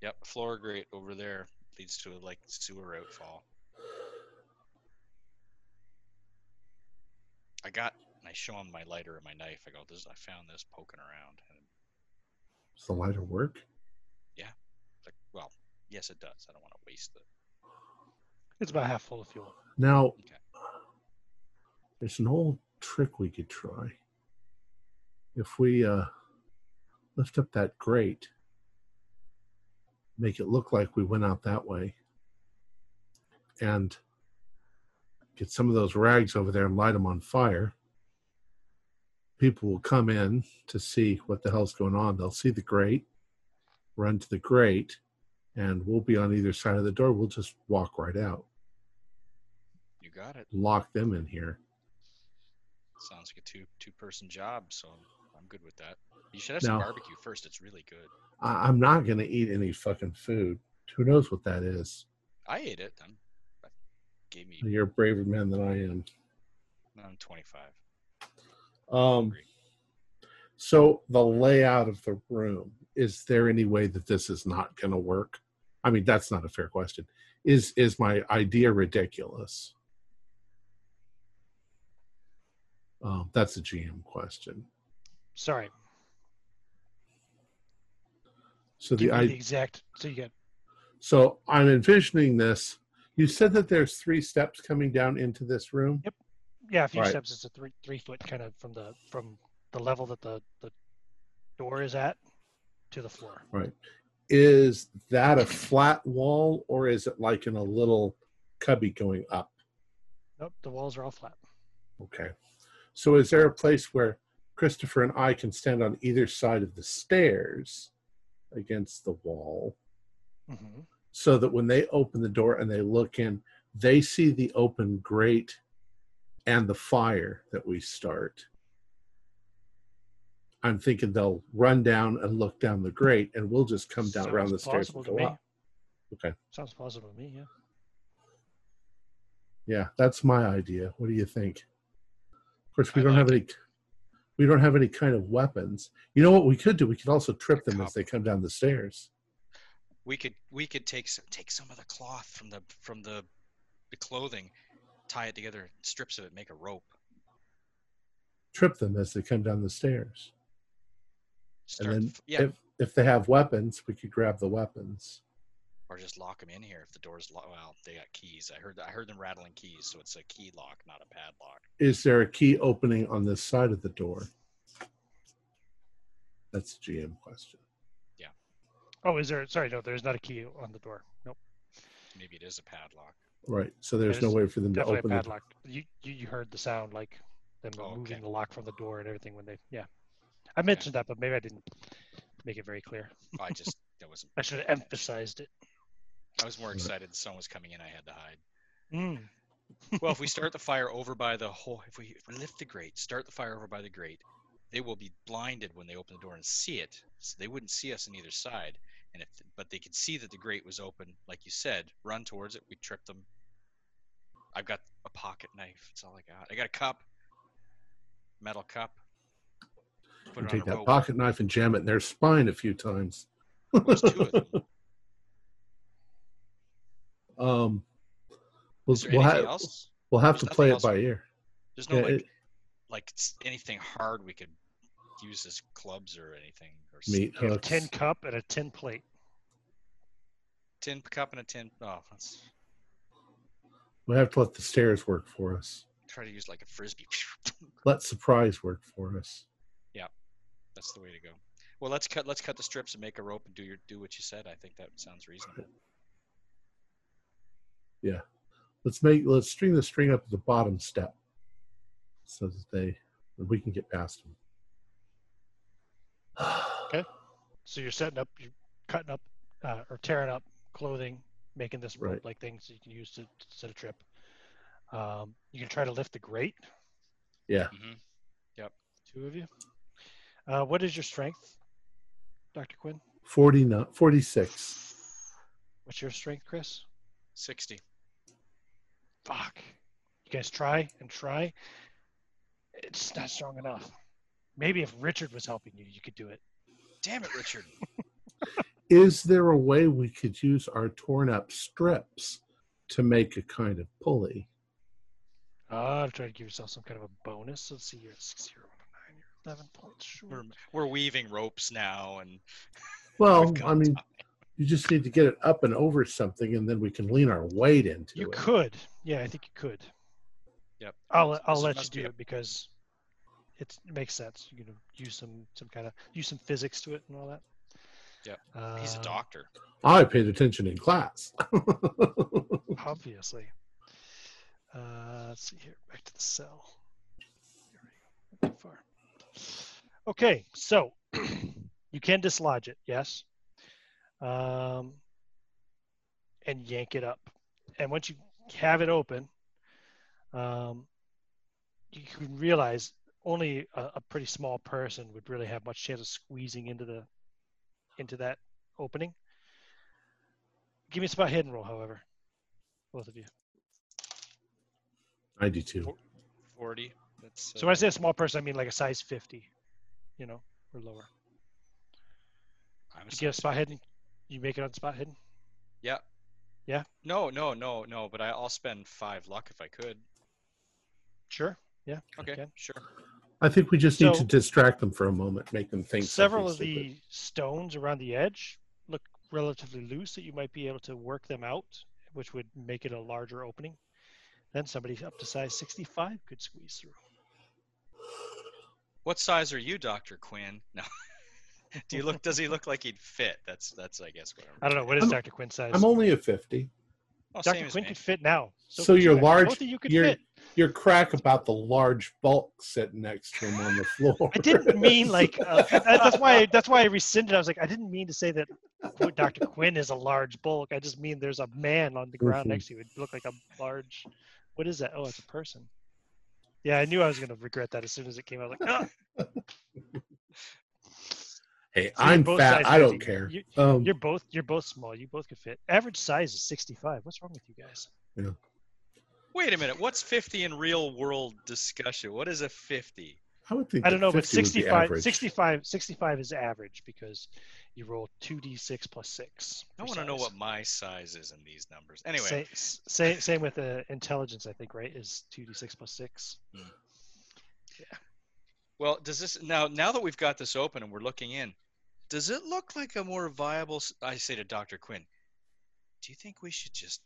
Speaker 4: Yep, floor grate over there leads to a like sewer outfall. I got. and I show him my lighter and my knife. I go, "This. I found this poking around." And
Speaker 1: Does the lighter work? Yeah.
Speaker 4: Like, well, yes, it does. I don't want to waste it.
Speaker 2: It's about half full of fuel.
Speaker 1: Now,
Speaker 4: Okay.
Speaker 1: there's an old trick we could try. If we uh, lift up that grate, make it look like we went out that way, and get some of those rags over there and light them on fire, people will come in to see what the hell's going on. They'll see the grate, run to the grate, and we'll be on either side of the door. We'll just walk right out,
Speaker 4: You got it.
Speaker 1: lock them in here.
Speaker 4: Sounds like a two two person job, so I'm good with that. You should have some
Speaker 1: Now-
Speaker 4: barbecue first. It's really good.
Speaker 1: I, I'm not going to eat any fucking food. Who knows what that is?
Speaker 4: I ate it. I'm, that gave me.
Speaker 1: You're a braver man than I am.
Speaker 4: I'm 25.
Speaker 1: Um, so the layout of the room is there any way that this is not going to work? I mean, that's not a fair question. Is is my idea ridiculous? Um, that's a GM question.
Speaker 2: Sorry.
Speaker 1: So the I
Speaker 2: the exact. So you get
Speaker 1: so I'm envisioning this. You said that there's three steps coming down into this room.
Speaker 2: Yep. yeah, a few
Speaker 1: Right.
Speaker 2: steps. It's a three three foot kind of from the from the level that the the door is at to the floor. Right.
Speaker 1: Is that a flat wall or is it like in a little cubby going up
Speaker 2: Nope, the walls are all flat.
Speaker 1: okay so is there a place where christopher and i can stand on either side of the stairs against the wall
Speaker 2: hmm
Speaker 1: so that when they open the door and they look in they see the open grate and the fire that we start i'm thinking they'll run down and look down the grate and we'll just come down around the stairs and go
Speaker 2: me.
Speaker 1: up Okay.
Speaker 2: Sounds plausible to me. Yeah.
Speaker 1: Yeah, that's my idea. What do you think? Of course, we
Speaker 4: I
Speaker 1: don't have
Speaker 4: like
Speaker 1: any. We don't have any kind of weapons. You know what we could do? We could also trip them as they come down the stairs.
Speaker 4: We could we could take some take some of the cloth from the from the the clothing, tie it together, strips of it, make a rope.
Speaker 1: Trip them as they come down the stairs.
Speaker 4: Start
Speaker 1: and then
Speaker 4: yeah,
Speaker 1: if if they have weapons, we could grab the weapons.
Speaker 4: Or just lock them in here if the door's locked. Well, they got keys. I heard I heard them rattling keys, so it's a key lock, not a padlock.
Speaker 1: Is there a key opening on this side of the door? That's a GM question. Yeah.
Speaker 2: Oh, is there? Sorry, no, there's not a key on the door. Nope.
Speaker 4: Maybe it is a padlock.
Speaker 1: Right. So there's no way for them to
Speaker 2: Definitely a
Speaker 1: open the
Speaker 2: padlock. You, you you heard the sound like them
Speaker 4: Oh,
Speaker 2: removing
Speaker 4: okay.
Speaker 2: the lock from the door and everything when they. Yeah. I mentioned that, but maybe I didn't make it very clear.
Speaker 4: I just that wasn't.
Speaker 2: I should have emphasized it.
Speaker 4: I was more excited the sun was coming in. I had to hide.
Speaker 2: Mm.
Speaker 4: Well, if we start the fire over by the hole, if we, if we lift the grate, start the fire over by the grate, they will be blinded when they open the door and see it. So they wouldn't see us on either side. And if, but they could see that the grate was open, like you said, run towards it. We trip them. I've got a pocket knife. That's all I got. I got a cup, metal cup. Put it
Speaker 1: take that
Speaker 4: rope.
Speaker 1: pocket knife and jam it in their spine a few times.
Speaker 4: There's two of them.
Speaker 1: um, we'll,
Speaker 4: Is there
Speaker 1: we'll,
Speaker 4: anything
Speaker 1: ha-
Speaker 4: else?
Speaker 1: we'll have
Speaker 4: There's
Speaker 1: to
Speaker 4: nothing
Speaker 1: play it by
Speaker 4: we-
Speaker 1: ear.
Speaker 4: There's no
Speaker 1: Yeah,
Speaker 4: like
Speaker 1: it-
Speaker 4: like s- anything hard we could use as clubs or anything or
Speaker 1: Meat
Speaker 2: You a tin cup and a tin plate.
Speaker 4: tin cup and a tin. Oh, let's
Speaker 1: We'll have to let the stairs work for us.
Speaker 4: try to use like a frisbee.
Speaker 1: Let surprise work for us.
Speaker 4: Yeah, that's the way to go. Well, let's cut let's cut the strips and make a rope and do your do what you said. I think that sounds reasonable.
Speaker 1: Let's make let's string the string up at the bottom step, so that they that we can get past them. Okay.
Speaker 2: So you're setting up, you're cutting up uh, or tearing up clothing, making this
Speaker 1: Right.
Speaker 2: rope like thing so you can use to, to set a trip. Um, you can try to lift the grate,
Speaker 1: yeah,
Speaker 4: hmm
Speaker 2: two of you. Uh, what is your strength? Dr. Quinn?
Speaker 1: 40, no- 46.
Speaker 2: What's your strength, Chris?
Speaker 4: 60.
Speaker 2: Fuck. You guys try and try. It's not strong enough. Maybe if Richard was helping you, you could do it.
Speaker 4: Damn it, Richard.
Speaker 1: Is there a way we could use our torn up strips to make a kind of pulley?
Speaker 2: Uh, try to give yourself some kind of a bonus. Let's see, you're at 6 0 9, you're 11 points
Speaker 4: We're, we're weaving ropes now, and
Speaker 1: Well, I mean,
Speaker 4: time.
Speaker 1: you just need to get it up and over something, and then we can lean our weight into
Speaker 2: You
Speaker 1: it.
Speaker 2: You could. Yeah, I think you could.
Speaker 4: Yep.
Speaker 2: I'll I'll
Speaker 4: This
Speaker 2: let you do
Speaker 4: be
Speaker 2: it because it makes sense. You know, use some some kind of use some physics to it and all that.
Speaker 4: Yep.
Speaker 2: Uh,
Speaker 4: he's a doctor.
Speaker 1: I paid attention in class.
Speaker 2: Obviously. Uh, let's see here. Back to the cell. Here we go. Too far. Okay, so you can dislodge it, yes, um, and yank it up. And once you have it open, um, you can realize only a, a pretty small person would really have much chance of squeezing into the into that opening. Give me a spot hidden roll, however, both of you.
Speaker 1: 92.
Speaker 4: 40. That's,
Speaker 2: So when I
Speaker 4: uh,
Speaker 2: say a small person, I mean like a size 50, you know, or lower.
Speaker 4: I'm a
Speaker 2: You get a spot hidden, you make it on spot hidden.
Speaker 4: Yeah.
Speaker 2: Yeah?
Speaker 4: No, no, no, no. But I, I'll spend five luck if I could.
Speaker 2: Sure. Yeah.
Speaker 4: Okay,
Speaker 2: Okay.
Speaker 4: sure.
Speaker 1: I think we just need
Speaker 2: So-
Speaker 1: to distract them for a moment, make them think.
Speaker 2: Several of
Speaker 1: something
Speaker 2: the stones around the edge look relatively loose, that you might be able to work them out, which would make it a larger opening. Then somebody up to size 65 could squeeze through.
Speaker 4: What size are you, Doctor Quinn? No. Do you look? Does he look like he'd fit? That's that's I guess what I'm.
Speaker 2: I don't know. What is
Speaker 1: I'm-
Speaker 2: Dr. Quinn's size?
Speaker 1: I'm only a 50.
Speaker 4: Oh,
Speaker 2: Dr. Quinn
Speaker 4: me.
Speaker 2: could fit now.
Speaker 1: So
Speaker 2: could
Speaker 1: you're large-
Speaker 2: Both of you could
Speaker 1: you're-
Speaker 2: fit.
Speaker 1: Your crack about the large bulk sitting next to him on the floor.
Speaker 2: I didn't mean like uh, that's why that's why I rescinded. I was like, I didn't mean to say that Dr. Quinn is a large bulk. I just mean there's a man on the ground next to you. It look like a large. What is that? Oh, it's a person. Yeah, I knew I was gonna regret that as soon as it came out. Like, ah,
Speaker 1: hey,
Speaker 2: So
Speaker 1: I'm fat. I don't
Speaker 2: 50.
Speaker 1: care.
Speaker 2: You-
Speaker 1: Um,
Speaker 2: you're both you're both small. You both could fit. Average size is 65. What's wrong with you guys?
Speaker 4: Wait a minute. What's 50 in real world discussion? What is a 50?
Speaker 1: I would think
Speaker 2: I don't know, but
Speaker 1: 50 would be
Speaker 2: 65, 65, 65 is average because you roll 2d6 plus 6.
Speaker 4: I
Speaker 2: for
Speaker 4: want to know what my size is in these numbers. Anyway,
Speaker 2: Same, same, same with uh, intelligence, I think, right? Is 2d6 plus 6. Yeah.
Speaker 4: well, does this now now that we've got this open and we're looking in, does it look like a more viable? I say to Doctor Quinn, do you think we should just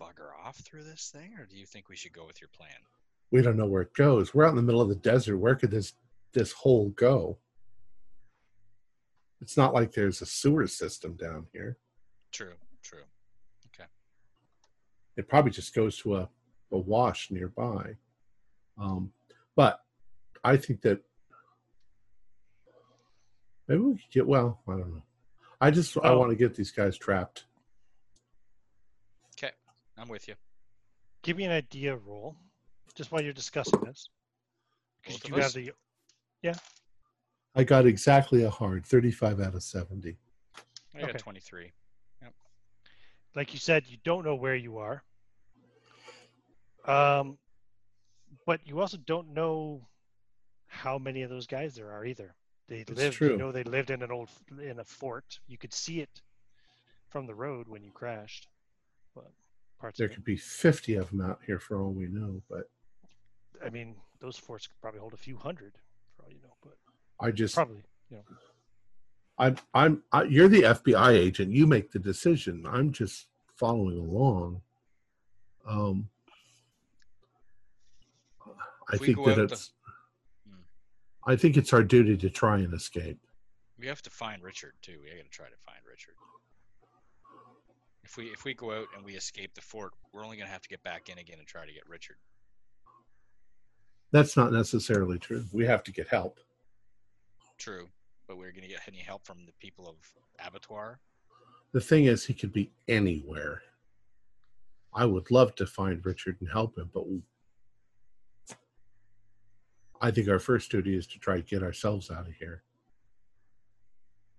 Speaker 4: bugger off through this thing, or do you think we should go with your plan?
Speaker 1: we don't know where it goes. We're out in the middle of the desert. Where could this this hole go? It's not like there's a sewer system down here.
Speaker 4: True, true. Okay.
Speaker 1: It probably just goes to a, a wash nearby. Um, but I think that maybe we could get well. I don't know. I just I
Speaker 2: Oh.
Speaker 1: want to get these guys trapped.
Speaker 4: Okay, I'm with you.
Speaker 2: Give me an idea roll, just while you're discussing this. Because you have the, yeah.
Speaker 1: I got exactly a hard 35 out of 70.
Speaker 4: I got
Speaker 2: Okay.
Speaker 4: 23.
Speaker 2: like you said, you don't know where you are. Um, but you also don't know how many of those guys there are either. They
Speaker 1: It's
Speaker 2: lived,
Speaker 1: true.
Speaker 2: you know, they lived in an old in a fort. You could see it from the road when you crashed. But parts
Speaker 1: There
Speaker 2: of
Speaker 1: could be 50 of them out here for all we know, but
Speaker 2: I mean, those forts could probably hold a few hundred, for all you know. But
Speaker 1: I just
Speaker 2: probably, you know,
Speaker 1: I'm I'm I, you're the FBI agent. You make the decision. I'm just following along. Um, I
Speaker 4: If we
Speaker 1: think that
Speaker 4: out the-
Speaker 1: it's. I think it's our duty to try and escape.
Speaker 4: We have to find Richard too. We got to try to find Richard. If we if we go out and we escape the fort, we're only gonna have to get back in again and try to get Richard.
Speaker 1: That's not necessarily true. We have to get help.
Speaker 4: True, but we're gonna get any help from the people of Abattoir.
Speaker 1: The thing is, he could be anywhere. I would love to find Richard and help him, but I think our first duty is to try to get ourselves out of here.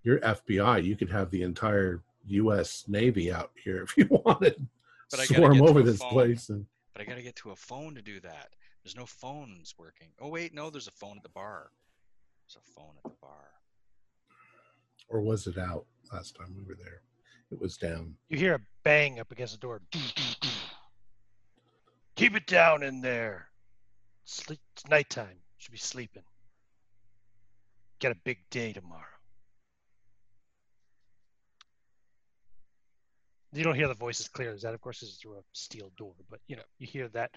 Speaker 1: You're FBI. You could have the entire U.S. Navy out here if you wanted.
Speaker 4: But I gotta
Speaker 1: Swarm over this
Speaker 4: phone.
Speaker 1: place and
Speaker 4: But I gotta get to a phone to do that. There's no phones working. Oh wait, no, there's a phone at the bar. There's a phone at the bar.
Speaker 1: or was it out last time we were there? It was down.
Speaker 2: You hear a bang up against the door. Keep it down in there. Sleep. It's nighttime. Should be sleeping. Got a big day tomorrow. You don't hear the voices clear as that, of course, is through a steel door. But you know, you hear that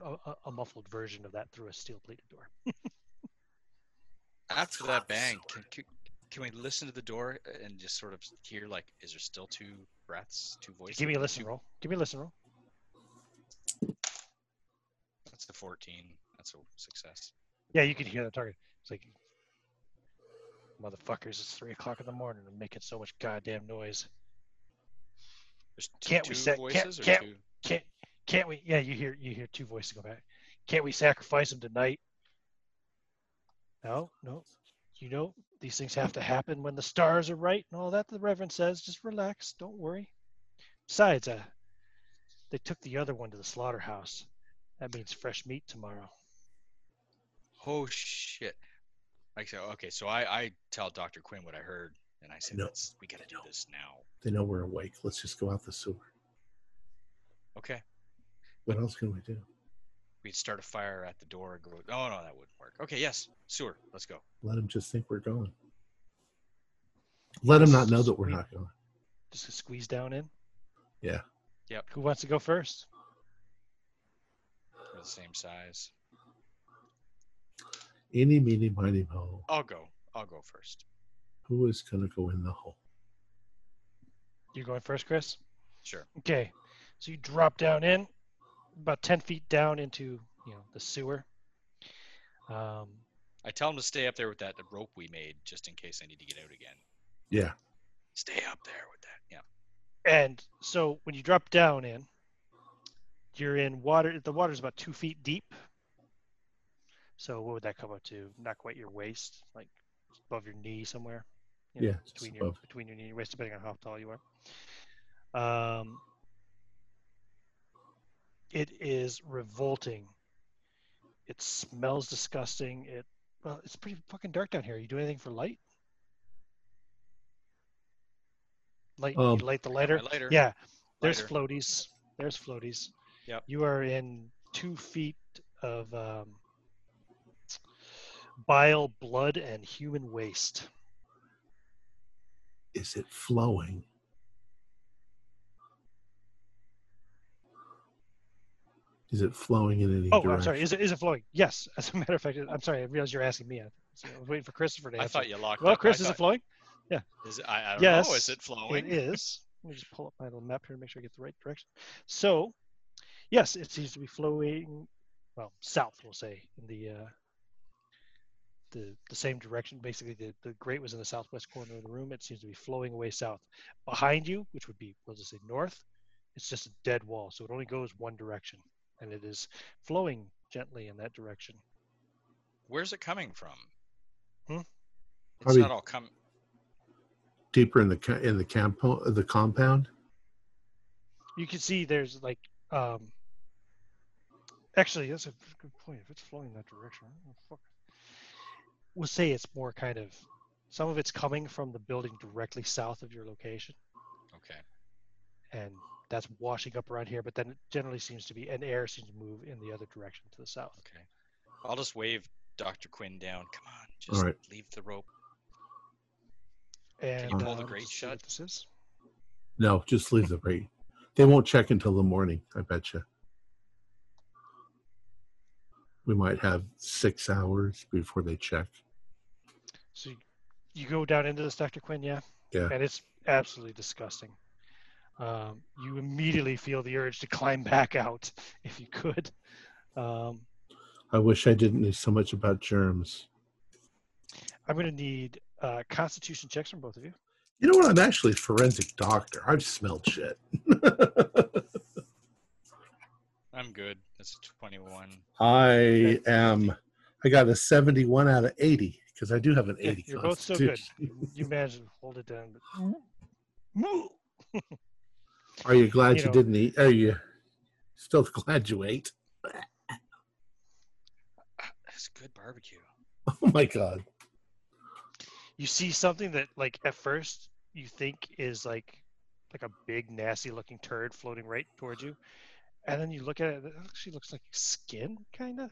Speaker 2: a, a- muffled version of that through a steel plated door.
Speaker 4: After that bang, can, can, can we listen to the door and just sort of hear like, is there still two breaths, two voices?
Speaker 2: Give me a listen
Speaker 4: Two-
Speaker 2: roll. Give me a listen roll.
Speaker 4: That's the 14. That's a success.
Speaker 2: Yeah, you can hear the target. It's like, motherfuckers, it's three o'clock in the morning and making so much goddamn noise.
Speaker 4: There's two,
Speaker 2: Can't we can't-
Speaker 4: voices or
Speaker 2: can't-
Speaker 4: two?
Speaker 2: Can't can't we? Yeah, you hear you hear two voices go back. Can't we sacrifice him tonight? No, no. You know these things have to happen when the stars are right and all that. The Reverend says, just relax, don't worry. Besides, uh, they took the other one to the slaughterhouse. That means fresh meat tomorrow.
Speaker 4: Oh shit. Like so, okay, so I, I tell Dr. Quinn what I heard, and I said,
Speaker 1: No.
Speaker 4: Let's, we gotta do
Speaker 1: No.
Speaker 4: this now.
Speaker 1: They know we're awake. Let's just go out the sewer.
Speaker 4: Okay.
Speaker 1: What else can we do?
Speaker 4: We'd start a fire at the door and go, oh no, that wouldn't work. Okay, yes, sewer, let's go.
Speaker 1: Let them just think we're going. Let them not know that we're not going.
Speaker 2: Just to squeeze down in.
Speaker 1: Yeah.
Speaker 4: Yep.
Speaker 2: Who wants to go first?
Speaker 4: We're the same size.
Speaker 1: Eeny, meeny, miny, mo.
Speaker 4: I'll go. I'll go first.
Speaker 1: Who is going to go in the hole?
Speaker 2: You going first, Chris?
Speaker 4: Sure.
Speaker 2: Okay, so you drop down in, about ten feet down into you know the sewer. Um,
Speaker 4: I tell him to stay up there with that rope we made just in case I need to get out again.
Speaker 1: Yeah.
Speaker 4: Stay up there with that. Yeah.
Speaker 2: and so when you drop down in, you're in water. The water's about two feet deep. So what would that come up to? Not quite your waist, like above your knee somewhere. you know,
Speaker 1: Yeah,
Speaker 2: between your
Speaker 1: above.
Speaker 2: between your knee and your waist, depending on how tall you are. Um, it is revolting. It smells disgusting. It well, it's pretty fucking dark down here. You do anything for light? Light, you
Speaker 1: Um,
Speaker 2: light the lighter.
Speaker 4: lighter.
Speaker 2: Yeah, there's
Speaker 4: Lighter.
Speaker 2: floaties. There's floaties.
Speaker 4: Yep.
Speaker 2: You are in two feet of um, bile, blood, and human waste.
Speaker 1: Is it flowing? Is it flowing in any
Speaker 2: Oh,
Speaker 1: direction?
Speaker 2: I'm sorry. Is it is it flowing? Yes. As a matter of fact, I'm sorry. I realized you're asking me. I I was waiting for Christopher to answer.
Speaker 4: I thought you locked
Speaker 2: well,
Speaker 4: up.
Speaker 2: Chris,
Speaker 4: I
Speaker 2: is it flowing? Yeah.
Speaker 4: Is it, I, I don't
Speaker 2: Yes,
Speaker 4: know. Is it flowing?
Speaker 2: It is. Let me just pull up my little map here and make sure I get the right direction. So, yes, it seems to be flowing, well, south, we'll say, in the uh, the the same direction. Basically, the, the grate was in the southwest corner of the room. It seems to be flowing away south. Behind you, which would be, we'll just say north, it's just a dead wall. So it only goes one direction, and it is flowing gently in that direction.
Speaker 4: Where's it coming from?
Speaker 2: Hmm?
Speaker 4: It's
Speaker 1: Probably-
Speaker 4: not all coming.
Speaker 1: Deeper in the in the campo- the compound.
Speaker 2: you can see there's like um actually that's a good point if it's flowing in that direction I don't know, fuck. We'll say it's more kind of some of it's coming from the building directly south of your location
Speaker 4: Okay.
Speaker 2: and that's washing up around here but then it generally seems to be and air seems to move in the other direction to the south
Speaker 4: Okay. I'll just wave Dr. Quinn down. Come on, just
Speaker 1: right.
Speaker 4: leave the rope.
Speaker 2: and
Speaker 4: you pull
Speaker 2: uh,
Speaker 4: the
Speaker 2: let me
Speaker 4: grate
Speaker 2: just see what
Speaker 4: shut?
Speaker 2: this is
Speaker 1: No, just leave the rate. They won't check until the morning. I bet you. We might have six hours before they check.
Speaker 2: So you, you go down into this dr quinn yeah
Speaker 1: Yeah.
Speaker 2: and it's absolutely disgusting um, you immediately feel the urge to climb back out if you could um,
Speaker 1: I wish I didn't know so much about germs.
Speaker 2: I'm going to need uh, constitution checks from both of you.
Speaker 1: You know what? I'm actually a forensic doctor. I've smelled shit.
Speaker 4: I'm good. That's a 21.
Speaker 1: I am. I got a 71 out of 80 because I do have an
Speaker 2: Yeah,
Speaker 1: 80
Speaker 2: you're both so good. You managed to hold it down. But...
Speaker 1: Are you glad
Speaker 2: You
Speaker 1: you,
Speaker 2: know-
Speaker 1: didn't eat? Are you still glad you ate?
Speaker 4: That's good barbecue.
Speaker 1: Oh my god.
Speaker 2: You see something that, like, at first you think is like, like a big nasty looking turd floating right towards you, and then you look at it. It actually looks like skin, kind of.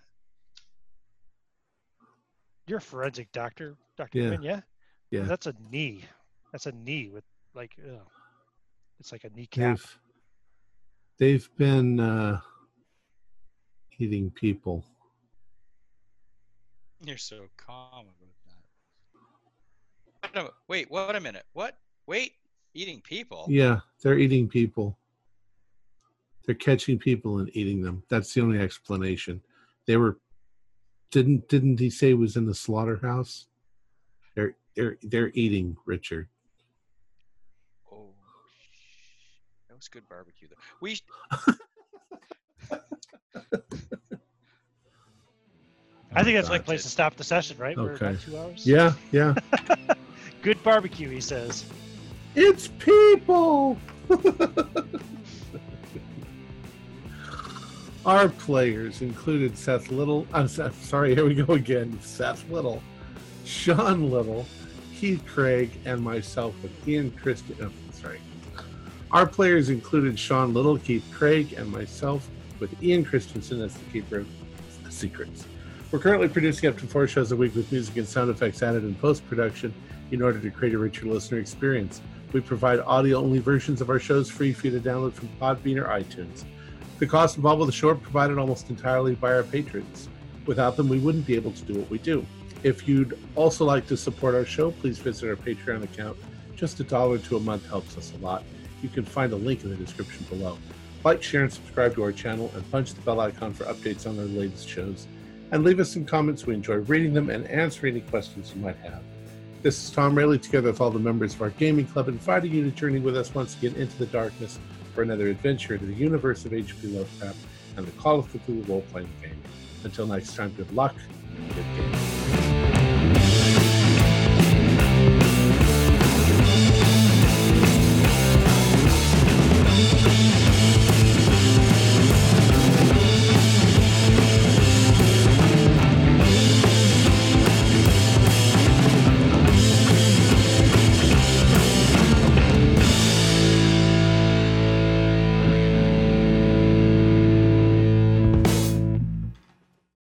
Speaker 2: You're a forensic doctor, Doctor
Speaker 1: Yeah.
Speaker 2: Quinn, yeah?
Speaker 1: Yeah.
Speaker 2: That's a knee. That's a knee with like, ugh. it's like a kneecap.
Speaker 1: They've, they've been uh, eating people.
Speaker 4: You're so calm about that. Wait Wait, what a minute. What? Wait, eating people?
Speaker 1: Yeah, they're eating people. They're catching people and eating them. That's the only explanation. They were didn't didn't he say it was in the slaughterhouse? They're they're they're eating Richard.
Speaker 4: Oh, that was good barbecue though. We
Speaker 2: I think that's a
Speaker 1: God.
Speaker 2: good place to stop the session, right? We're
Speaker 1: Okay.
Speaker 2: about two hours.
Speaker 1: Yeah, yeah.
Speaker 2: Good barbecue, he says.
Speaker 1: It's people. Our players included Seth Little. I'm sorry, here we go again. Seth Little, Sean Little, Keith Craig, and myself with Ian Christian. Oh, sorry. Our players included Sean Little, Keith Craig, and myself with Ian Christensen as the keeper of secrets. We're currently producing up to four shows a week with music and sound effects added in post production in order to create a richer listener experience. We provide audio only versions of our shows free for you to download from Podbean or iTunes. The cost involved with the show are provided almost entirely by our patrons. Without them, we wouldn't be able to do what we do. If you'd also like to support our show, please visit our Patreon account. Just a dollar to a month helps us a lot. You can find a link in the description below. Like, share, and subscribe to our channel, and punch the bell icon for updates on our latest shows. And leave us some comments. We enjoy reading them and answering any questions you might have. This is Tom Rayleigh, together with all the members of our gaming club, inviting you to journey with us once again into the darkness for another adventure into the universe of H.P. Lovecraft and the Call of Cthulhu role-playing game. Until next time, good luck and good